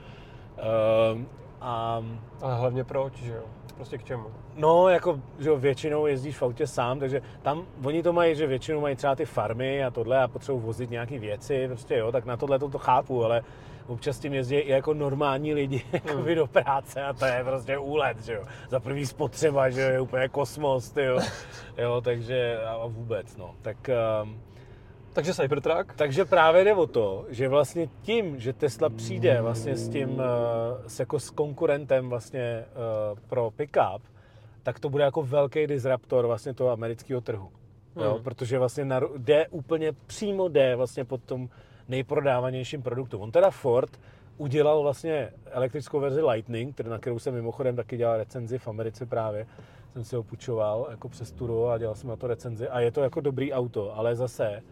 Uh, a, a hlavně proč, že jo? Prostě k čemu? No, jako, že jo, většinou jezdíš v autě sám, takže tam oni to mají, že většinou mají třeba ty farmy a tohle a potřebují vozit nějaké věci, prostě jo, tak na tohle to, to chápu, ale občas tím jezdí i jako normální lidi *laughs* hmm. do práce a to je prostě úlet, že jo. Za první spotřeba, že jo, je úplně kosmos, ty jo. jo takže a vůbec, no. Tak, um, takže Cybertruck? Takže právě jde o to, že vlastně tím, že Tesla přijde vlastně s tím, uh, s, jako s konkurentem vlastně uh, pro pickup, tak to bude jako velký disruptor vlastně toho amerického trhu. Hmm. Jo, protože vlastně jde úplně přímo jde vlastně pod tom nejprodávanějším produktu. On teda Ford udělal vlastně elektrickou verzi Lightning, na kterou jsem mimochodem taky dělal recenzi v Americe právě. Jsem si ho půjčoval jako přes Turo a dělal jsem na to recenzi. A je to jako dobrý auto, ale zase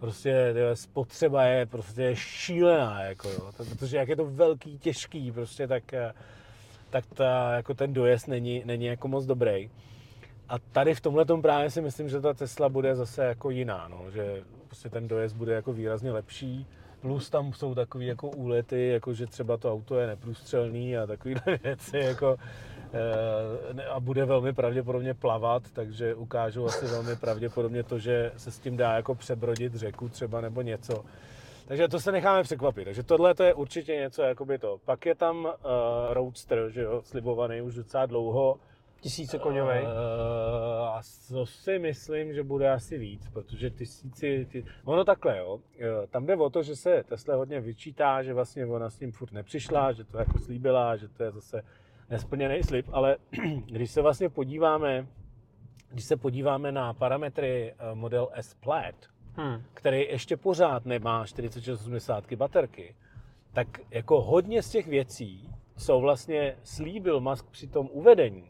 prostě spotřeba je prostě šílená, jako jo. protože jak je to velký, těžký, prostě tak, tak ta, jako ten dojezd není, není jako moc dobrý. A tady v tomhle právě si myslím, že ta Tesla bude zase jako jiná, no, že prostě ten dojezd bude jako výrazně lepší. Plus tam jsou takové jako úlety, jako že třeba to auto je neprůstřelný a takovéhle *laughs* věci, jako, e, a bude velmi pravděpodobně plavat, takže ukážou asi velmi pravděpodobně to, že se s tím dá jako přebrodit řeku třeba nebo něco. Takže to se necháme překvapit. Takže tohle to je určitě něco by to. Pak je tam uh, Roadster, že jo, slibovaný už docela dlouho. Tisíce koňovej? Uh, a to si myslím, že bude asi víc, protože tisíci... Ty... Ono takhle, jo. Eh, tam jde o to, že se Tesla hodně vyčítá, že vlastně ona s tím furt nepřišla, že to jako slíbila, že to je zase nesplněný slib, ale *clears throat* když se vlastně podíváme, když se podíváme na parametry eh, model S Plaid, hmm. který ještě pořád nemá 4680 baterky, tak jako hodně z těch věcí jsou vlastně slíbil Musk při tom uvedení,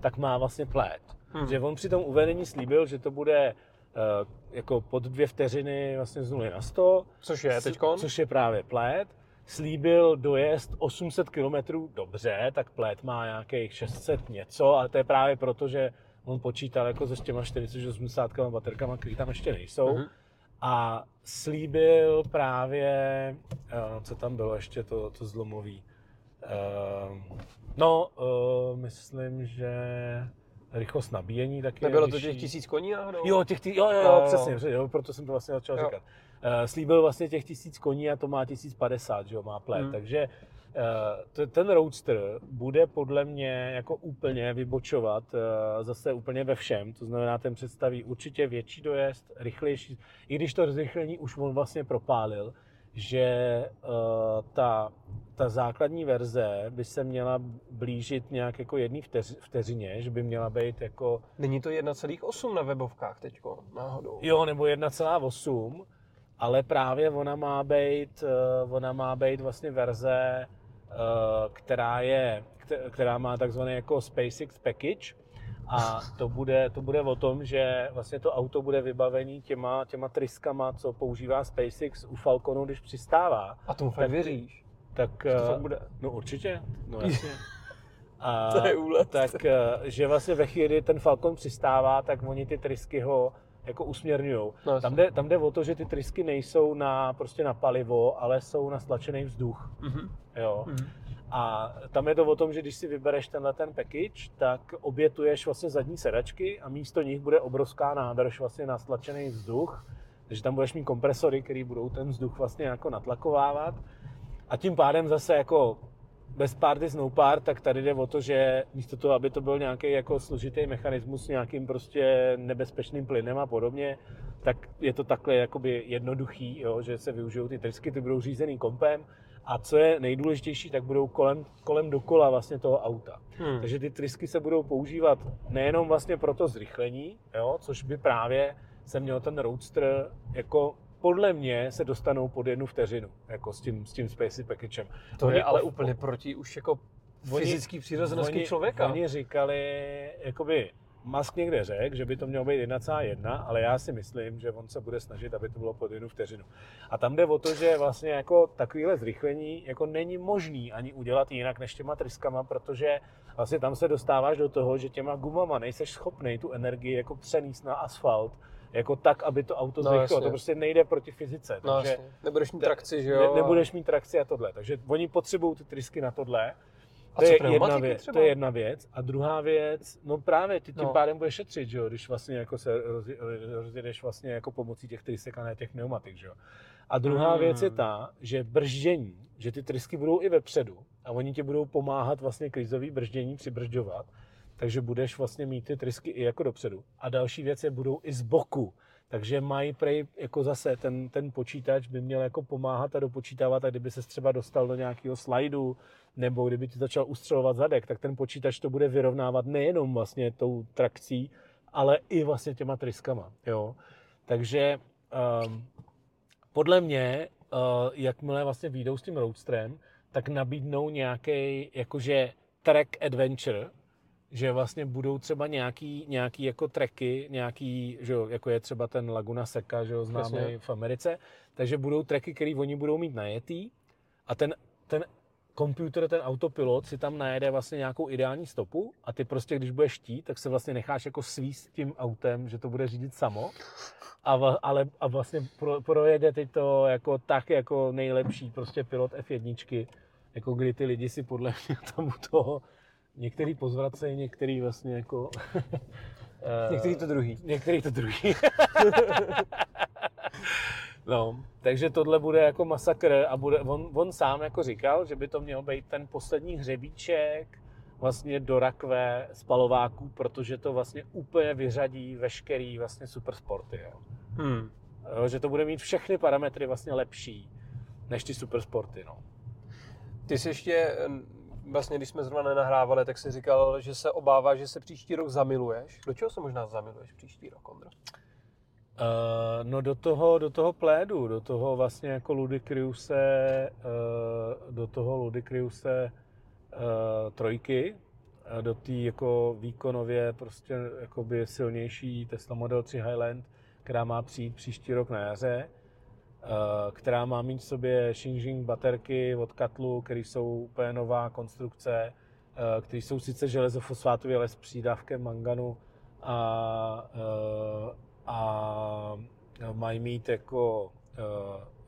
tak má vlastně plét. Hmm. Že on při tom uvedení slíbil, že to bude uh, jako pod dvě vteřiny vlastně z 0 na 100. Což je teďkon? Což je právě plét. Slíbil dojezd 800 km, dobře, tak plét má nějakých 600 něco, ale to je právě proto, že on počítal jako se s těma 480 baterkama, které tam ještě nejsou. Uh-huh. A slíbil právě, uh, co tam bylo ještě to, to zlomový, uh, No, uh, myslím, že rychlost nabíjení taky Nebylo to těch tisíc koní náhodou? Jo, těch tí, jo, jo, jo, přesně, jo, proto jsem to vlastně začal jo. říkat. Uh, slíbil vlastně těch tisíc koní a to má 1050, že jo, má plet, hmm. takže uh, ten Roadster bude podle mě jako úplně vybočovat uh, zase úplně ve všem, to znamená, ten představí určitě větší dojezd, rychlejší, i když to zrychlení už on vlastně propálil, že uh, ta, ta základní verze by se měla blížit nějak jako jedný vteř, vteřině, že by měla být jako... Není to 1,8 na webovkách teďko, náhodou? Jo, nebo 1,8, ale právě ona má být, uh, ona má být vlastně verze, uh, která je, která má takzvaný jako SpaceX package, a to bude, to bude o tom, že vlastně to auto bude vybavený těma, těma tryskama, co používá SpaceX u Falconu, když přistává. A tomu fakt věříš? Tak, to fakt eh, bude? No určitě, no *laughs* jasně. A, *laughs* to je úlet. Tak, eh, že vlastně ve chvíli ten Falcon přistává, tak oni ty trysky ho jako usměrňují. No, tam, jde, tam jde o to, že ty trysky nejsou na, prostě na palivo, ale jsou na stlačený vzduch. Mm-hmm. Jo. Mm-hmm. A tam je to o tom, že když si vybereš tenhle ten package, tak obětuješ vlastně zadní sedačky a místo nich bude obrovská nádrž vlastně na stlačený vzduch. Takže tam budeš mít kompresory, které budou ten vzduch vlastně jako natlakovávat. A tím pádem zase jako bez party no part, tak tady jde o to, že místo toho, aby to byl nějaký jako složitý mechanismus s nějakým prostě nebezpečným plynem a podobně, tak je to takhle jakoby jednoduchý, jo, že se využijou ty trysky, ty budou řízený kompem A co je nejdůležitější, tak budou kolem, kolem dokola vlastně toho auta. Hmm. Takže ty trysky se budou používat nejenom vlastně pro to zrychlení, jo, což by právě se měl ten Roadster jako podle mě se dostanou pod jednu vteřinu, jako s tím, s tím Spacey Packagem. To Oni je ale úplně proti už jako fyzický přirozenosti člověka. Oni říkali, jakoby Musk někde řekl, že by to mělo být 1,1, ale já si myslím, že on se bude snažit, aby to bylo pod jednu vteřinu. A tam jde o to, že vlastně jako takovýhle zrychlení jako není možný ani udělat jinak než těma tryskama, protože vlastně tam se dostáváš do toho, že těma gumama nejseš schopný tu energii jako přenést na asfalt, jako tak, aby to auto No, zrychlilo. to prostě nejde proti fyzice. No, takže jasně. Nebudeš mít trakci, že ne, jo? nebudeš mít trakci a tohle. Takže oni potřebují ty trysky na tohle. A To co je, jedna věc, třeba? to je jedna věc. A druhá věc, no právě ty tím No. pádem budeš šetřit, že jo, když vlastně jako se rozje- rozjedeš vlastně jako pomocí těch trysek a ne těch pneumatik, že jo. A druhá Hmm. věc je ta, že brždění, že ty trysky budou i vepředu a oni ti budou pomáhat vlastně krizový brždění přibržďovat, takže budeš vlastně mít ty trysky i jako dopředu. A další věc je, budou i z boku. Takže mají prej, jako zase ten, ten počítač by měl jako pomáhat a dopočítávat, a kdyby se třeba dostal do nějakého slajdu, nebo kdyby ti začal ustřelovat zadek, tak ten počítač to bude vyrovnávat nejenom vlastně tou trakcí, ale i vlastně těma tryskama. Jo? Takže um, podle mě, uh, jakmile vlastně výjdou s tím Roadstrem, tak nabídnou nějaký jakože track adventure, že vlastně budou třeba nějaký, nějaký jako tracky, nějaký, že jo, jako je třeba ten Laguna Seca, že jo, známý v Americe, takže budou tracky, které oni budou mít najetý a ten, ten komputer, ten autopilot si tam najede vlastně nějakou ideální stopu a ty prostě, když budeš štít, tak se vlastně necháš jako svíst tím autem, že to bude řídit samo. A, va, ale, a vlastně pro, projede ty to jako tak jako nejlepší prostě pilot F1, jako kdy ty lidi si podle mě tam u toho některý pozvracejí, některý vlastně jako... *laughs* eh, Některý to druhý. Některý to druhý. *laughs* no, takže tohle bude jako masakr a bude, on, on sám jako říkal, že by to měl být ten poslední hřebíček vlastně do rakve spalováků, protože to vlastně úplně vyřadí veškerý vlastně supersporty. Jo. Hmm. Jo, že to bude mít všechny parametry vlastně lepší než ty supersporty. No. Ty jsi ještě, vlastně když jsme zrovna nenahrávali, tak jsi říkal, že se obává, že se příští rok zamiluješ. Do čeho se možná zamiluješ příští rok, Ondro? Uh, no do toho, do toho plédu, do toho vlastně jako Ludicriuse, uh, do toho Ludicriuse uh, trojky, uh, do té jako výkonově prostě silnější Tesla Model 3 Highland, která má přijít příští rok na jaře, která má mít v sobě Xinjiang baterky od Katlu, které jsou úplně nová konstrukce, uh, které jsou sice železofosfátové, ale s přídavkem manganu a, uh, a mají mít jako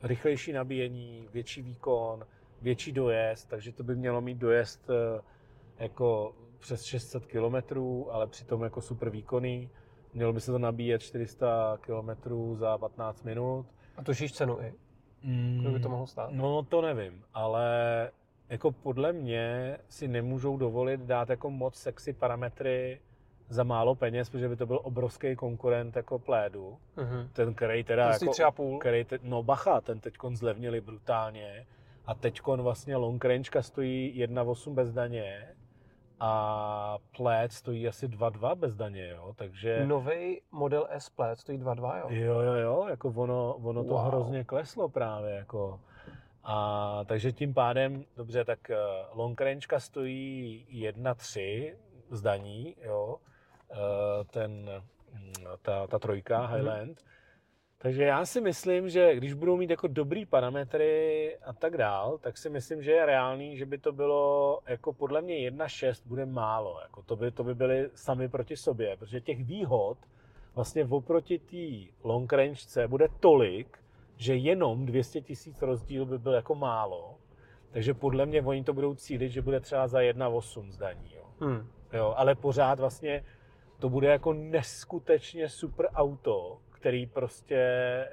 rychlejší nabíjení, větší výkon, větší dojezd, takže to by mělo mít dojezd jako přes 600 km, ale přitom jako super výkonný. Mělo by se to nabíjet 400 km za 15 minut. A tušíš cenu i? Kolik by to mohlo stát? No to nevím, ale jako podle mě si nemůžou dovolit dát jako moc sexy parametry za málo peněz, protože by to byl obrovský konkurent jako plédu. Mhm. Ten, který teda Prostě jako, tři a půl. který te, no bacha, ten teďkon zlevnili brutálně a teďkon vlastně long rangeka stojí 1,8 bez daně a pléd stojí asi 2,2 bez daně, jo, takže... Nový model S Plaid stojí 2.2, jo? Jo, jo, jo, jako ono, ono to Wow. hrozně kleslo právě, jako. A takže tím pádem, dobře, tak eh, long rangeka stojí 1,3 z daní, jo, eh, ten, mm, ta, ta trojka Mhm. Highland. Takže já si myslím, že když budou mít jako dobrý parametry a tak dál, tak si myslím, že je reálný, že by to bylo jako podle mě 1,6 bude málo. Jako to, by, to by byly sami proti sobě, protože těch výhod vlastně oproti té long rangece bude tolik, že jenom 200 tisíc rozdíl by byl jako málo. Takže podle mě oni to budou cílit, že bude třeba za 1,8 zdaní. Jo. Hmm. Jo, ale pořád vlastně to bude jako neskutečně super auto, který prostě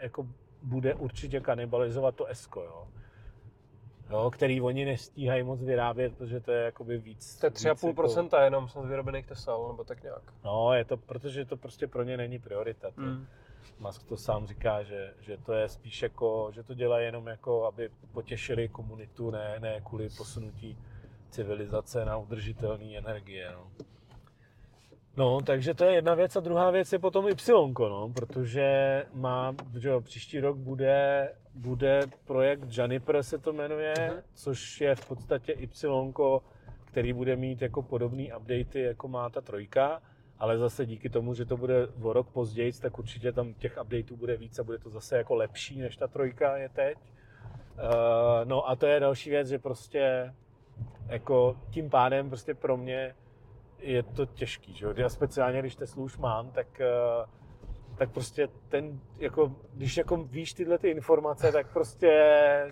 jako bude určitě kanibalizovat to Esko, jo. Jo, který oni nestíhají moc vyrábět, protože to je jakoby víc. To je víc 3,5% jenom z vyrobených Tesel, nebo tak nějak. Jako, no, je to, protože to prostě pro ně není priorita. To. Hmm. Musk to sám říká, že, že to je spíš jako, že to dělá jenom jako, aby potěšili komunitu, ne, ne kvůli posunutí civilizace na udržitelné energie. No. No, takže to je jedna věc a druhá věc je potom Y, no, protože má, že jo, příští rok bude, bude projekt Juniper se to jmenuje, uh-huh. což je v podstatě Y, který bude mít jako podobný updaty, jako má ta trojka, ale zase díky tomu, že to bude o rok později, tak určitě tam těch updateů bude víc a bude to zase jako lepší, než ta trojka je teď. Uh, no a to je další věc, že prostě jako tím pádem prostě pro mě je to těžký, že jo? Já speciálně, když Teslu už mám, tak, eh, tak prostě ten, jako, když jako víš tyhle ty informace, tak prostě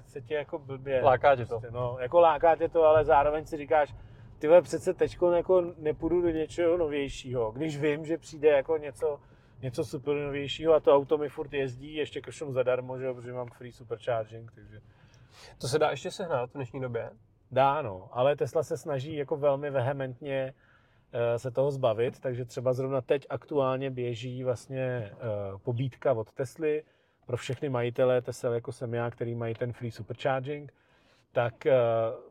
se tě jako blbě... Láká tě to. Prostě, no, jako láká tě to, ale zároveň si říkáš, ty přece teď jako nepůjdu do něčeho novějšího, když vím, že přijde jako něco, něco super novějšího a to auto mi furt jezdí, ještě košem zadarmo, že jo, protože mám free supercharging, takže... To se dá ještě sehnat v dnešní době? Dá, no, ale Tesla se snaží jako velmi vehementně Eh, se toho zbavit, takže třeba zrovna teď aktuálně běží vlastně eh, pobídka od Tesly pro všechny majitele Tesla, jako jsem já, který mají ten free supercharging, tak eh,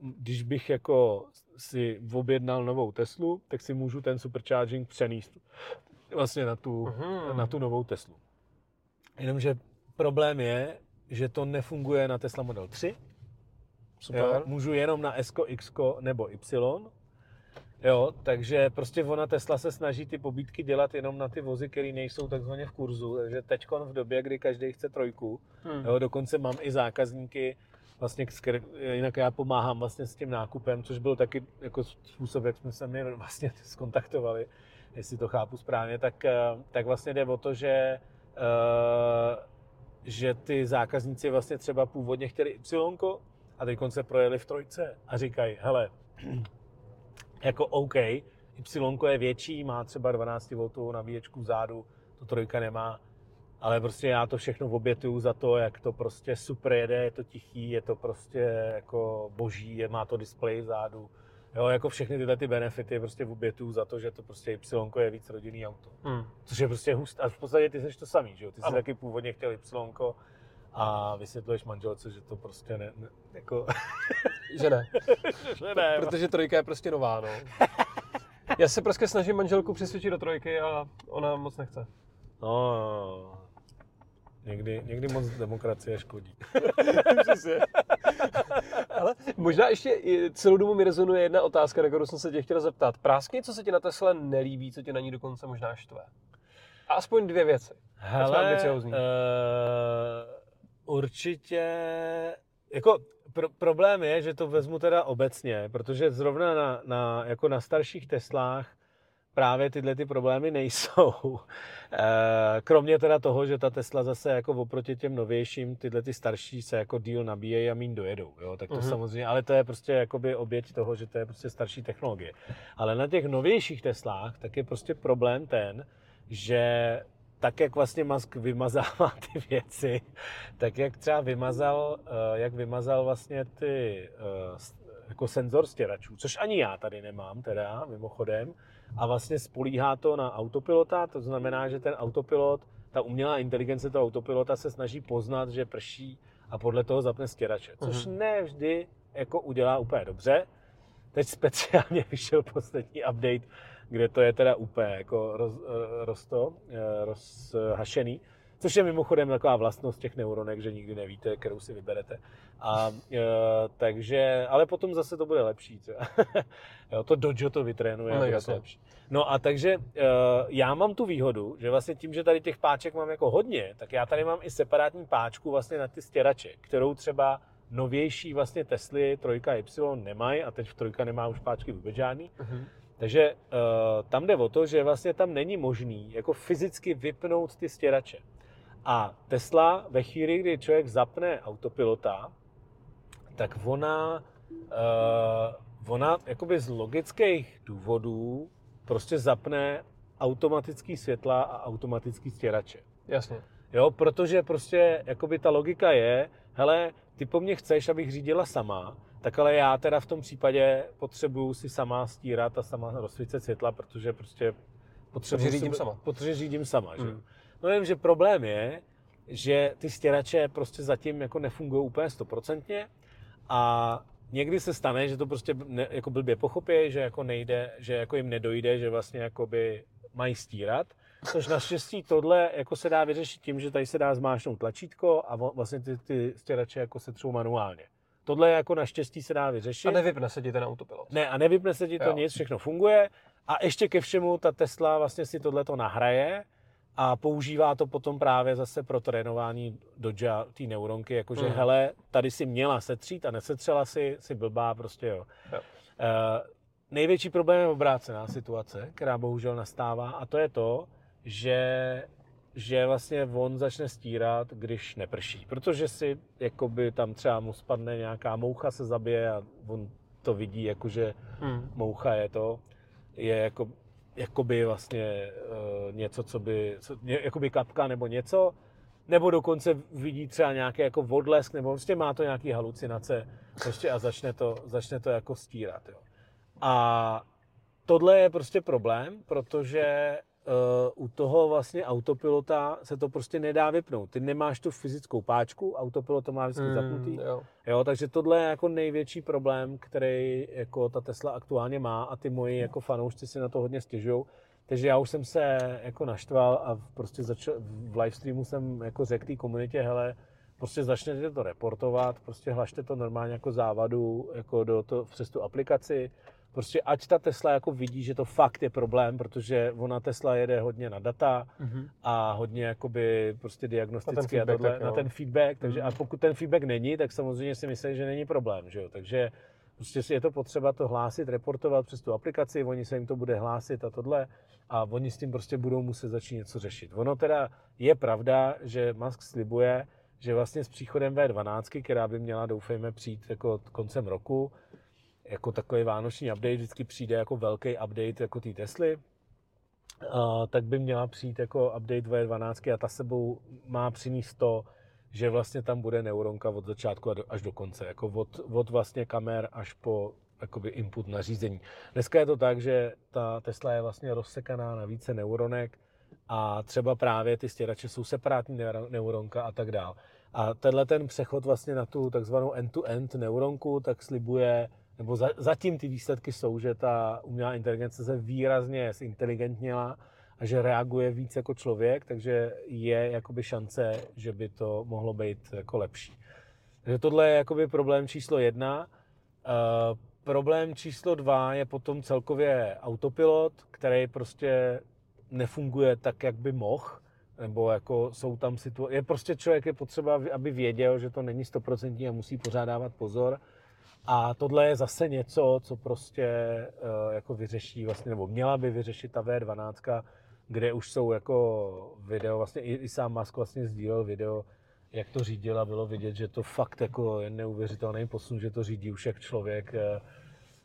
když bych jako si objednal novou Teslu, tak si můžu ten supercharging přenést vlastně na tu, uh-huh. na tu novou Teslu. Jenomže problém je, že to nefunguje na Tesla Model 3. Super. Jo, můžu jenom na S, X nebo Y, Jo, takže prostě ona Tesla se snaží ty pobídky dělat jenom na ty vozy, které nejsou takzvaně v kurzu. Takže teď v době, kdy každý chce trojku, hmm. jo, dokonce mám i zákazníky, vlastně, jinak já pomáhám vlastně s tím nákupem, což byl taky jako způsob, jak jsme se mě vlastně *laughs* skontaktovali, jestli to chápu správně, tak, eh, tak vlastně jde o to, že uh, že ty zákazníci vlastně třeba původně chtěli Y a teď se projeli v trojce a říkají, hele, *clears throat* jako OK, Y je větší, má třeba 12 V nabíječku vzadu, to trojka nemá, ale prostě já to všechno obětuju za to, jak to prostě super jede, je to tichý, je to prostě jako boží, je, má to displej vzadu. Jo, jako všechny tyhle ty benefity prostě obětuju za to, že to prostě Y je víc rodinný auto. Hmm. Což je prostě hust. A v podstatě ty jsi to samý, že jo? Ty jsi ano. taky původně chtěl Y, a vysvětluješ manželce, že to prostě ne, ne jako... *laughs* že ne. *laughs* že ne. Protože trojka je prostě nová, no. *laughs* Já se prostě snažím manželku přesvědčit do trojky a ona moc nechce. No, někdy, někdy moc demokracie škodí. *laughs* Přesně. Ale možná ještě celou dobu mi rezonuje jedna otázka, na kterou jsem se tě chtěl zeptat. Práskně, co se ti na Tesla nelíbí, co tě na ní dokonce možná štve? A aspoň dvě věci. Hele, uh, určitě, jako pro, problém je, že to vezmu teda obecně, protože zrovna na, na, jako na starších Teslách právě tyhle ty problémy nejsou. *laughs* Eh, kromě teda toho, že ta Tesla zase jako oproti těm novějším, tyhle ty starší se jako díl nabíjejí a mín dojedou. Jo? Tak to uh-huh. samozřejmě, ale to je prostě jakoby oběť toho, že to je prostě starší technologie. Ale na těch novějších Teslách tak je prostě problém ten, že tak, jak vlastně Musk vymazává ty věci, tak jak třeba vymazal, eh, jak vymazal vlastně ty eh, jako senzor stěračů, což ani já tady nemám teda, mimochodem, a vlastně spolíhá to na autopilota, to znamená, že ten autopilot, ta umělá inteligence toho autopilota se snaží poznat, že prší a podle toho zapne stěrače, což uh-huh. ne vždy jako udělá úplně dobře. Teď speciálně *laughs* vyšel poslední update kde to je teda úplně jako roz, rozto, eh, rozhašený. Což je mimochodem taková vlastnost těch neuronek, že nikdy nevíte, kterou si vyberete. A, e, takže, ale potom zase to bude lepší. *laughs* jo, to dojo to vytrénuje. No, to lepší. no a takže e, já mám tu výhodu, že vlastně tím, že tady těch páček mám jako hodně, tak já tady mám i separátní páčku vlastně na ty stěrače, kterou třeba novější vlastně Tesly 3Y nemají a teď v trojka nemá už páčky vůbec žádný. Uh-huh. Takže uh, tam jde o to, že vlastně tam není možný jako fyzicky vypnout ty stěrače. A Tesla ve chvíli, kdy člověk zapne autopilota, tak ona, uh, ona jakoby z logických důvodů prostě zapne automatický světla a automatický stěrače. Jasně. Jo, protože prostě jakoby ta logika je, hele, ty po mně chceš, abych řídila sama, tak ale já teda v tom případě potřebuju si sama stírat a sama rozsvícet světla, protože prostě potřebuji... Protože řídím sebe, sama. Protože řídím sama, že? Mm. No vím, že problém je, že ty stěrače prostě zatím jako nefungují úplně stoprocentně a někdy se stane, že to prostě ne, jako blbě pochopí, že jako nejde, že jako jim nedojde, že vlastně jakoby mají stírat. Což naštěstí tohle jako se dá vyřešit tím, že tady se dá zmášnout tlačítko a vlastně ty, ty stěrače jako se třou manuálně. Tohle jako naštěstí se dá vyřešit. A nevypne se ti ten autopilot. Ne, a nevypne se ti to jo. nic, všechno funguje. A ještě ke všemu ta Tesla vlastně si tohle to nahraje a používá to potom právě zase pro trénování Dodge té neuronky, jakože mm. hele, tady si měla setřít a nesetřela si, si blbá prostě jo. jo. Uh, největší problém je obrácená situace, která bohužel nastává a to je to, že že vlastně on začne stírat, když neprší. Protože si jakoby tam třeba mu spadne nějaká moucha se zabije a on to vidí, jakože hmm. moucha je to, je jako, jakoby vlastně uh, něco, co by, co, jakoby kapka nebo něco, nebo dokonce vidí třeba nějaký jako odlesk, nebo prostě má to nějaký halucinace prostě a začne to, začne to jako stírat. Jo. A tohle je prostě problém, protože u toho vlastně autopilota se to prostě nedá vypnout. Ty nemáš tu fyzickou páčku, autopilot to má vždycky mm, zapnutý. Jo. jo. takže tohle je jako největší problém, který jako ta Tesla aktuálně má a ty moji jako fanoušci si na to hodně stěžují. Takže já už jsem se jako naštval a prostě začal, v livestreamu jsem jako řekl té komunitě, hele, prostě začněte to reportovat, prostě hlašte to normálně jako závadu jako do to, přes tu aplikaci, prostě ať ta Tesla jako vidí, že to fakt je problém, protože ona Tesla jede hodně na data mm-hmm. a hodně jakoby prostě diagnosticky a tohle, na ten feedback, takže mm-hmm. a pokud ten feedback není, tak samozřejmě si myslí, že není problém, že jo, takže prostě je to potřeba to hlásit, reportovat přes tu aplikaci, oni se jim to bude hlásit a tohle a oni s tím prostě budou muset začít něco řešit. Ono teda je pravda, že Musk slibuje, že vlastně s příchodem V12, která by měla doufejme přijít jako koncem roku, jako takový vánoční update vždycky přijde jako velký update jako té Tesly, uh, tak by měla přijít jako update V12 a ta sebou má přinést to, že vlastně tam bude neuronka od začátku až do konce, jako od, od vlastně kamer až po jakoby input nařízení. Dneska je to tak, že ta Tesla je vlastně rozsekaná na více neuronek a třeba právě ty stěrače jsou separátní neuronka a tak dál. A tenhle ten přechod vlastně na tu takzvanou end-to-end neuronku tak slibuje nebo za, zatím ty výsledky jsou, že ta umělá inteligence se výrazně zinteligentněla a že reaguje víc jako člověk, takže je jakoby šance, že by to mohlo být jako lepší. Takže tohle je jakoby problém číslo jedna. Uh, problém číslo dva je potom celkově autopilot, který prostě nefunguje tak, jak by mohl, nebo jako jsou tam situace, je prostě člověk je potřeba, aby věděl, že to není stoprocentní a musí pořád dávat pozor. A tohle je zase něco, co prostě uh, jako vyřeší vlastně, nebo měla by vyřešit ta V12, kde už jsou jako video, vlastně i, i sám Musk vlastně sdílel video, jak to řídil a bylo vidět, že to fakt jako je neuvěřitelný posun, že to řídí už jak člověk, uh,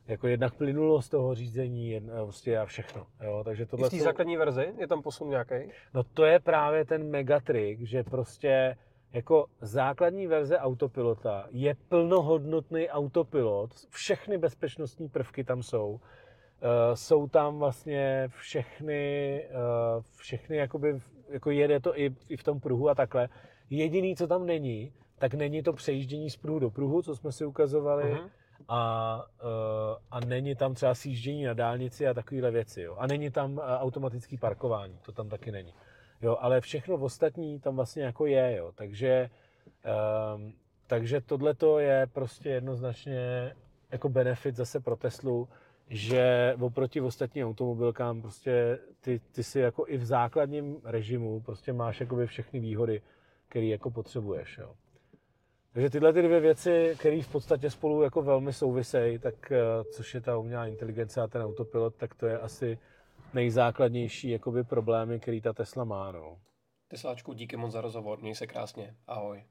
jako jednak plynulo z toho řízení jedna, prostě a všechno. Jo? Takže tohle I v té základní verzi je tam posun nějaký? No to je právě ten megatrik, že prostě jako základní verze autopilota je plnohodnotný autopilot, všechny bezpečnostní prvky tam jsou. Uh, jsou tam vlastně všechny, uh, všechny jakoby, jako jede to i, i v tom pruhu a takhle. Jediný, co tam není, tak není to přejíždění z pruhu do pruhu, co jsme si ukazovali, uh-huh. a, uh, a není tam třeba sjíždění na dálnici a takovéhle věci. Jo. A není tam automatický parkování, to tam taky není. Jo, ale všechno ostatní tam vlastně jako je, jo. Takže, um, takže tohle je prostě jednoznačně jako benefit zase pro Teslu, že oproti ostatním automobilkám prostě ty, ty si jako i v základním režimu prostě máš jakoby všechny výhody, které jako potřebuješ, jo. Takže tyhle ty dvě věci, které v podstatě spolu jako velmi souvisejí, tak eh, což je ta umělá inteligence a ten autopilot, tak to je asi nejzákladnější jakoby problémy, který ta Tesla má. No. Tesláčku, díky moc za rozhovor, měj se krásně, ahoj.